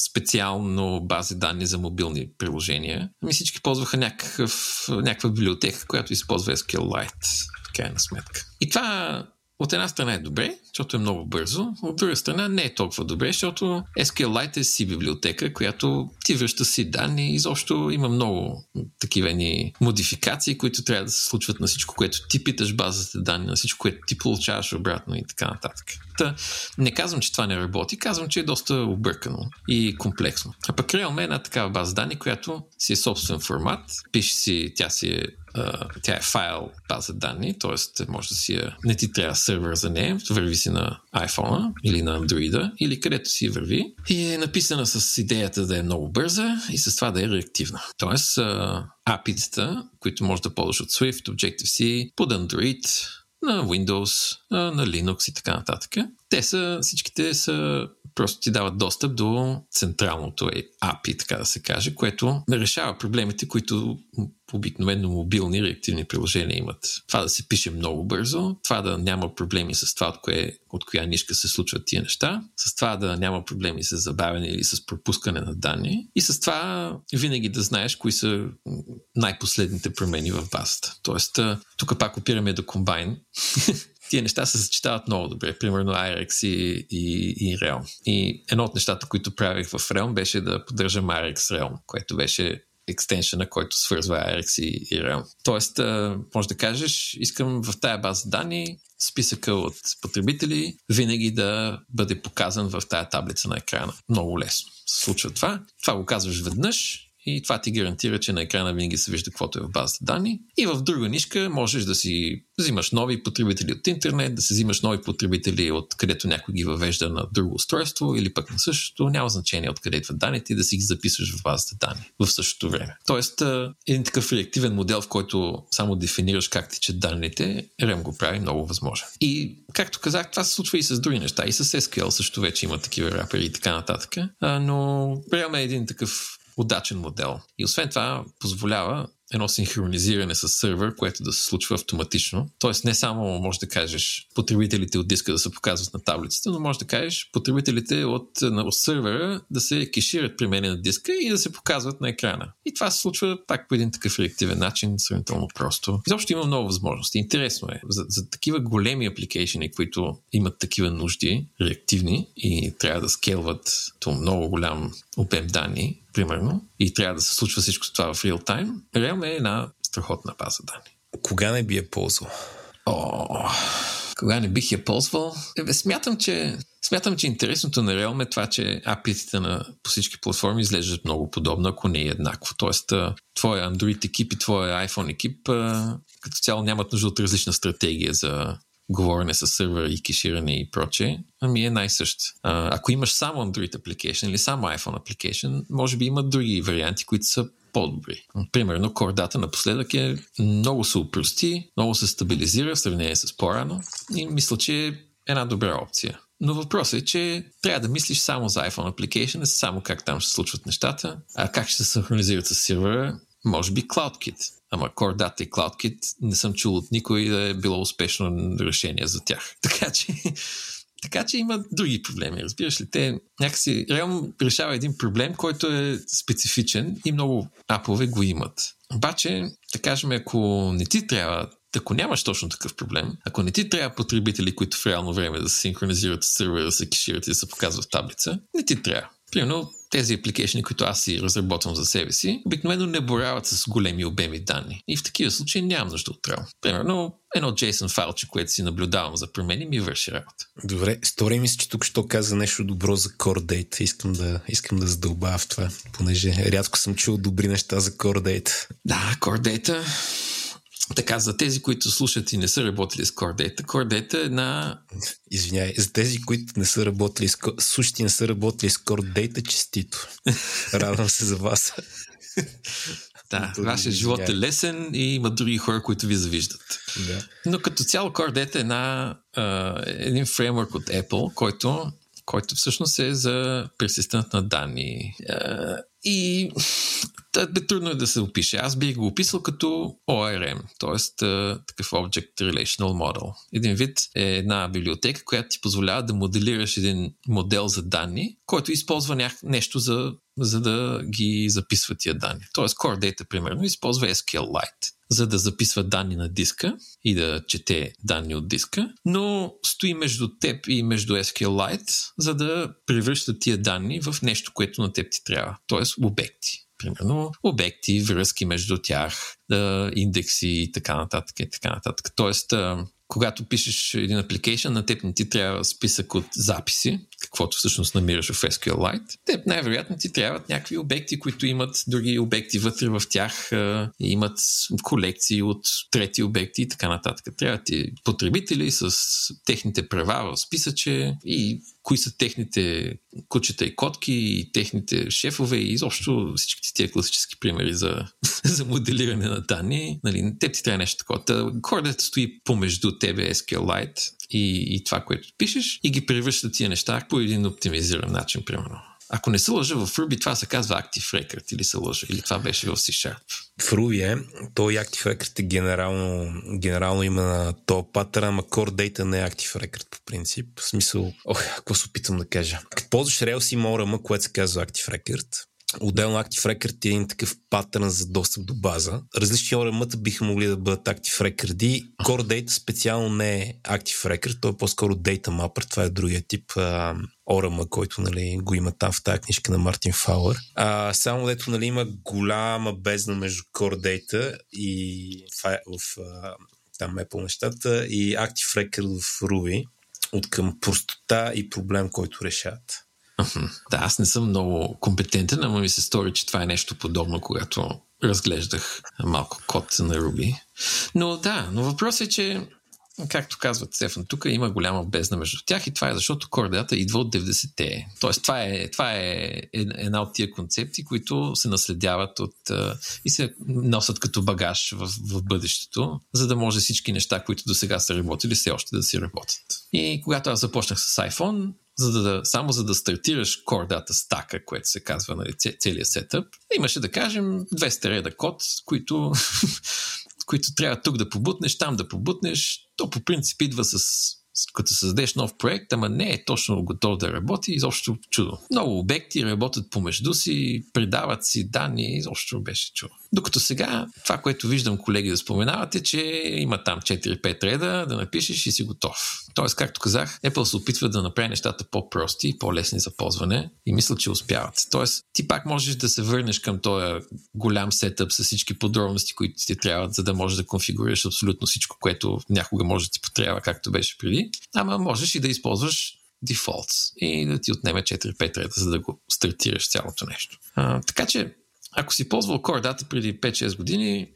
специално бази данни за мобилни приложения. Ами всички ползваха някакъв, някаква библиотека, която използва SQLite, в крайна сметка. И това от една страна е добре, защото е много бързо, от друга страна не е толкова добре, защото SQLite е си библиотека, която ти връща си данни изобщо има много такива ни модификации, които трябва да се случват на всичко, което ти питаш базата данни, на всичко, което ти получаваш обратно и така нататък. Та, не казвам, че това не работи, казвам, че е доста объркано и комплексно. А пък Realm е една такава база данни, която си е собствен формат, пише си, тя си е тя е файл база данни, т.е. може да си я... Не ти трябва сервер за нея, върви си на iPhone или на Android или където си върви и е написана с идеята да е много бърза и с това да е реактивна. Тоест, API-тата, които може да ползваш от Swift, Objective-C, под Android, на Windows, на Linux и така нататък. Те са, всичките са просто ти дават достъп до централното API, така да се каже, което решава проблемите, които обикновено мобилни реактивни приложения имат. Това да се пише много бързо, това да няма проблеми с това, от, кое, от коя нишка се случват тия неща, с това да няма проблеми с забавяне или с пропускане на данни и с това винаги да знаеш кои са най-последните промени в базата. Тоест, тук пак опираме до комбайн. тия неща се съчетават много добре. Примерно IRX и, и, и Realm. И едно от нещата, които правих в Realm беше да поддържам IRX Realm, което беше екстеншена, който свързва IRX и, и Realm. Тоест, може да кажеш, искам в тая база данни списъка от потребители винаги да бъде показан в тая таблица на екрана. Много лесно се случва това. Това го казваш веднъж и това ти гарантира, че на екрана винаги се вижда каквото е в базата данни. И в друга нишка можеш да си взимаш нови потребители от интернет, да си взимаш нови потребители от където някой ги въвежда на друго устройство или пък на същото. Няма значение откъде идват данните и да си ги записваш в базата данни в същото време. Тоест, един такъв реактивен модел, в който само дефинираш как тичат данните, REM го прави много възможен. И както казах, това се случва и с други неща. И с SQL също вече има такива рапери и така нататък. Но приемаме един такъв удачен модел. И освен това позволява едно синхронизиране с сървър, което да се случва автоматично. Тоест не само може да кажеш потребителите от диска да се показват на таблицата, но може да кажеш потребителите от, от сървъра да се кешират при мен на диска и да се показват на екрана. И това се случва пак по един такъв реактивен начин, сравнително просто. Изобщо има много възможности. Интересно е. За, за такива големи апликейшени, които имат такива нужди, реактивни и трябва да скелват то много голям обем данни, примерно, и трябва да се случва всичко това в реал тайм, Realm е една страхотна база данни. Кога не би я ползвал? О, кога не бих я ползвал? Е, смятам, че Смятам, че интересното на Realm е това, че API-тите на по всички платформи изглеждат много подобно, ако не е еднакво. Тоест, твоя Android екип и твоя iPhone екип като цяло нямат нужда от различна стратегия за говорене с сервера и кеширане и прочее, ами е най-същ. ако имаш само Android application или само iPhone application, може би има други варианти, които са по-добри. Примерно, кордата напоследък е много се упрости, много се стабилизира в сравнение с по-рано и мисля, че е една добра опция. Но въпросът е, че трябва да мислиш само за iPhone application, само как там ще случват нещата, а как ще се синхронизират с сервера, може би CloudKit. Ама Core Data и CloudKit не съм чул от никой да е било успешно решение за тях. Така че, така че има други проблеми. Разбираш ли, те някакси реално решава един проблем, който е специфичен и много апове го имат. Обаче, да кажем, ако не ти трябва ако нямаш точно такъв проблем, ако не ти трябва потребители, които в реално време да се синхронизират с сервера, да се кешират и да се показват в таблица, не ти трябва. Примерно тези апликейшни, които аз си разработвам за себе си, обикновено не борават с големи обеми данни. И в такива случаи нямам нужда от трябва. Примерно, едно JSON файлче, което си наблюдавам за промени, ми върши работа. Добре, стори ми се, че тук що каза нещо добро за Core Data. Искам да, искам да задълбая в това, понеже рядко съм чул добри неща за Core Data. Да, Core Data така, за тези, които слушат и не са работили с Core Data, Core Data е една... Извинявай, за тези, които не са работили с слушат и не са работили с Core Data, честито. Радвам се за вас. Да, вашия живот е лесен и има други хора, които ви завиждат. Да. Но като цяло Core Data е една, а, един фреймворк от Apple, който който всъщност е за персистент на данни. И бе трудно е да се опише. Аз бих го описал като ORM, т.е. такъв Object Relational Model. Един вид е една библиотека, която ти позволява да моделираш един модел за данни, който използва нещо за, за да ги записва тия данни. Тоест Core Data, примерно, използва SQLite за да записва данни на диска и да чете данни от диска, но стои между теб и между SQLite, за да превръща тия данни в нещо, което на теб ти трябва, т.е. обекти. Примерно обекти, връзки между тях, индекси и така нататък. И така нататък. Тоест, когато пишеш един application, на теб не ти трябва списък от записи, каквото всъщност намираш в SQLite. Теб най-вероятно ти трябват някакви обекти, които имат други обекти вътре в тях, имат колекции от трети обекти и така нататък. Трябва ти потребители с техните права в списъче и кои са техните кучета и котки и техните шефове и изобщо всичките тия класически примери за, за моделиране на данни. Нали, теб ти трябва нещо такова. Кордът стои помежду тебе SQLite и, и това, което пишеш и ги превръща тия неща по един оптимизиран начин, примерно. Ако не се лъжа в Ruby, това се казва Active Record или се лъжа, или това беше в C-Sharp. В Ruby е, той Active Record е генерално, генерално има на то патърн, ама Core Data не е Active Record по принцип. В смисъл, ох, какво се опитвам да кажа. Като ползваш Rails има ORM, което се казва Active Record, Отделно Active Record е един такъв патърн за достъп до база. Различни ORM-та биха могли да бъдат Active Record. Core Data специално не е Active Record, той е по-скоро Data Mapper. Това е другия тип а, който нали, го има там в тази книжка на Мартин Фауър. А, само дето нали, има голяма бездна между Core Data и в, в там Apple нещата и Active Record в Ruby от към простота и проблем, който решават. Да, аз не съм много компетентен, ама ми се стори, че това е нещо подобно, когато разглеждах малко код на Ruby. Но да, но въпросът е, че както казват Стефан, тук има голяма бездна между тях и това е защото Core идва от 90-те. Тоест, това е, това е една от тия концепции, които се наследяват от и се носят като багаж в, в бъдещето, за да може всички неща, които до сега са работили, все още да си работят. И когато аз започнах с iPhone, за да, само за да стартираш Core Data стака, което се казва нали, целият сетъп, имаше да кажем 200 реда код, които, които трябва тук да побутнеш, там да побутнеш. То по принцип идва с като създадеш нов проект, ама не е точно готов да работи, изобщо чудо. Много обекти работят помежду си, предават си данни, изобщо беше чудо. Докато сега, това, което виждам колеги да споменават е, че има там 4-5 реда да напишеш и си готов. Тоест, както казах, Apple се опитва да направи нещата по-прости и по-лесни за ползване и мисля, че успяват. Тоест, ти пак можеш да се върнеш към този голям сетъп с всички подробности, които ти трябват, за да можеш да конфигурираш абсолютно всичко, което някога може да ти потрябва, както беше преди. Ама можеш и да използваш defaults и да ти отнеме 4-5 реда, за да го стартираш цялото нещо. А, така че, ако си ползвал Data преди 5-6 години,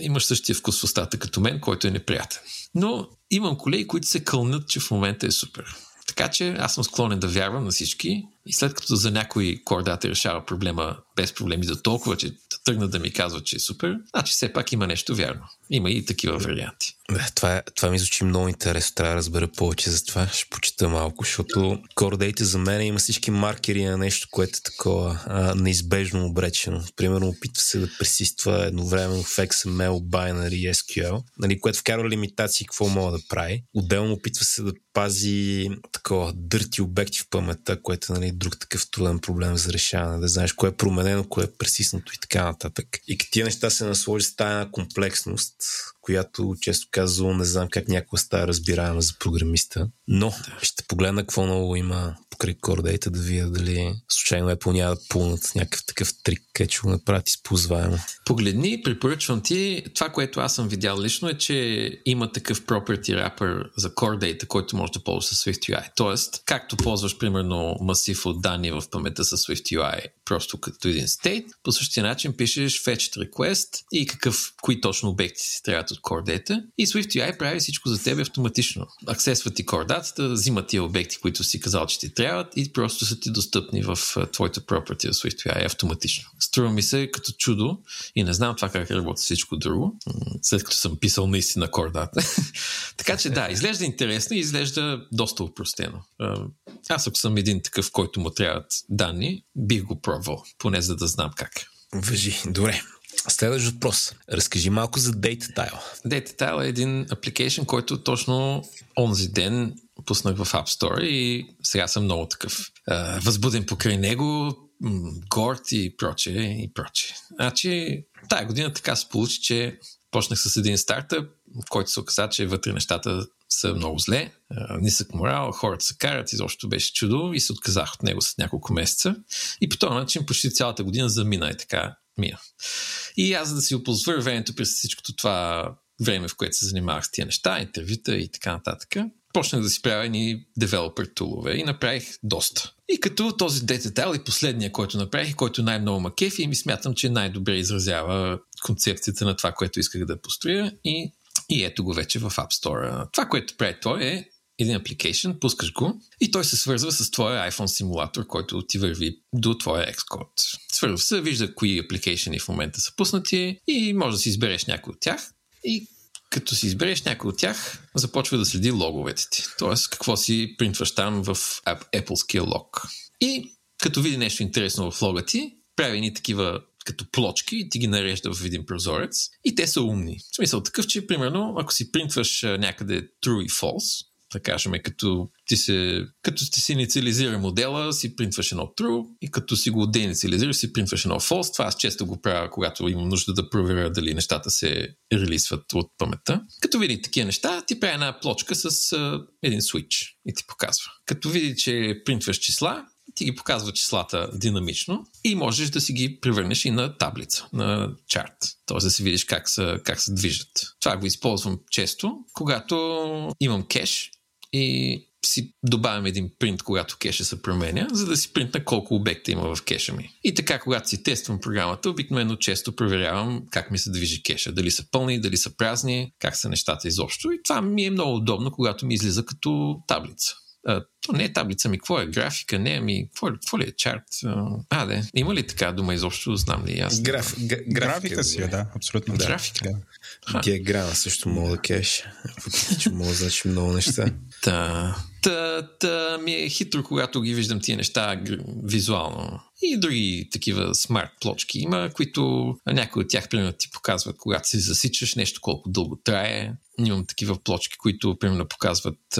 имаш същия вкус в устата като мен, който е неприятен. Но имам колеги, които се кълнат, че в момента е супер. Така че аз съм склонен да вярвам на всички и след като за някой Core Data решава проблема без проблеми за толкова, че тръгнат да ми казват, че е супер, значи все пак има нещо вярно. Има и такива варианти. Да, това, е, това ми звучи много интересно. Трябва да разбера повече за това. Ще почита малко, защото Data за мен има всички маркери на нещо, което е такова а, неизбежно обречено. Примерно опитва се да пресиства едновременно в XML, binary SQL, нали, което вкарва лимитации какво мога да прави. Отделно опитва се да пази такова дърти обекти в паметта, което е нали, друг такъв труден проблем за решаване. Да знаеш кое е променено, кое е пресиснато и така нататък. И като тия неща се насложи с тази комплексност, която често казвам, не знам как някаква става разбираема за програмиста. Но ще погледна какво много има покрай Core да видя дали случайно Apple няма да пълнат някакъв такъв трик, където ще го направят използваемо. Погледни, препоръчвам ти. Това, което аз съм видял лично е, че има такъв property wrapper за Core който може да ползва с SwiftUI. Тоест, както ползваш примерно масив от данни в паметта с SwiftUI, просто като един state, по същия начин пишеш fetch request и какъв, кои точно обекти си трябват от Core и SwiftUI прави всичко за теб автоматично. Аксесва ти Core взима тия обекти, които си казал, че ти трябват и просто са ти достъпни в твоите property в SwiftUI автоматично. Струва ми се като чудо и не знам това как работи всичко друго, след като съм писал наистина Data. така че да, изглежда интересно и изглежда доста упростено. Аз ако съм един такъв, който му трябват данни, бих го пробвал, поне за да знам как. Въжи, добре. Следващ въпрос. Разкажи малко за DataTile. DataTile е един апликейшн, който точно онзи ден пуснах в App Store и сега съм много такъв а, възбуден покрай него, горд и прочее и прочее. Значи, тая година така се получи, че почнах с един стартъп, в който се оказа, че вътре нещата са много зле, нисък морал, хората се карат, изобщо беше чудо и се отказах от него след няколко месеца. И по този начин почти цялата година замина и така мина. И аз, да си опозвъря времето през всичкото това време, в което се занимавах с тия неща, интервюта и така нататък, почнах да си правя ни девелопер тулове и направих доста. И като този детайл и последния, който направих, който най-много ма кефи и ми смятам, че най-добре изразява концепцията на това, което исках да построя и, и ето го вече в App Store. Това, което прави той е един апликейшн, пускаш го и той се свързва с твоя iPhone симулатор, който ти върви до твоя Xcode. Свързва се, вижда кои апликейшни в момента са пуснати и може да си избереш някой от тях и като си избереш някой от тях, започва да следи логовете ти. Тоест, какво си принтваш там в Apple лог. И като види нещо интересно в лога ти, прави ни такива като плочки и ти ги нарежда в един прозорец и те са умни. В смисъл такъв, че примерно ако си принтваш някъде true и false, да кажем, като ти се, като ти си инициализира модела, си принтваш едно true и като си го деинициализираш, си принтваш едно false. Това аз често го правя, когато имам нужда да проверя дали нещата се релисват от паметта. Като види такива неща, ти прави една плочка с uh, един switch и ти показва. Като види, че принтваш числа, ти ги показва числата динамично и можеш да си ги превърнеш и на таблица, на чарт. Т.е. да си видиш как се, как се движат. Това го използвам често, когато имам кеш и си добавям един принт, когато кеша се променя, за да си принтна колко обекта има в кеша ми. И така, когато си тествам програмата, обикновено често проверявам как ми се движи кеша. Дали са пълни, дали са празни, как са нещата изобщо. И това ми е много удобно, когато ми излиза като таблица. А, то не е таблица ми, какво е графика, не, ами, какво, какво ли е чарт? А, да, има ли така дума изобщо, знам ли аз? Граф, г- графика си, е, да, абсолютно. Да. Графика. Да. Диаграма също мога да кеш. че мога да значи много неща. Та, та, та ми е хитро, когато ги виждам тия неща визуално. И други такива смарт плочки има, които някои от тях, примерно, ти показват, когато си засичаш нещо, колко дълго трае. Имам такива плочки, които, примерно, показват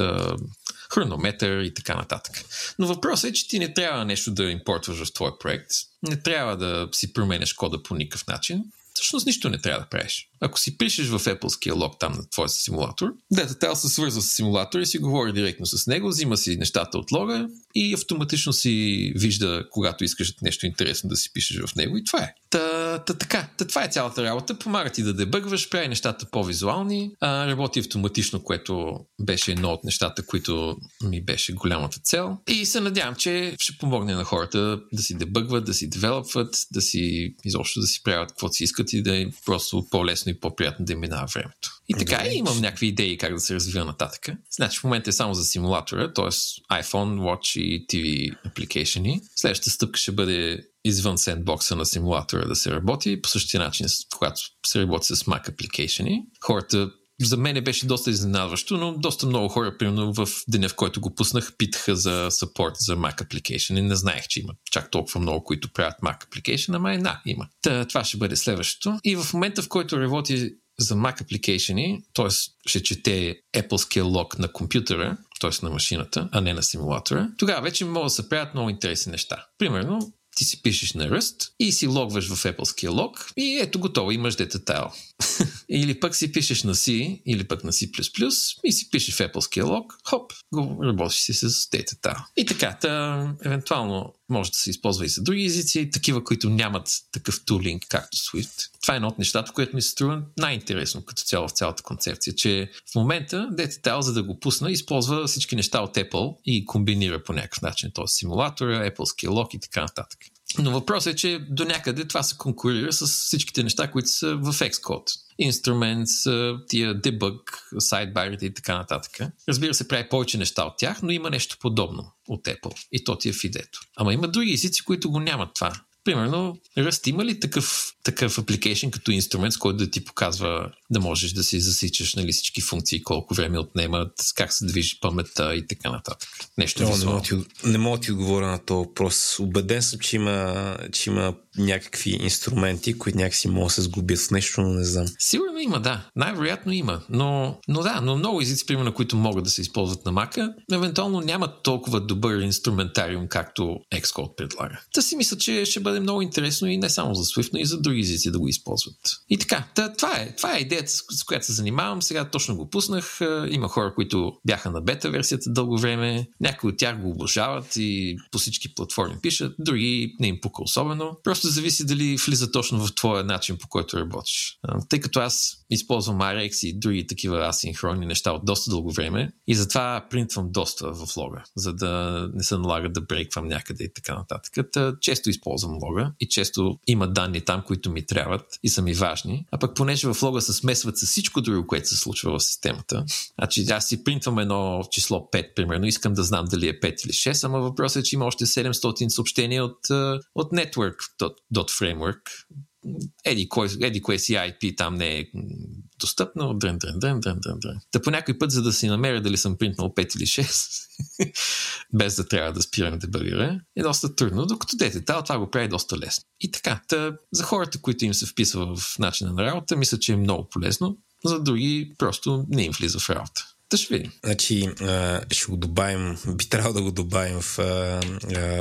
хронометър и така нататък. Но въпросът е, че ти не трябва нещо да импортваш в твой проект. Не трябва да си променяш кода по никакъв начин. Всъщност нищо не трябва да правиш. Ако си пишеш в Apple лог там на твоя симулатор, Datatel се свързва с симулатор и си говори директно с него, взима си нещата от лога и автоматично си вижда, когато искаш нещо интересно да си пишеш в него и това е. Та, та, така, та, това е цялата работа. Помага ти да дебъгваш, прави нещата по-визуални, а, работи автоматично, което беше едно от нещата, които ми беше голямата цел. И се надявам, че ще помогне на хората да си дебъгват, да си девелопват, да си изобщо да си правят каквото си искат и да е просто по-лесно и по-приятно да им минава времето. И така и имам някакви идеи как да се развива нататък. Значи в момента е само за симулатора, т.е. iPhone, Watch и TV application. Следващата стъпка ще бъде извън сендбокса на симулатора да се работи, по същия начин, когато се работи с Mac application. Хората за мен беше доста изненадващо, но доста много хора, примерно в деня, в който го пуснах, питаха за support за Mac Application и не знаех, че има чак толкова много, които правят Mac Application, ама една има. Та, това ще бъде следващото. И в момента, в който работи за Mac Application, т.е. ще чете Apple Log на компютъра, т.е. на машината, а не на симулатора, тогава вече могат да се правят много интересни неща. Примерно, ти си пишеш на ръст и си логваш в Apple лог и ето готово, имаш дата тайл. или пък си пишеш на C или пък на C++ и си пишеш в Apple лог, хоп, го работиш си с тайл. И така, та, евентуално може да се използва и за други езици, такива, които нямат такъв тулинг, както Swift. Това е едно от нещата, което ми се струва най-интересно като цяло в цялата концепция, че в момента DataTile, за да го пусна, използва всички неща от Apple и комбинира по някакъв начин, т.е. симулатора, Apple Lock и така нататък. Но въпросът е, че до някъде това се конкурира с всичките неща, които са в Xcode. Instruments, тия debug, sidebar и така нататък. Разбира се, прави повече неща от тях, но има нещо подобно от Apple. И то ти е фидето. Ама има други езици, които го нямат това. Примерно, Rust има ли такъв, такъв application като инструмент, с който да ти показва да можеш да си засичаш нали, всички функции, колко време отнемат, как се движи паметта и така нататък? Нещо Но, не, мога ти, не мога да ти отговоря на този въпрос. Убеден съм, че има, че има някакви инструменти, които някакси могат да се сгубят с нещо, но не знам. Сигурно има, да. Най-вероятно има. Но, но да, но много езици, примерно, които могат да се използват на мака, евентуално нямат толкова добър инструментариум, както Xcode предлага. Та си мисля, че ще бъде много интересно и не само за Swift, но и за други езици да го използват. И така, та, това, е, това е идеята, с която се занимавам. Сега точно го пуснах. Е, има хора, които бяха на бета версията дълго време. Някои от тях го обожават и по всички платформи пишат, други не им пука особено. Просто зависи дали влиза точно в твоя начин, по който работиш. Тъй като аз използвам RX и други такива асинхронни неща от доста дълго време и затова принтвам доста в лога, за да не се налага да брейквам някъде и така нататък. Та, често използвам лога и често има данни там, които ми трябват и са ми важни. А пък понеже в лога се смесват с всичко друго, което се случва в системата, значи аз си принтвам едно число 5, примерно, искам да знам дали е 5 или 6, ама въпросът е, че има още 700 съобщения от, от network dot framework. Еди кой, еди кое си IP там не е достъпно. Дрън, дрън. Та по някой път, за да си намеря дали съм принтнал 5 или 6, без да трябва да спирам да барира, е доста трудно, докато дете, това го прави доста лесно. И така, та, за хората, които им се вписва в начина на работа, мисля, че е много полезно. За други просто не им влиза в работа. Да ще видим. Значи, ще го добавим, би трябвало да го добавим в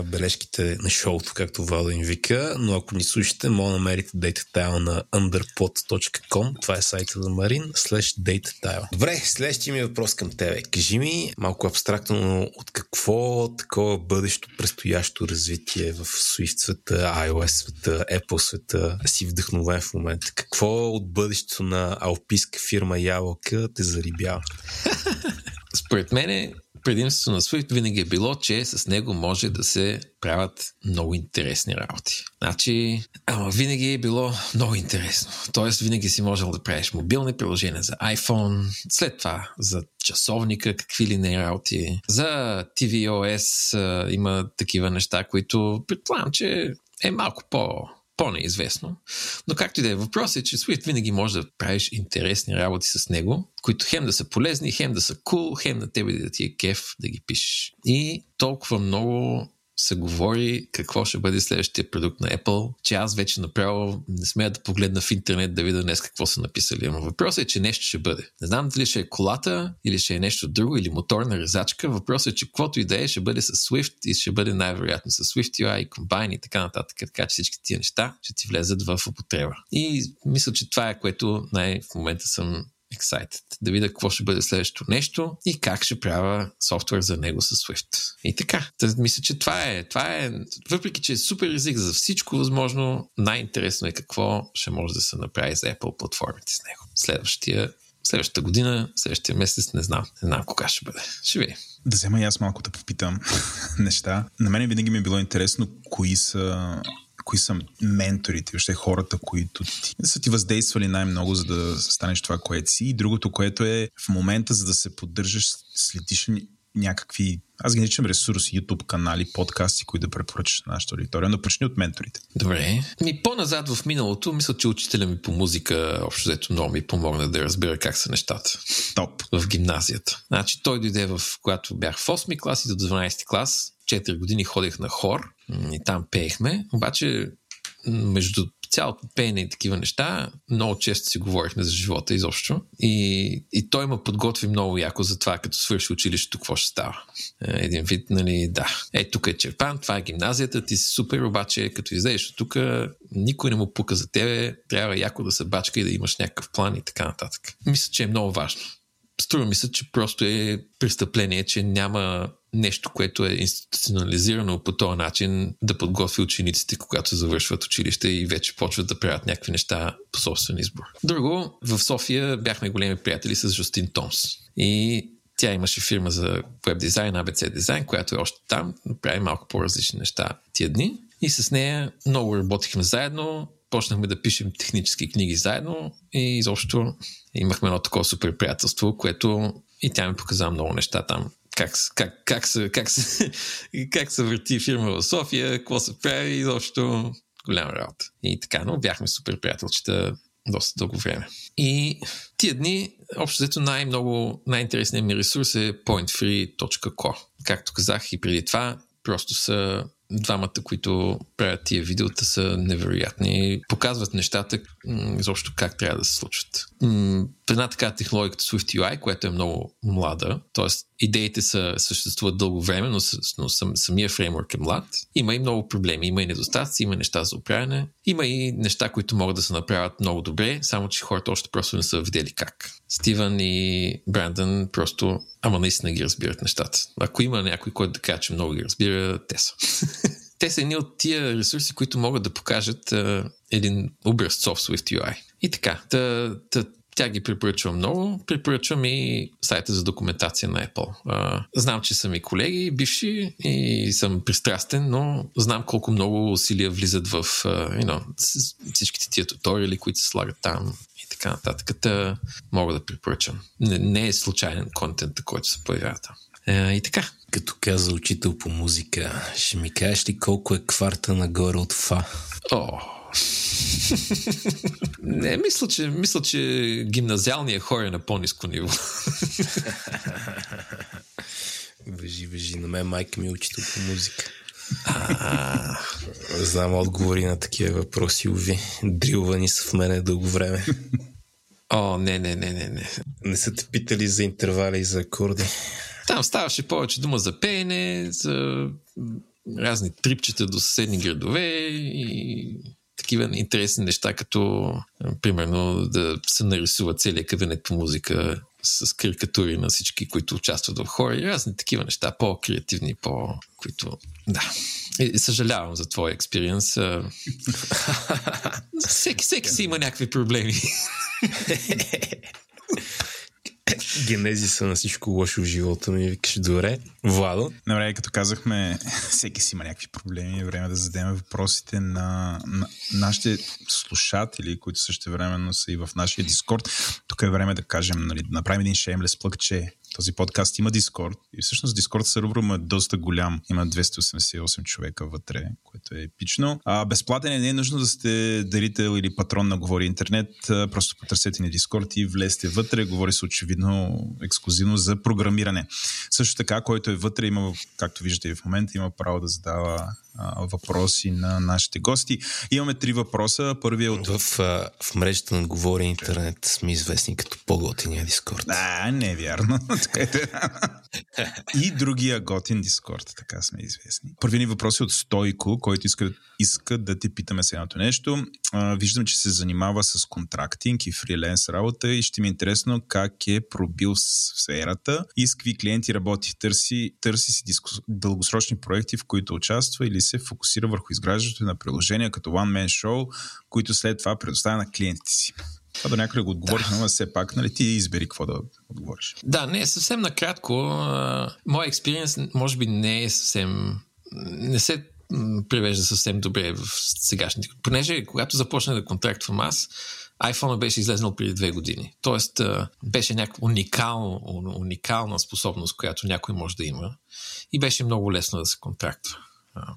бележките на шоуто, както Валда им вика, но ако ни слушате, може да намерите DataTile на underpod.com, това е сайта на Марин, slash DataTile. Добре, следващия ми въпрос към тебе. Кажи ми малко абстрактно от какво такова бъдещо предстоящо развитие в Swift света, iOS света, Apple света си вдъхновен в момента? Какво от бъдещето на алпийска фирма Ябълка те зарибява? Според мен предимството на Swift винаги е било, че с него може да се правят много интересни работи. Значи, ама винаги е било много интересно. Тоест, винаги си можел да правиш мобилни приложения за iPhone, след това за часовника, какви ли не работи. За tvOS а, има такива неща, които предполагам, че е малко по по-неизвестно. Но както и да е, въпрос е, че Swift винаги може да правиш интересни работи с него, които хем да са полезни, хем да са кул, cool, хем на тебе да ти е кеф да ги пишеш. И толкова много се говори какво ще бъде следващия продукт на Apple, че аз вече направо не смея да погледна в интернет да видя днес какво са написали. Но въпросът е, че нещо ще бъде. Не знам дали ще е колата, или ще е нещо друго, или моторна резачка. Въпросът е, че каквото и да е, ще бъде с Swift и ще бъде най-вероятно с Swift UI, Combine и така нататък. Така че всички тия неща ще ти влезат в употреба. И мисля, че това е което най- в момента съм excited. Да видя какво ще бъде следващото нещо и как ще правя софтуер за него с Swift. И така. Тъз, мисля, че това е, това е, въпреки че е супер език за всичко възможно, най-интересно е какво ще може да се направи за Apple платформите с него. Следващия следващата година, следващия месец, не знам. Не знам кога ще бъде. Ще видим. Да взема и аз малко да попитам неща. На мен винаги ми е било интересно кои са кои са менторите, въобще хората, които ти, са ти въздействали най-много, за да станеш това, което си. И другото, което е в момента, за да се поддържаш, следиш някакви, аз ги наричам ресурси, YouTube канали, подкасти, които да препоръчаш на нашата аудитория, но почни от менторите. Добре. Ми по-назад в миналото, мисля, че учителя ми по музика общо взето много ми помогна да разбера как са нещата. Топ. В гимназията. Значи той дойде в, когато бях в 8 клас и до 12 клас. 4 години ходех на хор и там пеехме. Обаче между цялото пеене и такива неща, много често си говорихме за живота изобщо. И, и той ме подготви много яко за това, като свърши училището, какво ще става. Е, един вид, нали, да. Е, тук е Черпан, това е гимназията, ти си супер, обаче като излезеш от тук, никой не му пука за тебе, трябва яко да се бачка и да имаш някакъв план и така нататък. Мисля, че е много важно. Струва ми се, че просто е престъпление, че няма нещо, което е институционализирано по този начин да подготви учениците, когато завършват училище и вече почват да правят някакви неща по собствен избор. Друго, в София бяхме големи приятели с Жустин Томс. И тя имаше фирма за веб дизайн, ABC дизайн, която е още там, прави малко по-различни неща тия дни. И с нея много работихме заедно, почнахме да пишем технически книги заедно и изобщо имахме едно такова супер приятелство, което и тя ми показа много неща там как, как, как, се, как, се, как се върти фирма в София, какво се прави, изобщо голяма работа. И така, но бяхме супер приятелчета доста дълго време. И тия дни, общо взето най-много, най-интересният ми ресурс е pointfree.co. Както казах и преди това, просто са двамата, които правят тия видеота са невероятни. Показват нещата изобщо как трябва да се случват. Една така технология като SwiftUI, която е много млада, т.е. идеите са, съществуват дълго време, но, но сам, самия фреймворк е млад. Има и много проблеми, има и недостатъци, има неща за оправяне, има и неща, които могат да се направят много добре, само че хората още просто не са видели как. Стивън и Брандън просто ама наистина ги разбират нещата. Ако има някой, който да каже, че много ги разбира, те са. те са едни от тия ресурси, които могат да покажат а, един образцов Swift UI. И така, та, та, тя ги препоръчвам много. Препоръчвам и сайта за документация на Apple. А, знам, че са ми колеги, бивши и съм пристрастен, но знам колко много усилия влизат в uh, you know, всичките тия туториали, които се слагат там и така нататък. Та мога да препоръчам. Не, не е случайен контент, който се появява там. Uh, и така. Като каза учител по музика, ще ми кажеш ли колко е кварта нагоре от Фа? О, не, мисля, че, мисля, че гимназиалният хор е на по-низко ниво. Въжи, въжи. На мен майка ми е учител по музика. Знам отговори на такива въпроси, уви. Дрилвани са в мене дълго време. О, не, не, не, не, не. Не са те питали за интервали и за акорди. Там ставаше повече дума за пеене, за разни трипчета до съседни градове и такива интересни неща, като примерно да се нарисува целият кабинет по музика с карикатури на всички, които участват в хора и разни такива неща, по-креативни, по... които... Да. И, съжалявам за твоя експириенс. всеки, всеки си има някакви проблеми. генезиса на всичко лошо в живота ми. Викаш, добре, Владо. Добре, като казахме, всеки си има някакви проблеми. Е време да зададем въпросите на, на нашите слушатели, които също времено са и в нашия Дискорд. Тук е време да кажем, нали, да направим един шеймлес плък, че този подкаст има Дискорд. И всъщност Дискорд сервер му е доста голям. Има 288 човека вътре, което е епично. А безплатен е, не е нужно да сте дарител или патрон на Говори Интернет. Просто потърсете ни Дискорд и влезте вътре. Говори се очевидно ексклюзивно за програмиране. Също така, който е вътре, има, както виждате и в момента, има право да задава а, въпроси на нашите гости. Имаме три въпроса. Първият от... В, а, в мрежата на Говори Интернет сме известни като по-готиния Дискорд. Да, не е вярно. и другия готин Дискорд, така сме известни. Първият ни въпрос е от Стойко, който иска, иска да ти питаме следното нещо. А, виждам, че се занимава с контрактинг и фриленс работа и ще ми е интересно как е пробил сферата и с какви клиенти работи. Търси, търси си диску... дългосрочни проекти, в които участва или се фокусира върху изграждането на приложения като One Man Show, които след това предоставя на клиентите си. Това до някъде го отговорих, да. но все пак, нали, ти избери какво да отговориш. Да, не, съвсем накратко. Моя експириенс може би не е съвсем... Не се превежда съвсем добре в сегашните. Понеже когато започнах да контрактвам аз, iPhone беше излезнал преди две години. Тоест, беше някаква уникал, уникална способност, която някой може да има. И беше много лесно да се контрактва.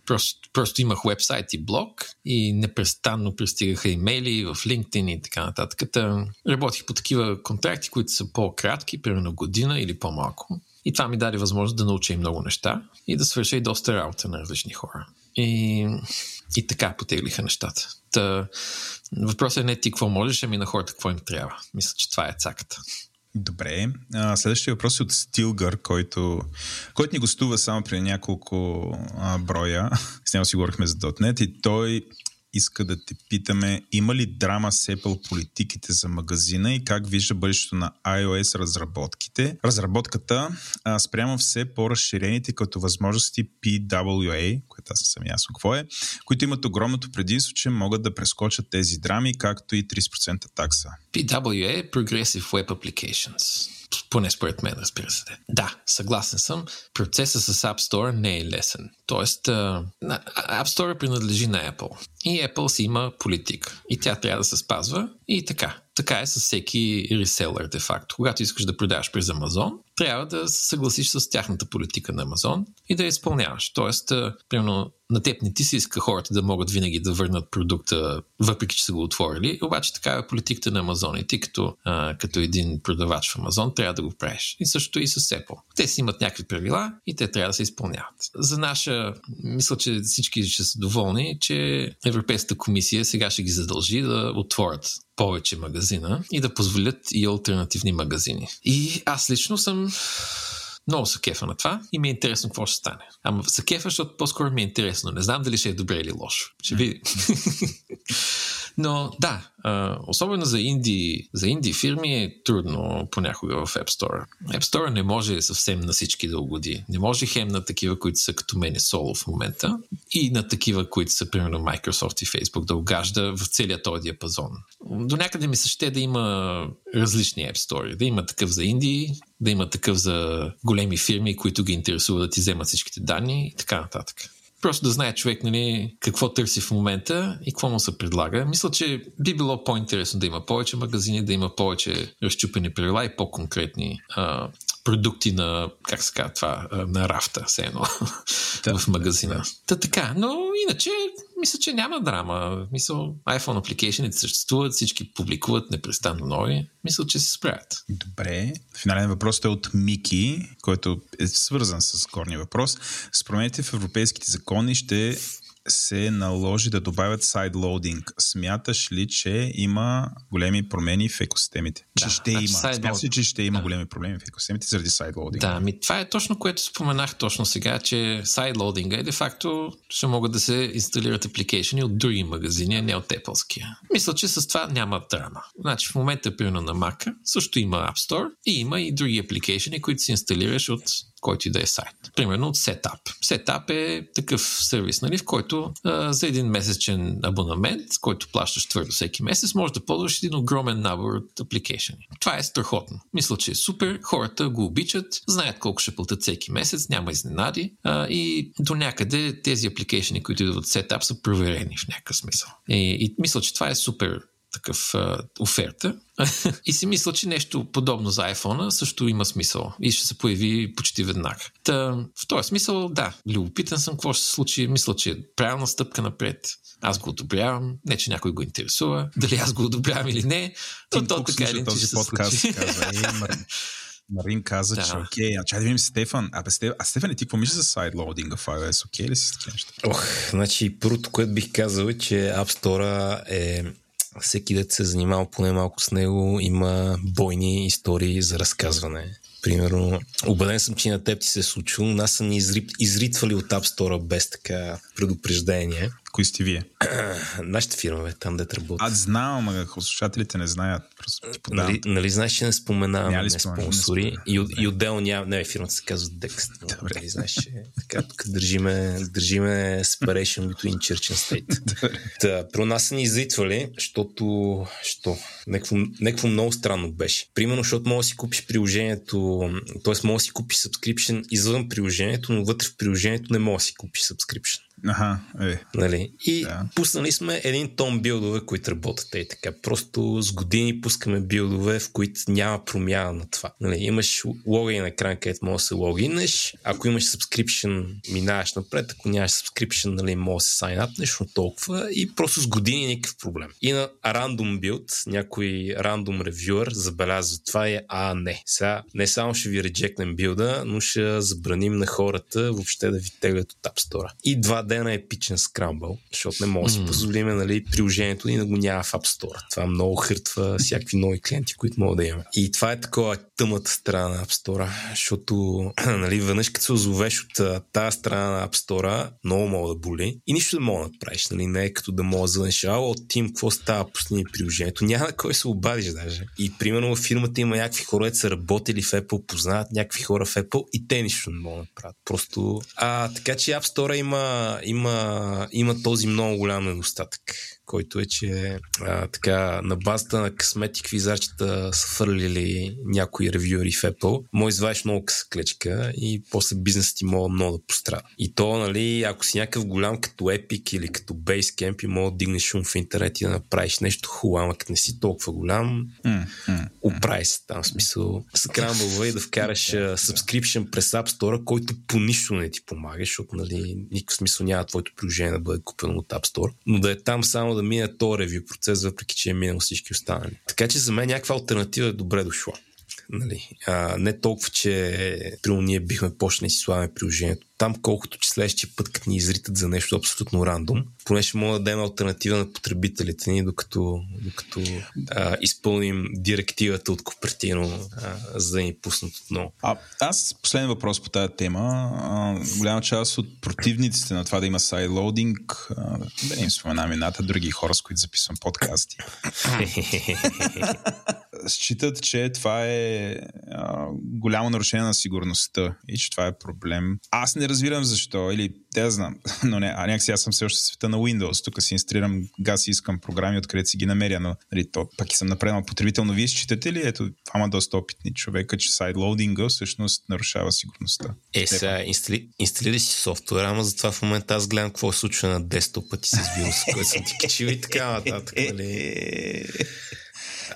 Просто, просто имах вебсайт и блог и непрестанно пристигаха имейли в LinkedIn и така нататък. Та работих по такива контракти, които са по-кратки, примерно година или по-малко. И това ми даде възможност да науча и много неща и да свърша и доста работа на различни хора. И, и така потеглиха нещата. Та, въпросът е не ти какво можеш, ами на хората какво им трябва. Мисля, че това е цаката. Добре. А, следващия въпрос е от Стилгър, който, който ни гостува само преди няколко а, броя. С него си говорихме за .NET и той иска да те питаме, има ли драма с Apple политиките за магазина и как вижда бъдещето на iOS разработките? Разработката а, спрямо все по-разширените като възможности PWA, което аз съм ясно какво е, които имат огромното предимство, че могат да прескочат тези драми, както и 30% такса. PWA – Progressive Web Applications поне според мен, разбира се. Да, съгласен съм. Процесът с App Store не е лесен. Тоест, App Store принадлежи на Apple. И Apple си има политика. И тя трябва да се спазва. И така. Така е с всеки реселър, де факто. Когато искаш да продаваш през Амазон, трябва да се съгласиш с тяхната политика на Амазон и да я изпълняваш. Тоест, примерно, на теб не ти се иска хората да могат винаги да върнат продукта, въпреки че са го отворили, обаче такава е политиката на Амазон и ти като, а, като един продавач в Амазон трябва да го правиш. И също и с Apple. Те си имат някакви правила и те трябва да се изпълняват. За наша, мисля, че всички ще са доволни, че Европейската комисия сега ще ги задължи да отворят повече магазина и да позволят и альтернативни магазини. И аз лично съм много се кефа на това и ми е интересно какво ще стане. Ама се кефа, защото по-скоро ми е интересно. Не знам дали ще е добре или лошо. Ще видим. Но да, особено за инди, за инди фирми е трудно понякога в App Store. App Store не може съвсем на всички да угоди. Не може хем на такива, които са като мен соло в момента и на такива, които са примерно Microsoft и Facebook да угажда в целият този диапазон. До някъде ми се ще да има различни App Store. Да има такъв за инди, да има такъв за големи фирми, които ги интересуват да ти вземат всичките данни и така нататък. Просто да знае човек нали, какво търси в момента и какво му се предлага. Мисля, че би било по-интересно да има повече магазини, да има повече разчупени правила и по-конкретни а, продукти на, как се казва това, на рафта, все едно, да, в магазина. Да. Та така, но иначе мисля, че няма драма. Мисля, iPhone application съществуват, всички публикуват непрестанно нови. Мисля, че се справят. Добре. Финален въпрос е от Мики, който е свързан с горния въпрос. С промените в европейските закони ще се наложи да добавят сайдлоудинг. Смяташ ли, че има големи промени в екосистемите? Да, че ще значи има. Смяташ ли, че ще има да. големи проблеми в екосистемите заради сайдлоудинг? Да, ми това е точно което споменах точно сега, че сайдлоудинга е де-факто ще могат да се инсталират апликейшени от други магазини, а не от Apple-ския. Мисля, че с това няма драма. Значи в момента, примерно на Mac, също има App Store и има и други апликейшени, които си инсталираш от който и да е сайт. Примерно от Setup. Setup е такъв сервис, нали, в който а, за един месечен абонамент, който плащаш твърдо всеки месец, може да ползваш един огромен набор от апликейшени. Това е страхотно. Мисля, че е супер. Хората го обичат, знаят колко ще платят всеки месец, няма изненади а, и до някъде тези апликейшени, които идват от Setup, са проверени в някакъв смисъл. И, и мисля, че това е супер такъв а, оферта. и си мисля, че нещо подобно за iPhone също има смисъл и ще се появи почти веднага. Та, в този смисъл, да, любопитен съм какво ще се случи. Мисля, че е правилна стъпка напред. Аз го одобрявам. Не, че някой го интересува. Дали аз го одобрявам или не. Но то така или този подкаст казва, Марин каза, Да. че окей. А чай да видим Стефан. Абе, Стефан, а Стефан, ти какво мислиш за сайдлоудинга в iOS? Окей ли си с такива неща? Ох, значи първото, което бих казал е, че App Store е всеки дет се е занимавал поне малко с него, има бойни истории за разказване. Примерно, убеден съм, че на теб ти се е случило, но аз съм ни изрип, изритвали от App Store без така предупреждение. Кои сте вие? Нашата фирма, бе, там дет работи. Аз знам, ама слушателите не знаят. Просто ти подавам. Нали, нали знаеш, че не споменаваме Няма ли не спонсори Не и, и отделно няма... Не, фирмата се казва Dext. Добре. Нали знаеш, че така тук държиме, държиме separation between church and state. Та, при нас са ни изритвали, защото... Що? Некво, некво много странно беше. Примерно, защото може да си купиш приложението, т.е. може да си купиш subscription извън приложението, но вътре в приложението не може да си купиш subscription. Аха, е. Нали? И Да. пуснали сме един тон билдове, които работят и така. Просто с години пускаме билдове, в които няма промяна на това. Нали? Имаш логин екран, където можеш да се логинеш. Ако имаш subscription, минаваш напред. Ако нямаш subscription, нали, можеш да се сайнапнеш, но толкова. И просто с години никакъв проблем. И на рандом билд, някой рандом ревюър забелязва това е, а не. Сега не само ще ви реджекнем билда, но ще забраним на хората въобще да ви теглят от App Store. И два дена епичен скрамбъл, защото не може да си позволиме нали, приложението ни да го няма в App Store. Това много хъртва всякакви нови клиенти, които могат да имаме. И това е такова тъмата страна на App Store, защото нали, веднъж като се озовеш от тази страна на App Store, много мога да боли и нищо не мога да направиш. Нали? Не е като да мога да заднеш, ало, Тим, какво става, пусни приложението. Няма на кой се обадиш даже. И примерно в фирмата има някакви хора, които са работили в Apple, познават някакви хора в Apple и те нищо не могат да правят. Просто. А, така че App Store има, има, има този много голям недостатък който е, че а, така, на базата на късмети квизарчета са фърлили някои ревюери в Apple, може извадиш много къса клечка и после бизнесът ти мога много да пострада. И то, нали, ако си някакъв голям като Epic или като Basecamp и мога да дигнеш шум в интернет и да направиш нещо хубаво, ама като не си толкова голям, М, м. оправи се там, в смисъл скрамбълва и да вкараш а, subscription през App Store, който по нищо не ти помага, защото нали, никакъв смисъл няма твоето приложение да бъде купено от App Store, но да е там само да мине този ревю процес, въпреки че е минал всички останали. Така че за мен някаква альтернатива е добре дошла. Нали, а, не толкова, че примерно ние бихме почнали да си слагаме приложението там, колкото че следващия път, като ни изритат за нещо абсолютно рандом, поне ще мога да дадем альтернатива на потребителите ни, докато, докато а, изпълним директивата от Купертино, а, за да ни пуснат отново. А, аз последен въпрос по тази тема. А, голяма част от противниците на това да има сайдлоудинг, а, да не им споменам имената, други хора, с които записвам подкасти, считат, че това е а, голямо нарушение на сигурността и че това е проблем. Аз не разбирам защо, или те да знам, но не, а някакси аз съм все още света на Windows. Тук си инсталирам газ и искам програми, откъдето си ги намеря, но нали, то, пък и съм напреднал потребител, но вие считате ли, ето, ама доста опитни човека, че сайдлоудинга всъщност нарушава сигурността? Е, сега инстали, инсталирай си софтуер, ама затова в момента аз гледам какво се случва на десктопа ти с вируса, който съм ти качил и така нататък. Нали?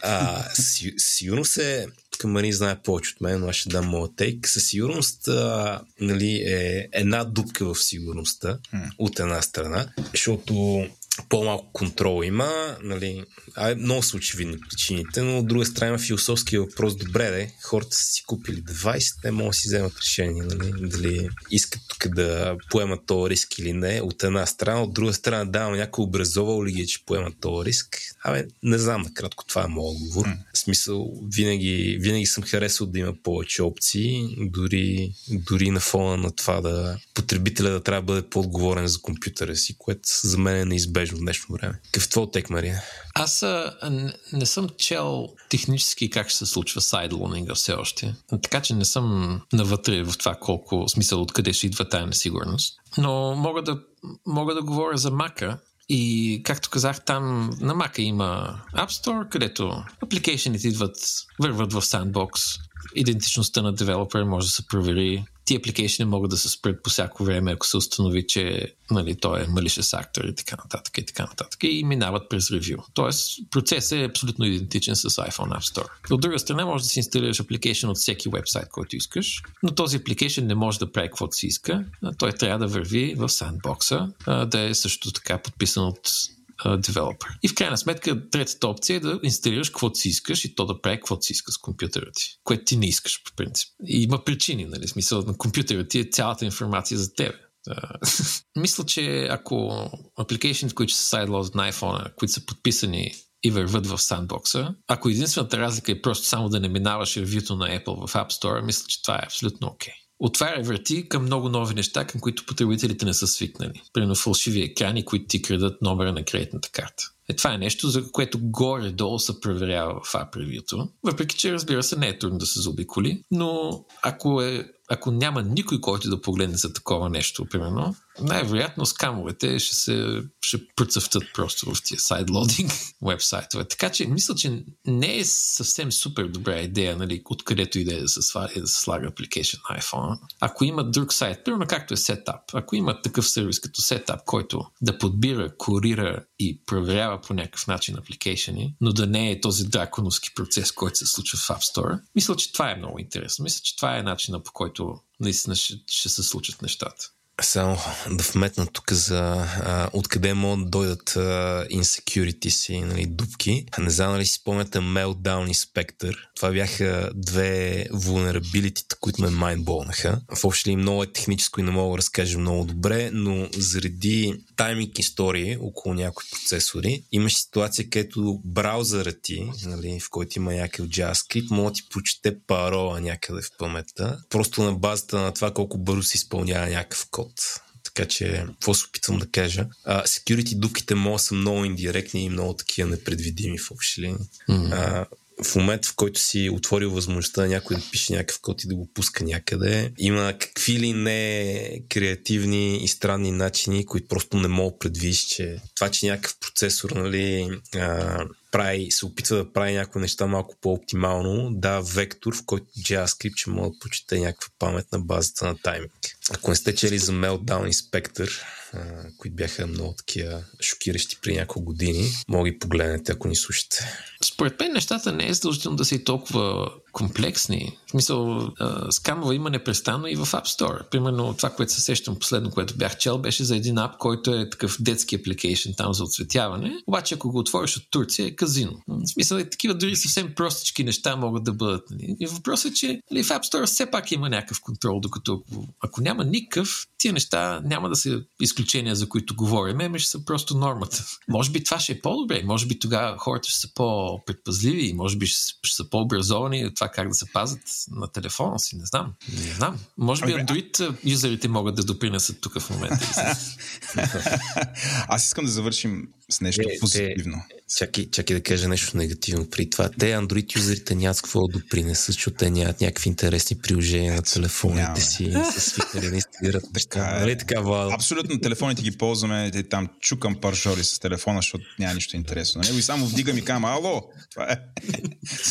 А, си, сигурност е, тук Мари знае повече от мен, но аз ще дам моят тейк. Със сигурност а, нали, е една дупка в сигурността от една страна, защото по-малко контрол има, нали, а, много са очевидни причините, но от друга страна има философски въпрос, добре де, хората са си купили девайс, те могат да си вземат решение, нали, дали искат тук да поемат този риск или не, от една страна, от друга страна давам някой образовал ли ги, е, че поемат този риск, абе, не знам, накратко това е моят отговор. В смисъл, винаги, винаги съм харесал да има повече опции, дори, дори на фона на това да потребителя да трябва да бъде по-отговорен за компютъра си, което за мен е неизбежно в днешно време. Какъв е твой тек, Мария? Аз а, не, не съм чел технически как ще се случва сайдлонинга все още. Така че не съм навътре в това колко смисъл откъде ще идва тая несигурност. Но мога да, мога да говоря за Мака. И както казах, там на Мака има App Store, където апликейшените идват, върват в Sandbox. Идентичността на девелопера може да се провери. Ти апликейшени могат да се спрят по всяко време, ако се установи, че нали, той е malicious actor и така нататък и така нататък. И минават през ревю. Тоест, процесът е абсолютно идентичен с iPhone App Store. От друга страна, може да си инсталираш апликейшн от всеки вебсайт, който искаш, но този апликейшн не може да прави каквото си иска. Той трябва да върви в сандбокса, да е също така подписан от девелопер. И в крайна сметка, третата опция е да инсталираш каквото си искаш и то да прави каквото си иска с компютъра ти, което ти не искаш по принцип. И има причини, нали? Смисъл на компютъра ти е цялата информация за теб. Мисля, че ако апликейшните, които са сайдлоз на iPhone, които са подписани и върват в сандбокса. Ако единствената разлика е просто само да не минаваш ревюто на Apple в App Store, мисля, че това е абсолютно окей. Okay. Отваря врати към много нови неща, към които потребителите не са свикнали. Примерно фалшиви екрани, които ти крадат номера на кредитната карта. Е, това е нещо, за което горе-долу се проверява в Review. Въпреки, че разбира се, не е трудно да се заобиколи, но ако е ако няма никой, който да погледне за такова нещо, примерно, най-вероятно скамовете ще се ще процъфтат просто в тия сайдлодинг вебсайтове. Така че мисля, че не е съвсем супер добра идея, нали, откъдето иде да се, сваля, да се слага application на iPhone. Ако има друг сайт, примерно както е Setup, ако има такъв сервис като Setup, който да подбира, корира и проверява по някакъв начин апликейшени, но да не е този драконовски процес, който се случва в App Store, мисля, че това е много интересно. Мисля, че това е начина по който наистина ще, ще се случат нещата. Само да вметна тук за а, откъде могат да дойдат а, insecurities и нали, дупки. Не знам дали си спомняте Meltdown и Spectre. Това бяха две vulnerability, които ме майнболнаха. В общи ли много е техническо и не мога да разкажа много добре, но заради тайминг истории около някои процесори, имаш ситуация, където браузъра ти, нали, в който има някакъв JavaScript, може да ти почете парола някъде в паметта, просто на базата на това колко бързо се изпълнява някакъв код код. Така че, какво се опитвам да кажа? А, security дупките могат са много индиректни и много такива непредвидими в общи линии. Mm-hmm в момент, в който си отворил възможността някой да пише някакъв код и да го пуска някъде, има какви ли не креативни и странни начини, които просто не мога предвидиш, че това, че някакъв процесор, нали, а, прави, се опитва да прави някои неща малко по-оптимално, да вектор, в който JavaScript ще може да почете някаква памет на базата на тайминг. Ако не сте чели за Meltdown и Които бяха много такива шокиращи при няколко години, мога ги погледнете, ако ни слушате. Според мен нещата не е задължително да са и толкова комплексни. В смисъл, скамова има непрестанно и в App Store. Примерно това, което се сещам последно, което бях чел, беше за един ап, който е такъв детски апликейшн там за оцветяване. Обаче, ако го отвориш от Турция, е казино. В смисъл, е, такива дори съвсем простички неща могат да бъдат. Нали? И въпросът е, че нали, в App Store все пак има някакъв контрол, докато ако, ако няма никакъв, тия неща няма да са изключения, за които говорим, ами ще са просто нормата. Може би това ще е по-добре. Може би тогава хората ще са по-предпазливи, може би ще, ще са по-образовани това как да се пазят на телефона си. Не знам. Не знам. Може би Android юзерите могат да допринесат тук в момента. Аз искам да завършим с нещо е, позитивно. Е, чакай, чакай да кажа нещо негативно при това. Те Android юзерите нямат какво да допринесат, защото те нямат някакви интересни приложения на телефоните си, са свикнали да инсталират така. Е. Нали така, Владо? Абсолютно телефоните ги ползваме, те там чукам паржори с телефона, защото няма нищо интересно на него и само вдигам и кам, ало, това е.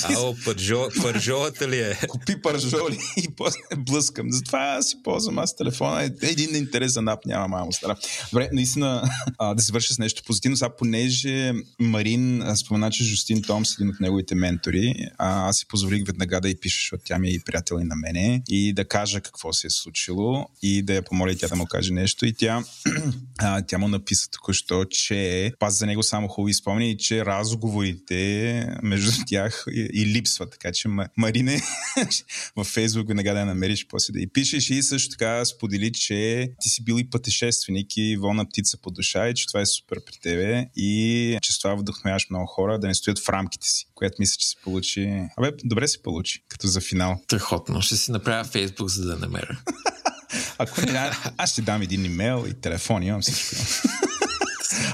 Ало, паржо, паржолата ли е? Купи паржоли и после блъскам. Затова си ползвам аз телефона. Е, един интересен ап няма, мамо стара. Добре, наистина да се върша с нещо позитивно. Сега, понеже Марин спомена, че Жустин Томс е един от неговите ментори, а, аз си позволих веднага да й пиша, защото тя ми е и приятел и на мене, и да кажа какво се е случило и да я помоля тя да му каже нещо. И тя, а, тя му написа току-що, че паз за него само хубави спомени и че разговорите между тях и, и липсват. Така че Марине във Фейсбук веднага да я намериш, после да й пишеш и също така сподели, че ти си бил и пътешественик и волна птица по душа и че това е супер при тебе и че с това вдъхновяваш много хора да не стоят в рамките си, което мисля, че се получи. Абе, добре се получи, като за финал. Трехотно. Ще си направя Фейсбук, за да намеря. Ако не, аз ще дам един имейл и телефон, имам всичко.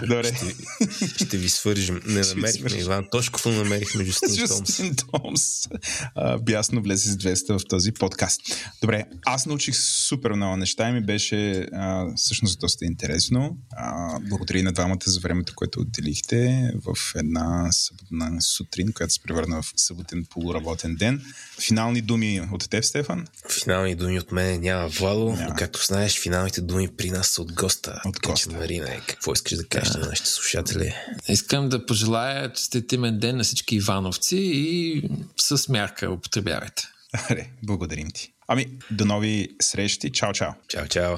Добре. Ще, ще ви свържим. Не намерихме Иван Тошков, но намерихме Жустин Томс. Томс. бясно влезе с 200 в този подкаст. Добре, аз научих супер много неща и ми беше а, всъщност доста интересно. А, благодаря и на двамата за времето, което отделихте в една съботна сутрин, която се превърна в съботен полуработен ден. Финални думи от теб, Стефан? Финални думи от мен няма, Владо, няма. но както знаеш, финалните думи при нас са от госта. От госта. Марина, какво искаш да кажете на нашите слушатели? Искам да пожелая честитимен ден на всички Ивановци и с мярка употребявайте. Аре, благодарим ти. Ами, до нови срещи. Чао, чао. Чао, чао.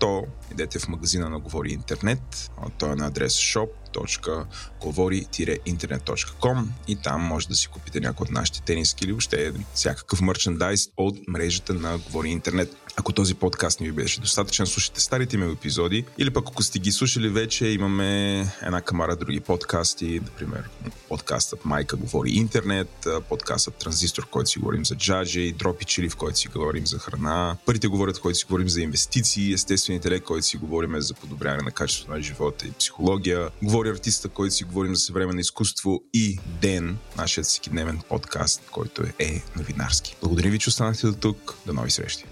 то идете в магазина на Говори Интернет. Той е на адрес shop.govori-internet.com и там може да си купите някои от нашите тениски или въобще всякакъв мерчендайз от мрежата на Говори Интернет. Ако този подкаст не ви беше достатъчен, слушайте старите ми епизоди или пък ако сте ги слушали вече, имаме една камара други подкасти, например подкастът Майка говори интернет, подкастът Транзистор, в който си говорим за джаджи, Дропи Чили, в който си говорим за храна, Парите говорят, в който си говорим за инвестиции, Естествен интелект, който си говорим за подобряване на качеството на живота и психология, Говори артиста, който си говорим за съвременно изкуство и Ден, нашият всекидневен подкаст, който е новинарски. Благодаря ви, че останахте до тук. До нови срещи!